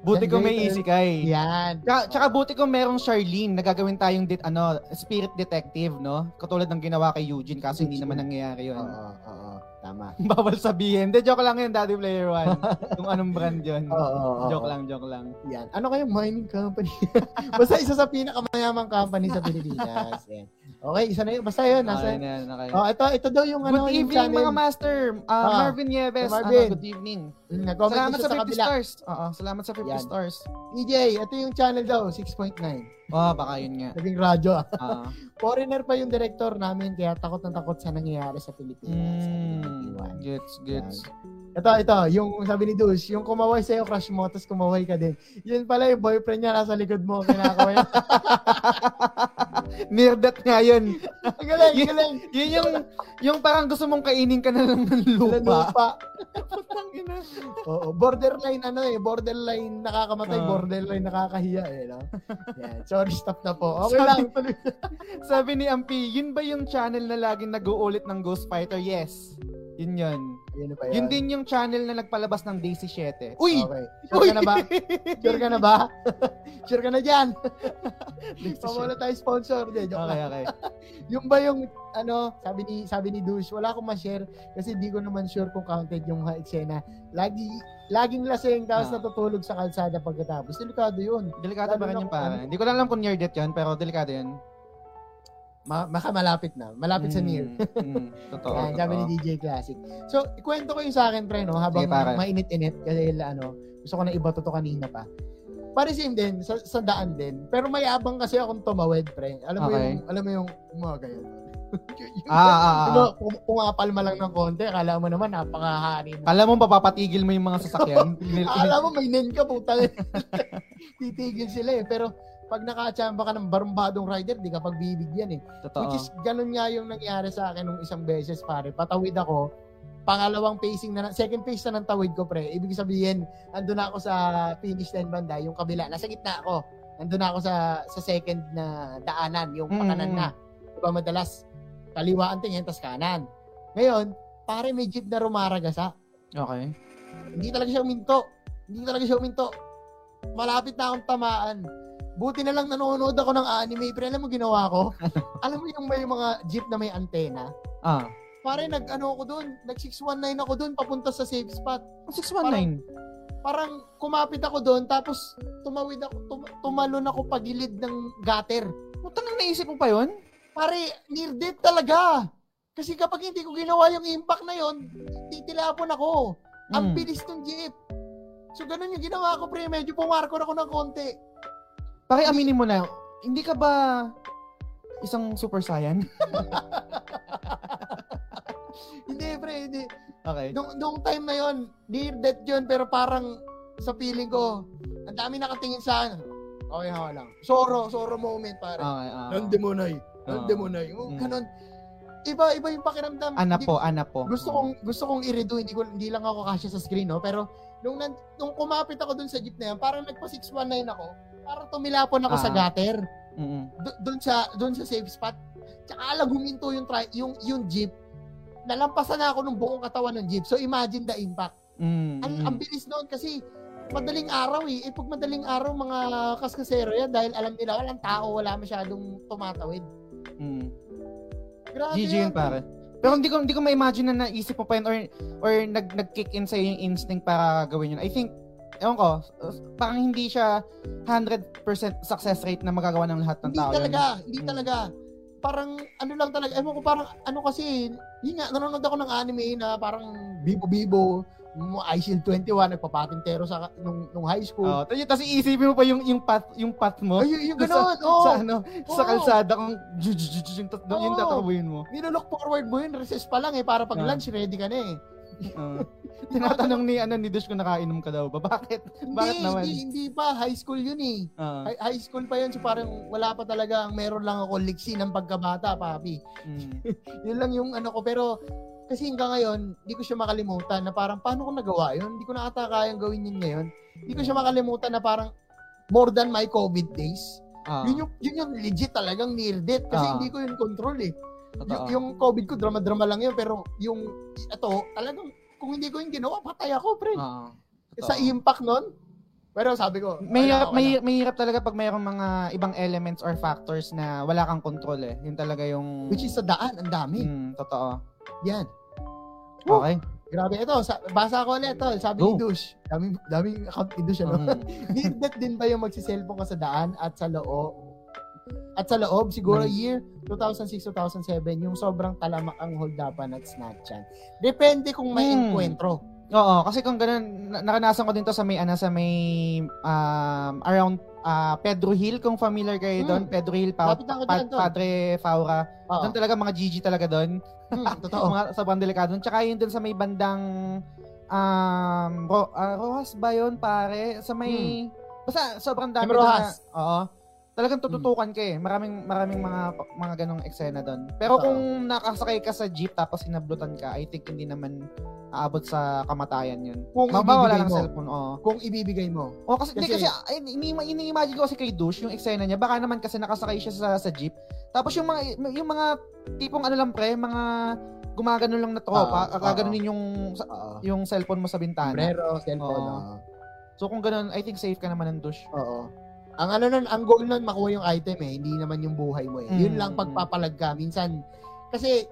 Buti ko may Generator. easy kay. Yan. Tsaka, tsaka buti ko merong Charlene na gagawin tayong dit, ano, spirit detective, no? Katulad ng ginawa kay Eugene kasi hindi naman nangyayari yun. Oo, oo. Tama. [laughs] Bawal sabihin. Hindi, joke lang yun, Daddy Player One. Kung anong brand yun. Oo, oo, oo. Joke lang, joke lang. Yan. Ano kayong mining company? [laughs] Basta isa sa pinakamayamang company sa Pilipinas. Yan. Okay, isa na yun. Basta yun. Nasa, Okay na yan, okay. oh, ito, ito daw yung ano, Good yung evening channel. mga master. Uh, Ah, Marvin Nieves. Marvin. Ano, good evening. Mm, Salamat sa siya 50 sa kabila. stars. Oo, salamat sa 50 Yan. stars. EJ, ito yung channel daw, 6.9. Oh, baka yun nga. Naging radyo. ah. Ah. [laughs] Foreigner pa yung director namin, kaya takot na takot sa nangyayari sa Pilipinas. mm, gets, gets. Ito, ito, yung sabi ni Dus, yung kumaway sa'yo, crush mo, tapos kumaway ka din. Yun pala yung boyfriend niya, nasa likod mo, kinakaway. [laughs] That nga yun. Galing, Yun- galing. Yun yung, yung parang gusto mong kainin ka na lang ng Lupa. lupa. [laughs] Oo, borderline ano eh, borderline nakakamatay, Oo. borderline nakakahiya eh, no? Yan. Sorry, stop na po. Okay lang, tuloy. [laughs] Sabi ni Ampi, yun ba yung channel na laging nag-uulit ng Ghost Fighter? Yes. Yun yun. Yun ba Yun din yung channel na nagpalabas ng Daisy 7. Uy! Okay. [laughs] Sure ka na ba? Sure ka na ba? sure ka na dyan? [laughs] Pamula tayo sponsor. Di, joke Okay, lang. okay. [laughs] Yung ba yung, ano, sabi ni, sabi ni Dush, wala akong ma-share kasi di ko naman sure kung counted yung mga eksena. Lagi, laging lasing tapos Ah. natutulog sa kalsada pagkatapos. Delikado yun. Delikado Lalo rin na yung kung para. Hindi ko na alam kung near death yun, pero delikado yun. Ma- maka malapit na. Malapit sa near. Mm, [laughs] totoo, Yan, sabi ni. DJ Classic. So, ikwento ko yung sa akin, pre, no? Habang Sige, mainit-init. Kasi, ano, gusto ko na iba to kanina pa. Pare same din, sa, sa daan din. Pero may abang kasi akong tumawid, pre. Alam mo Okay. yung, alam mo yung, mga ganyan. Yung- [laughs] Ah, ah, ah. Ano, pumapalma lang ng konti. Akala mo naman, napakahari mo. Kala mo papapatigil mo yung mga sasakyan. [laughs] Akala mo may nen ka, puta. Titigil sila eh. Pero, pag nakachamba ka ng barumbadong rider, di ka pagbibigyan eh. Totoo. Which is, ganun nga yung nangyari sa akin nung isang beses, pare. Patawid ako, pangalawang pacing na, second pace na ng tawid ko, pre. Ibig sabihin, andun ako sa finish line banda, yung kabila. Nasa gitna ako. Andun ako sa sa second na daanan, yung Mm, pakanan mm. na. Diba madalas, kaliwa ang tingin, tas kanan. Ngayon, pare may jeep na rumaragasa. Okay. Hindi talaga siya uminto. Hindi talaga siya uminto. Malapit na akong tamaan. Buti na lang nanonood ako ng anime. Pero alam mo ginawa ko? [laughs] alam mo yung may mga jeep na may antena? Ah. Pare, nag ano ako doon, nag 619 ako doon papunta sa safe spot. 619. Parang kumapit ako doon tapos tumawid ako, tum- tumalon ako pagilid ng gutter. Puta nang naisip mo pa yun? Pare, near death talaga. Kasi kapag hindi ko ginawa yung impact na yon, titilapon ako. Ang Mm. bilis ng jeep. So ganun yung ginawa ko, pre. Medyo pumarkor ako ng konti. Pare, aminin mo na, hindi ka ba isang super saiyan? [laughs] Hindi, pre, hindi. Okay. Nung, nung time na yon, near death yun, pero parang sa feeling ko, ang dami nakatingin sa akin. Okay, hawa lang. Soro, soro moment, pare. Okay, ah. Nandemonay. Ah. Nandemonay. Oh, Mm. ganun. iba iba yung pakiramdam. Ana Hindi- po, ana po. Gusto kong gusto kong i-redo, hindi ko hindi lang ako kasya sa screen, no? Pero nung nan, nung kumapit ako dun sa jeep na yan, parang nagpa 619 ako. Parang tumilapon ako sa Ah. gutter. Mm-mm. Do- doon sa doon sa safe spot. Tsaka lang huminto yung tri- yung yung jeep. Nalampasan na ako ng buong katawan ng jeep. So imagine the impact. Mm, Ang, ang bilis noon kasi madaling araw eh. Eh pag madaling araw mga kaskasero yan dahil alam nila walang tao, wala masyadong tumatawid. Mm. Grabe GG yun pare. Pero hindi ko hindi ko ma-imagine na naisip mo pa yun or or nag nag-kick in sa yung instinct para gawin yun. I think ewan ko, parang hindi siya 100% success rate na magagawa ng lahat ng Hindi tao. yun. talaga, hindi Mm. talaga. Parang ano lang talaga, ewan ko parang ano kasi, yun nga, nanonood ako ng anime na parang bibo-bibo, yung iShield 21, nagpapatintero sa nung, nung high school. Oh, tapos iisipin mo pa yung yung path yung path mo Ay, yung, yung sa- gano'n, oh. sa ano sa Oo. kalsada kung yung tat- yung Oo. tatakbuhin mo. Nilook forward mo yun, recess pa lang eh, para pag Ah. lunch, ready ka na eh. Uh, tinatanong ni ano ni Dush kung nakainom ka daw ba? Bakit? Hindi, Bakit naman? hindi, hindi pa, high school yun eh. Ah, High, high school pa yun, so parang wala pa talaga, meron lang ako liksi ng pagkabata, papi. mm. [laughs] Yun lang yung ano ko, pero kasi hanggang ngayon, hindi ko siya makalimutan na parang paano ko nagawa yun? Hindi ko na ata kayang gawin yun ngayon. Hindi ko siya makalimutan na parang more than my COVID days. Ah, Yun yung, yun yung legit talagang near death kasi Ah. hindi ko yun control eh. Totoo. Yung, yung COVID ko, drama-drama lang yun, pero yung ito, talagang kung hindi ko yung ginawa, patay ako, pre. Totoo. Sa impact nun. Pero sabi ko, wala. may, mahirap talaga pag mayroong mga ibang elements or factors na wala kang control eh. Yun talaga yung... Which is sa daan, ang dami. Mm, totoo. Yan. Woo! Okay. Grabe. Ito, sa, basa ko ulit ito. Sabi ni Go. Dush. Daming, daming account ni Dush, ano? [laughs] Mm. Death din ba yung magsiselfon ka sa daan at sa loob? At sa loob, siguro Hmm. year 2006-2007, yung sobrang talamak ang holdapan at snatchan. Depende kung may Hmm. enkwentro. Oo, kasi kung ganun, na- naranasan ko din to sa may, ano, sa may, um, around ah, Pedro Hill, kung familiar kayo Mm. doon. Pedro Hill, pa, pa- tol. Padre Faura. Oo. Doon talaga, mga GG talaga doon. Hmm, [laughs] totoo. mga sobrang delikado. Tsaka yun dun sa may bandang um, Ro, ah, Rojas ba yun, pare? Sa may, basta sobrang dami Hmm. Sa doon Rojas. na- oo. Talagang tututukan ka eh. Maraming maraming mga mga ganong eksena doon. Pero kung nakasakay ka sa jeep tapos hinablutan ka, I think hindi naman aabot sa kamatayan yun. Kung Mabawala ibibigay ng mo. cellphone, oo. Kung ibibigay mo. O kasi, Kasi- kasi ini-imagine ko kasi kay Dush, yung eksena niya, baka naman kasi nakasakay siya sa, sa jeep. Tapos yung mga, yung mga tipong ano lang pre, mga gumagano lang na tropa, Oo, gaganunin yung, Oo. yung cellphone mo sa bintana. Sombrero, cellphone. Oo. So kung ganun, I think safe ka naman ng Dush. Oo. Ang ano nun, ang goal nun, makuha yung item eh. Hindi naman yung buhay mo eh. Yun Mm, lang mm. pagpapalag ka. Minsan, kasi,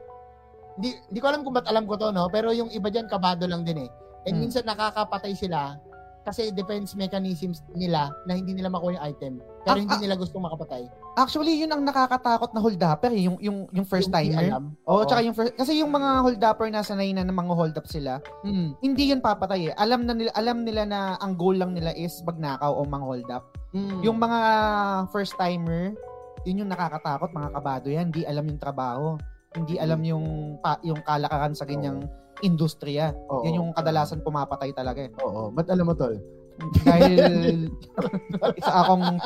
hindi, hindi ko alam kung ba't alam ko to, no? Pero yung iba dyan, kabado lang din eh. And Mm. minsan nakakapatay sila kasi defense mechanisms nila na hindi nila makuha yung item. Pero Ah, hindi nila gustong makapatay. Actually, yun ang nakakatakot na hold-upper eh, yung, yung, yung first Yung timer. alam. Oo, tsaka yung first, kasi yung mga hold-upper na sanay na na mga hold-up sila, Mm. hindi yun papatay eh. Alam na nila, alam nila na ang goal lang nila is magnakaw o mang hold up. Mm. Yung mga first timer, yun yung nakakatakot, mga kabado yan. Hindi alam yung trabaho. Hindi alam yung pa, yung kalakaran sa ganyang industriya. Oo. Yan yung kadalasan pumapatay talaga eh. Oo. Ba't alam mo, tol? Dahil [laughs] isa akong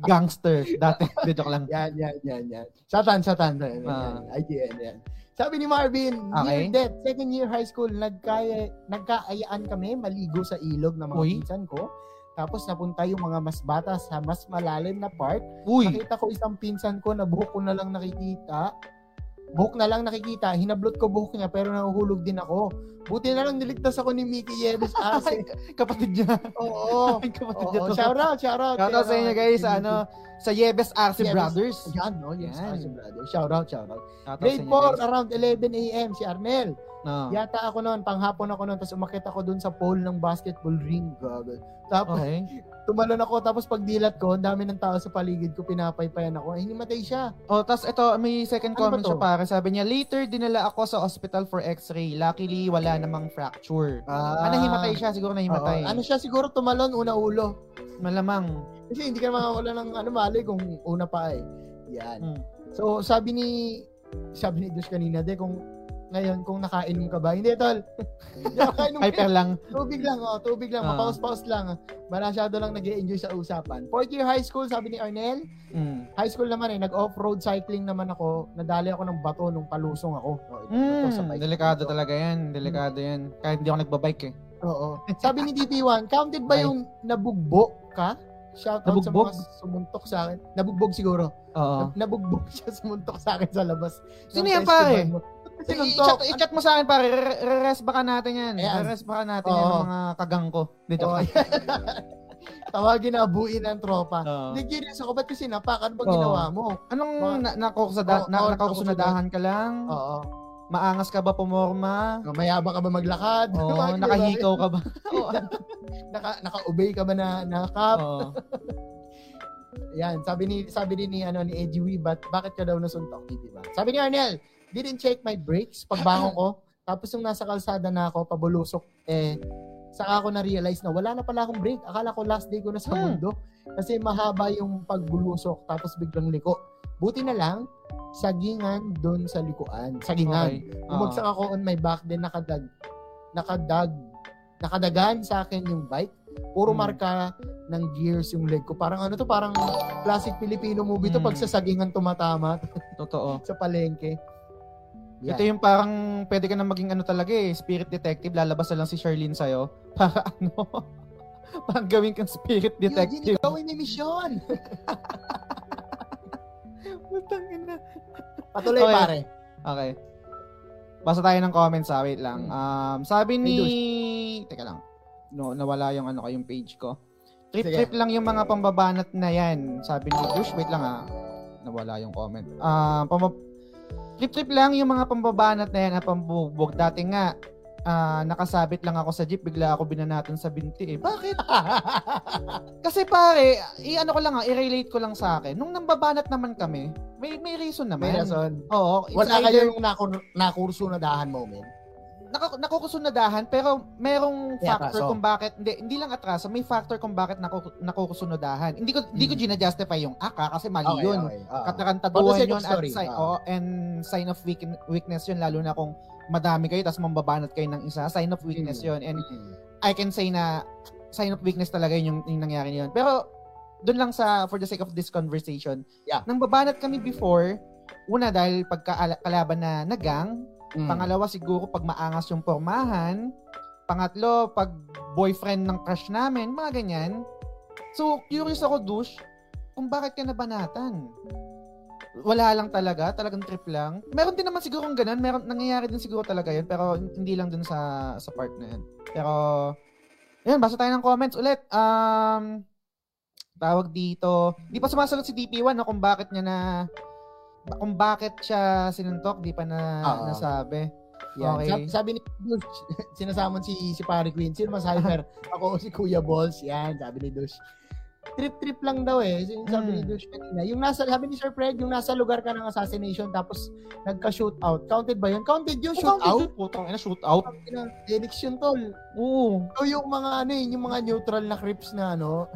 gangster dati. [laughs] Di joke lang. Yan, yan, yan, yan. Satan, satan. Yan, Ah. yan. IGN, yan. Sabi ni Marvin, Okay. near death, second year high school, nagkaya, nagkaayaan kami maligo sa ilog ng mga Uy. pinsan ko. Tapos napunta yung mga mas bata sa mas malalim na part. Uy! Nakita ko isang pinsan ko na buhok ko na lang nakikita. Buhok na lang nakikita. Hinablot ko buhok niya pero nahuhulog din ako. Buti na lang niligtas ako ni Mickey Yeves Arce. [laughs] Kapatid niya. Oo. [laughs] Kapatid Oo, niya to. shout out, shout out. Shout out sa inyo guys sa ano, sa Yebes Arce Yebes. Brothers. Yan, no? Yung Yan. Arce Brothers. Shout out, shout out. Shout Grade inyo, 4, guys. around 11 a.m. si Arnel. No. Yata ako noon, panghapon ako noon, tapos umakit ako dun sa pole ng basketball ring. Gagal. Tapos, Okay. Tumalon ako, tapos pagdilat ko, ang dami ng tao sa paligid ko, pinapaypayan ako. Eh, hinimatay siya. Oh, tas ito, may second Ano comment siya para. Sabi niya, later dinala ako sa hospital for x-ray. Luckily, wala namang fracture. Ah, nahimatay siya. Siguro nahimatay. Oo. Ano siya, siguro tumalon, una ulo. Malamang. Kasi hindi ka makakawala ng ano mali kung una pa eh. Yan. Hmm. So, sabi ni sabi ni Diyos kanina de kung ngayon kung nakainom ka ba. Hindi, tol. [laughs] Nakainom. Hyper lang. Tubig lang, oh. Tubig lang. Ah. Mapaus-paus lang. Masyado lang nag enjoy sa usapan. Fourth year high school, sabi ni Arnel. Mm. High school naman eh. Nag-off-road cycling naman ako. Nadali ako ng bato nung palusong ako. Oh, ito sa Mm, bike. delikado talaga yan. Delikado yan. Kahit hindi ako nagbabike eh. Oo. Sabi ni DP1, counted ba Ay. yung nabugbo ka? Shout out sa mga sumuntok sa akin. Nabugbog siguro. Oo. Nab- Nabugbog siya sumuntok sa akin sa labas. Sino yan, pare? mo. Sinuntok. I-chat, i-chat mo sa akin pare, Re- re-rest baka natin yan. Ayan. Re-rest baka natin yan Oo. ng mga kagang ko. Di Oo. joke. [laughs] Tawagin na buuin ng tropa. Oo. Hindi, curious ako, ba't kasi napak? Ano ba Oo. ginawa mo? Anong na, nakukusada, Oo, na, oo, nakukusunadahan ka lang? Oo. Maangas ka ba pumorma? Mayabang ka ba maglakad? Oo, [laughs] Mga ganun. nakahikaw ka ba? [laughs] Naka, naka-obey ka ba na, na cup? Oo. Yan, sabi ni sabi din ni ano ni Eddie Wee, but bakit ka daw nasuntok, di ba? Sabi ni Arnel, didn't check my brakes pagbangon ko. Tapos nung nasa kalsada na ako, pabulusok, eh, saka ako na-realize na wala na pala akong brake. Akala ko last day ko na sa Hmm. mundo. Kasi mahaba yung pagbulusok, tapos biglang liko. Buti na lang, sagingan doon sa likuan. Sagingan. Okay. Oo. Bumagsak ako on my back, then nakadag, nakadag, nakadagan sa akin yung bike. Puro Hmm. marka ng gears yung leg ko. Parang ano to, parang classic Filipino movie to Hmm. pag sa sagingan tumatama Totoo. [laughs] sa palengke. Yan. Ito yung parang pwede ka na maging ano talaga eh, spirit detective, lalabas na lang si Charlene sa'yo [laughs] para ano, parang gawin kang spirit Yun, detective. yun, gawin ni mission. [laughs] Putang ina. Patuloy Okay. pare. Okay. Basa tayo ng comments, ah. Wait lang. Hmm. Um, sabi ni... Teka lang. No, nawala yung ano ko, yung page ko. Sige. Trip-trip lang yung mga pambabanat na yan. Sabi ni Dush. Wait lang ah. Nawala yung comment. Ah, pamba- Trip-trip lang yung mga pambabanat na yan pambubog. Dati nga, ah, nakasabit lang ako sa jeep, bigla ako binanatan sa binti eh. Bakit? [laughs] Kasi pare, i-ano ko lang ah, i-relate ko lang sa akin. Nung nambabanat naman kami, may may reason naman. May rason. Oo. Wala either- kayong nakur nakursunadahan moment. Nakukusunadahan pero merong factor atraso. kung bakit hindi hindi lang atraso, may factor kung bakit naku, nakukusunadahan. Hindi ko hindi ko Mm. gina-justify yung aka kasi mali yun. okay. Oo. For the Katarantaduhan yun at sign, ah. oh, and sign of weak, weakness yun lalo na kung madami kayo tapos mambabanat kayo ng isa, sign of weakness Mm. yun. And Mm. I can say na sign of weakness talaga yun yung, yung nangyari yun. Pero doon lang sa for the sake of this conversation, Yeah. nang babanat kami before, una dahil pagkakalaban na nagang, Mm. Pangalawa siguro pag maangas yung pormahan. Pangatlo, pag boyfriend ng crush namin, mga ganyan. So, curious ako, Dush, kung bakit ka nabanatan. Wala lang talaga, talagang trip lang. Meron din naman siguro ganun, meron, nangyayari din siguro talaga yun, pero hindi lang dun sa, sa part na yun. Pero, yun, basta tayo ng comments ulit. Um, tawag dito, di pa sumasagot si DP1 no, kung bakit niya na kung bakit siya sinuntok, di pa na Oo. nasabi. Yan. Okay. Sabi, sabi ni Dush, [laughs] sinasamon si si Pare Queen. Sino mas hyper? [laughs] Ako si Kuya Balls. Yan, sabi ni Dush. Trip-trip lang daw eh. Yung Sabi ni Mm. Dush kanina. Yung nasa, sabi ni Sir Fred, yung nasa lugar ka ng assassination tapos nagka-shootout. Counted ba yun? Counted yung Shootout? shootout? Putang ina, shootout. Yun, tol. Oo. So yung mga ano eh, yung mga neutral na crips na ano,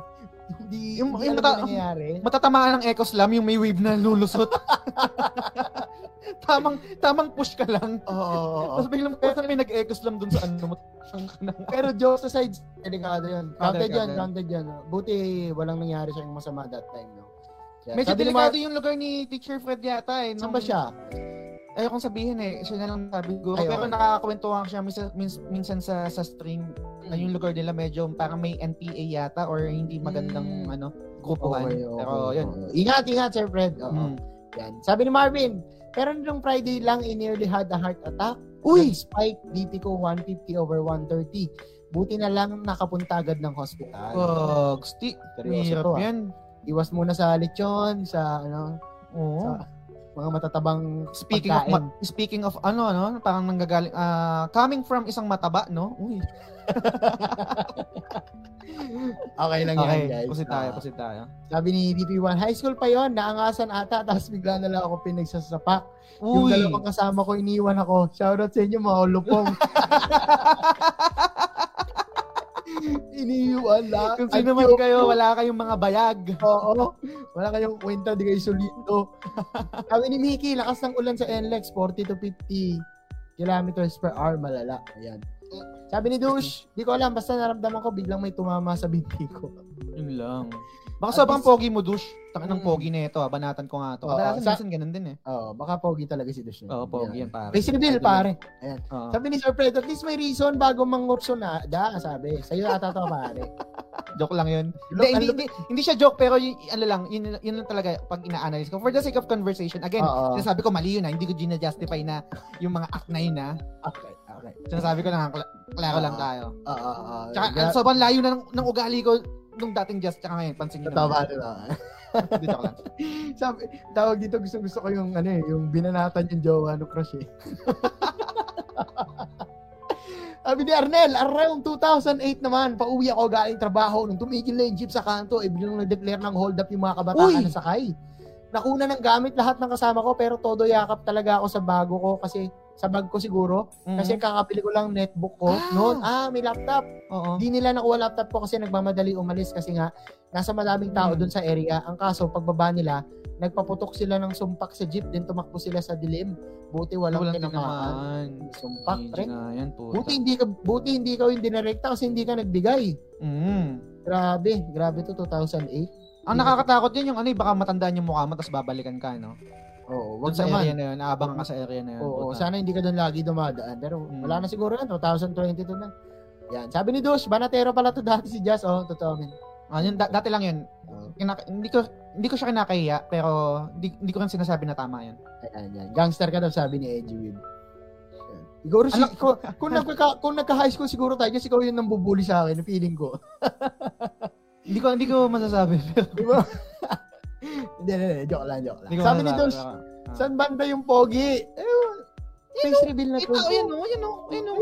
hindi, Yung- hindi yung mata- nangyayari. Matatamaan ng echo slam yung may wave na lulusot. [laughs] tamang tamang push ka lang. Oo, oo, oo. Tapos biglang puta may nag-echo slam dun sa ano mo. [laughs] Pero jokes aside, delikado yun. Counted delikado yan, counted yan. Buti walang nangyari sa yung masama that time, no? Yan. Medyo Sabi delikado yung lugar ni Teacher Fred yata eh. Saan Nung- ba siya? Ayokong sabihin eh. Siya na lang sabi siguro. Ay, Pero nakakakwentuhan siya minsan, minsan, sa, sa stream na yung lugar nila medyo parang may NPA yata or hindi magandang Mm. ano grupuhan. Okay, okay, Pero yun. okay. Ingat, ingat, Sir Fred. Oo. Mm. Yan. Sabi ni Marvin, pero nung Friday lang, I nearly had a heart attack. Uy! Spike, BP ko 150 over 130. Buti na lang nakapunta agad ng hospital. Pogs. Ti- Seryoso to, ah. yan. Iwas muna sa lechon, sa ano, Oo. sa mga matatabang Speaking of pagkain. ma- speaking of ano no, parang nanggagaling ah coming from isang mataba, no? Uy. [laughs] Okay lang Okay, yan, guys. pusit tayo, Ah, pusit tayo. sabi ni DP1, high school pa yon naangasan ata, tapos bigla na lang ako pinagsasapak. Yung Uy. dalawang kasama ko, iniwan ako. Shoutout sa inyo, mga ulupong. [laughs] Iniwan lang. Kung sino man kayo, wala kayong mga bayag. Oo. Wala kayong kwenta, di kayo solido. [laughs] Sabi ni Mickey, lakas ng ulan sa NLEX, 40 to 50. kilometers per hour, malala. Ayan. Sabi ni Dush, di ko alam, basta naramdaman ko, biglang may tumama sa binti ko. Yun lang. Baka At sobrang least- pogi mo, douche. Taka ng Mm. pogi na ito, ah. Banatan ko nga to. Oo, Kadalasan sa- minsan ganun din eh. Oo, baka pogi talaga si Dush. Oo, pogi yan, pare. Face reveal, pare. Oo. Sabi ni Sir Fred, at least may reason bago mangopso na. Da, sabi. Sa'yo ata to, pare. [laughs] Joke lang yun. Look, Hindi, hindi, hindi, hindi siya joke, pero yun, ano lang, yun, yun lang talaga pag ina-analyze ko. For the sake of conversation, again, Oo. sinasabi ko mali yun na, hindi ko gina-justify na yung mga act na yun na. Okay, okay. Sinasabi ko lang, kla- klaro lang Oo. tayo. Oo, oo. Tsaka, Gra- sobrang layo na ng, ng ugali ko nung dating just, tsaka ngayon, pansin nyo Tama, naman. diba? [laughs] Hindi, joke lang. Sabi, tawag dito, gusto gusto ko yung, ano eh, yung binanatan yung jowa no crush eh. [laughs] Sabi ni Arnel, around 2008 naman, pauwi ako galing trabaho. Nung tumigil na yung jeep sa kanto, eh, biglang nag-declare ng hold up yung mga kabataan Uy! na sakay. Nakuna ng gamit lahat ng kasama ko, pero todo yakap talaga ako sa bago ko kasi sa bag ko siguro. Mhm. Kasi kakapili ko lang netbook ko. Ah! Noon, ah, may laptop. Oo. Hindi nila nakuha laptop ko kasi nagmamadali umalis kasi nga nasa maraming tao Hmm. doon sa area. Ang kaso, pagbaba nila, nagpaputok sila ng sumpak sa jeep, din tumakbo sila sa dilim. Buti walang, Walang tinamaan. Sumpak, Hindi pre. Buti hindi ka buti hindi ka yung dinirekta kasi hindi ka nagbigay. Mm. Grabe, grabe to 2008. Ang nakakatakot yan yung ano, eh, baka matandaan yung mukha mo tapos babalikan ka, no? Oo, Wag sa area naman. na yun, aabangan ka sa area na yun. Oo, puta. sana hindi ka doon lagi dumadaan. Pero Mm. wala na siguro yan, 2022 na. Yan. Sabi ni Dush, Banatero pala to dati si Jazz. Oh, totoo men. Ah, yun, da- dati lang yun. Oo. Kinaka- hindi ko hindi ko siya kinakahiya, pero hindi, hindi ko rin sinasabi na tama yun. Ayan, yan. Gangster ka daw, sabi ni Edgy. Yan. Siguro, si, Ano? kung, kung, nagka, kung nagka-high school siguro tayo, kasi ikaw yung nambubuli sa akin, feeling ko. Hindi ko hindi ko masasabi. Pero, Di ba? [laughs] Hindi, hindi, hindi. Joke lang, joke lang. ko Sabi ni pero- ah. saan banda yung pogi? Eh, face reveal na to. Ito, yan o, yan o, yan o.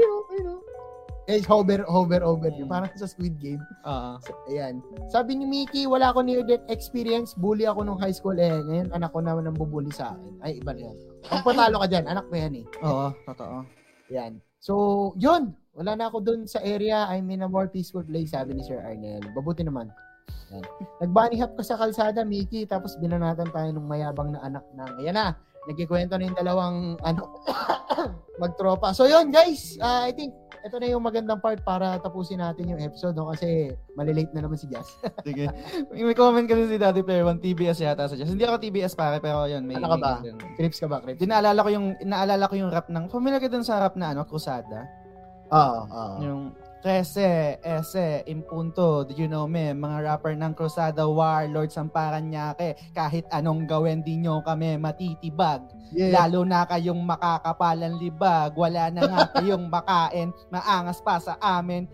Eh, hover, hover, over. Mm. Parang sa Squid Game. Oo. So, ayan. Sabi ni Mickey, wala ako near-death experience. Bully ako nung high school. Eh, ngayon, anak ko naman ang bubuli sa akin. Ay, iba na yan. Ang patalo ka dyan, anak mo yan eh. Oo, totoo. Yan. So, yun. Wala na ako dun sa area. I'm in a more peaceful place, sabi ni Sir Arnel. Babuti naman. Yan. Nagbunny hop ka sa kalsada, Mickey, tapos binanatan tayo ng mayabang na anak ng, ayan na, nagkikwento na yung dalawang, ano, [coughs] magtropa. So, yun, guys. Uh, I think, ito na yung magandang part para tapusin natin yung episode, no? Kasi, malilate na naman si Jazz. [laughs] Sige. May comment kasi si Daddy Player One, TBS yata sa Diyos. Hindi ako TBS pare, pero yun, may... Ano ka ba? Crips ka ba, Crips? Di naalala ko yung, naalala ko yung rap ng, familiar ka dun sa rap na ano, Crusada? Oo, oo. Yung, Trese, ese, impunto, did you know me, mga rapper ng Crusada, Warlords, ang Paranaque, kahit anong gawin, di nyo kami matitibag. Yeah. Lalo na kayong makakapalan libag, wala na nga [laughs] kayong makain, maangas pa sa amin.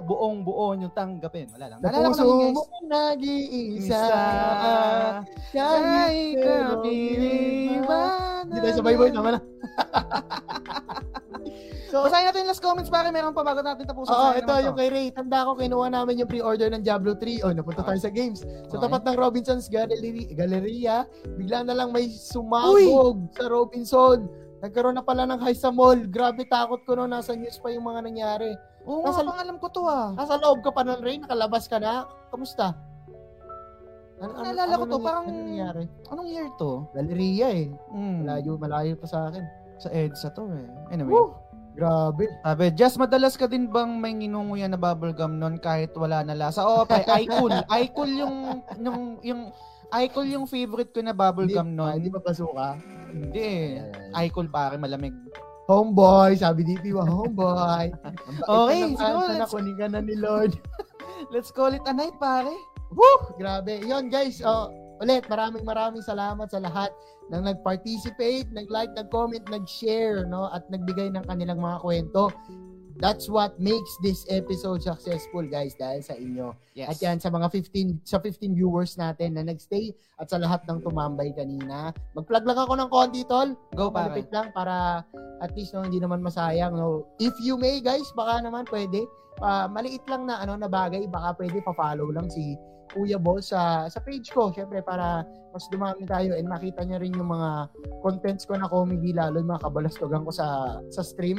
Buong buo nyo tanggapin. Wala lang. Sa Naalala ko lang guys. nag-iisa. Kahit kapiliwan. Hindi tayo sabay boy, tama na. [laughs] so, Basahin natin yung last comments pare, meron pa bago natin tapusin. Oo, ito naman yung kay Ray. Tanda ko, kinuha namin yung pre-order ng Diablo 3. Oh, napunta tayo sa games. Sa Okay. tapat ng Robinson's Gallery, Galleria, bigla na lang may sumabog sa Robinson. Nagkaroon na pala ng high sa mall. Grabe, takot ko no. Nasa news pa yung mga nangyari. Oo nga, Nasa- pang alam ko to ah. Nasa loob ka pa ng Ray, nakalabas ka na. Kamusta? Ano, Naalala ko to, nangy- parang- Ano nangyari? Anong year to? Galleria eh. Hmm, Malayo, malayo pa sa akin. sa EDSA to eh. Anyway. Woo! Grabe. Sabi, Jess, madalas ka din bang may nginunguya na bubblegum nun kahit wala na lasa? Oo, pre, [laughs] Icol. Icol yung, yung, yung, Icol yung favorite ko na bubblegum nun. Hindi pa pasuka. Hindi. Ayan. Icol pare, malamig. Homeboy, sabi DP mo, homeboy. [laughs] Okay, siguro, answer na let's- kunin ka na ni Lord. [laughs] Let's call it a night, pare. Woo! Grabe. Yon guys, oh, ulit, maraming maraming salamat sa lahat ng nag-participate, nag-like, nag-comment, nag-share, no? At nagbigay ng kanilang mga kwento. That's what makes this episode successful, guys, dahil sa inyo. Yes. At yan, sa mga 15, sa 15 viewers natin na nagstay at sa lahat ng tumambay kanina. Mag-plug lang ako ng konti, tol. Go. Malapit lang para at least no, hindi naman masayang. No? If you may, guys, baka naman pwede. Ah, maliit lang na ano na bagay, baka pwede pa-follow lang si Kuya Boss sa sa page ko. Syempre para mas dumami tayo and makita niya rin yung mga contents ko na comedy lalo yung mga kabalastogan ko sa sa stream.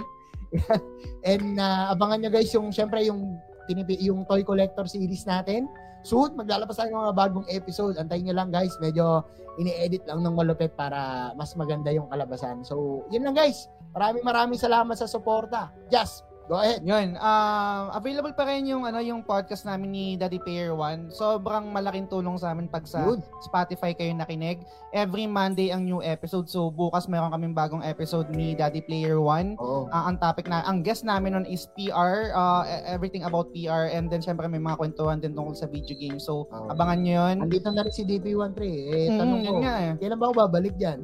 [laughs] and ah, abangan niyo guys yung syempre yung tinipi, yung Toy Collector series natin. Soon, maglalabas tayo ng mga bagong episode. Antayin nyo lang guys, medyo ini-edit lang ng malupit para mas maganda yung kalabasan. So, yun lang guys. Maraming maraming salamat sa suporta. Just, go ahead. Yun, um, available pa rin yung ano yung podcast namin ni Daddy Player One. Sobrang malaking tulong sa amin pag sa Yun. Spotify kayo nakinig. Every Monday ang new episode. So bukas meron kaming bagong episode ni Daddy Player One. Oo. Ah, ang topic na, ang guest namin nun is PR, uh, everything about PR, and then syempre may mga kwentuhan din tungkol sa video game. So, Oo. abangan nyo yun. Andito na rin si DP13. Eh, Mm, tanong ko, yun nga eh. kailan ba ako babalik dyan?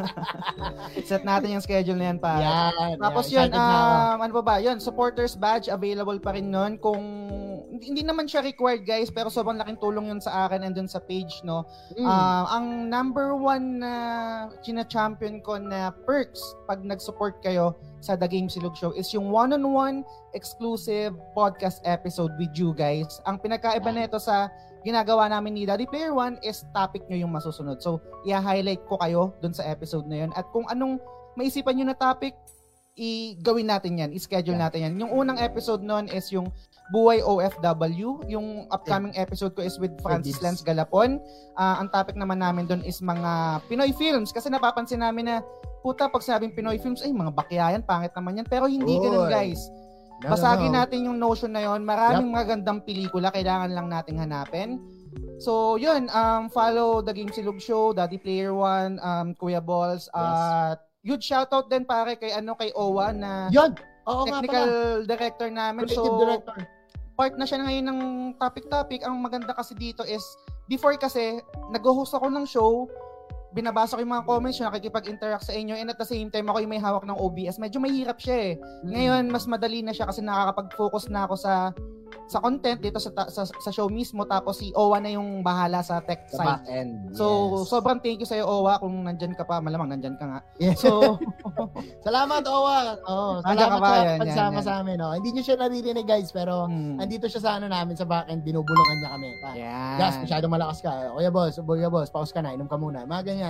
[laughs] Set natin yung schedule na yan pa. yan. Tapos yan. yun, um, ano pa ba? Yun, supporters badge available pa rin nun. Kung hindi, naman siya required guys, pero sobrang laking tulong yun sa akin and dun sa page, no? Mm. Ah, ang number one na china-champion ko na perks pag nag-support kayo sa The Game Silog Show is yung one-on-one exclusive podcast episode with you guys. Ang pinagkaiba Yeah. nito sa ginagawa namin ni Daddy Player One is topic nyo yung masusunod. So, i-highlight ko kayo dun sa episode na yun. At kung anong maisipan nyo na topic, i-gawin natin yan, i-schedule Yeah. natin yan. Yung unang episode nun is yung Buhay OFW. Yung upcoming episode ko is with Francis Lance Galapon. Ah, ang topic naman namin doon is mga Pinoy films kasi napapansin namin na puta pag sabing Pinoy films ay mga bakyayan pangit naman yan pero hindi ganun Oy. guys. No, Basagin no. natin yung notion na yon. Maraming magandang pelikula kailangan lang nating hanapin. So, yun, um, follow The Game Silog Show, Daddy Player One, um, Kuya Balls, at huge shoutout din pare kay ano kay Owa na Yun! Oo nga technical pala. director namin. Creative so, director. part na siya ngayon ng topic-topic. Ang maganda kasi dito is, before kasi, nag-host ako ng show, binabasa ko yung mga comments nyo, nakikipag-interact sa inyo, and at the same time, ako yung may hawak ng OBS. Medyo mahirap siya eh. Mm. Ngayon, mas madali na siya kasi nakakapag-focus na ako sa sa content dito sa, sa sa show mismo tapos si Owa na yung bahala sa tech Sa side. end. So, yes. sobrang thank you sa iyo Owa kung nandyan ka pa, malamang nandyan ka nga. Yes. So, [laughs] Salamat, Owa. Oh, Nandiyan salamat ka ba? sa Yan, pagsama yan, yan. sa amin. Oh. Hindi nyo siya naririnig, guys, pero hmm, andito siya sa ano namin, sa backend, binubulungan niya kami. Pa. yan. Gas, masyadong malakas ka. Kuya boss, kuya boss, pause ka na, inom ka muna. Mga ganyan.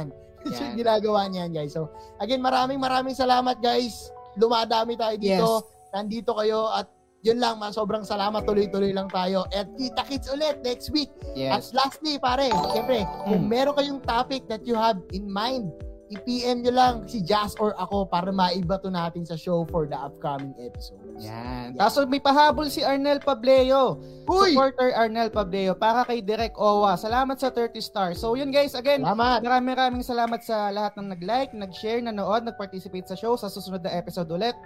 Ito [laughs] yung ginagawa niyan, guys. So, again, maraming maraming salamat, guys. Lumadami tayo dito. Nandito kayo at yun lang, ma, sobrang salamat. Tuloy-tuloy lang tayo. At kita-kits ulit next week. At Yes. lastly, pare, siyempre, kung Mm. meron kayong topic that you have in mind, i-PM nyo lang si Jazz or ako para maiba to natin sa show for the upcoming episodes. Yan. Tapos may pahabol si Arnel Pableo. Uy! Supporter Arnel Pableo para kay Direk Owa. Salamat sa 30 stars. So yun guys, again, Salamat! maraming maraming salamat sa lahat ng nag-like, nag-share, nanood, nag-participate sa show. Sa susunod na episode ulit.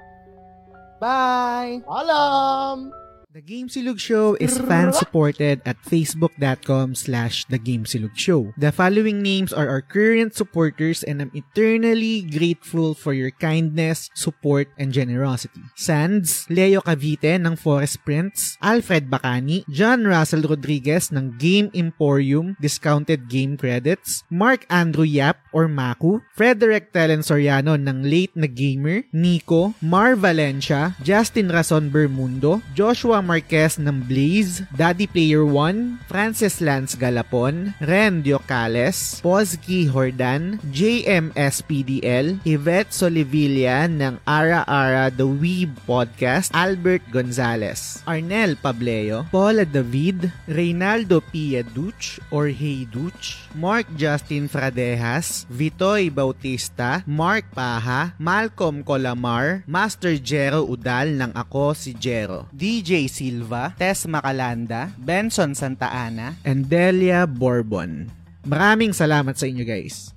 Bye! Alam! The Game Silog Show is fan-supported at facebook.com slash The. The following names are our current supporters and I'm eternally grateful for your kindness, support, and generosity. Sands, Leo Cavite ng Forest Prince, Alfred Bacani, John Russell Rodriguez ng Game Emporium, Discounted Game Credits, Mark Andrew Yap or Maku, Frederick Telen Soriano ng Late na Gamer, Nico, Mar Valencia, Justin Rason Bermundo, Joshua Marquez ng Blaze, Daddy Player 1, Francis Lance Galapon, Ren Diocales, Pozki Hordan, JMSPDL, Yvette Solivilla ng Ara Ara The Weeb Podcast, Albert Gonzalez, Arnel Pableo, Paula David, Reynaldo Pia Duch or Hey Duch, Mark Justin Fradejas, Vitoy Bautista, Mark Paha, Malcolm Colamar, Master Jero Udal ng Ako si Jero, DJ Silva, Tess Macalanda, Benson Santa Ana, and Delia Bourbon. Maraming salamat sa inyo guys.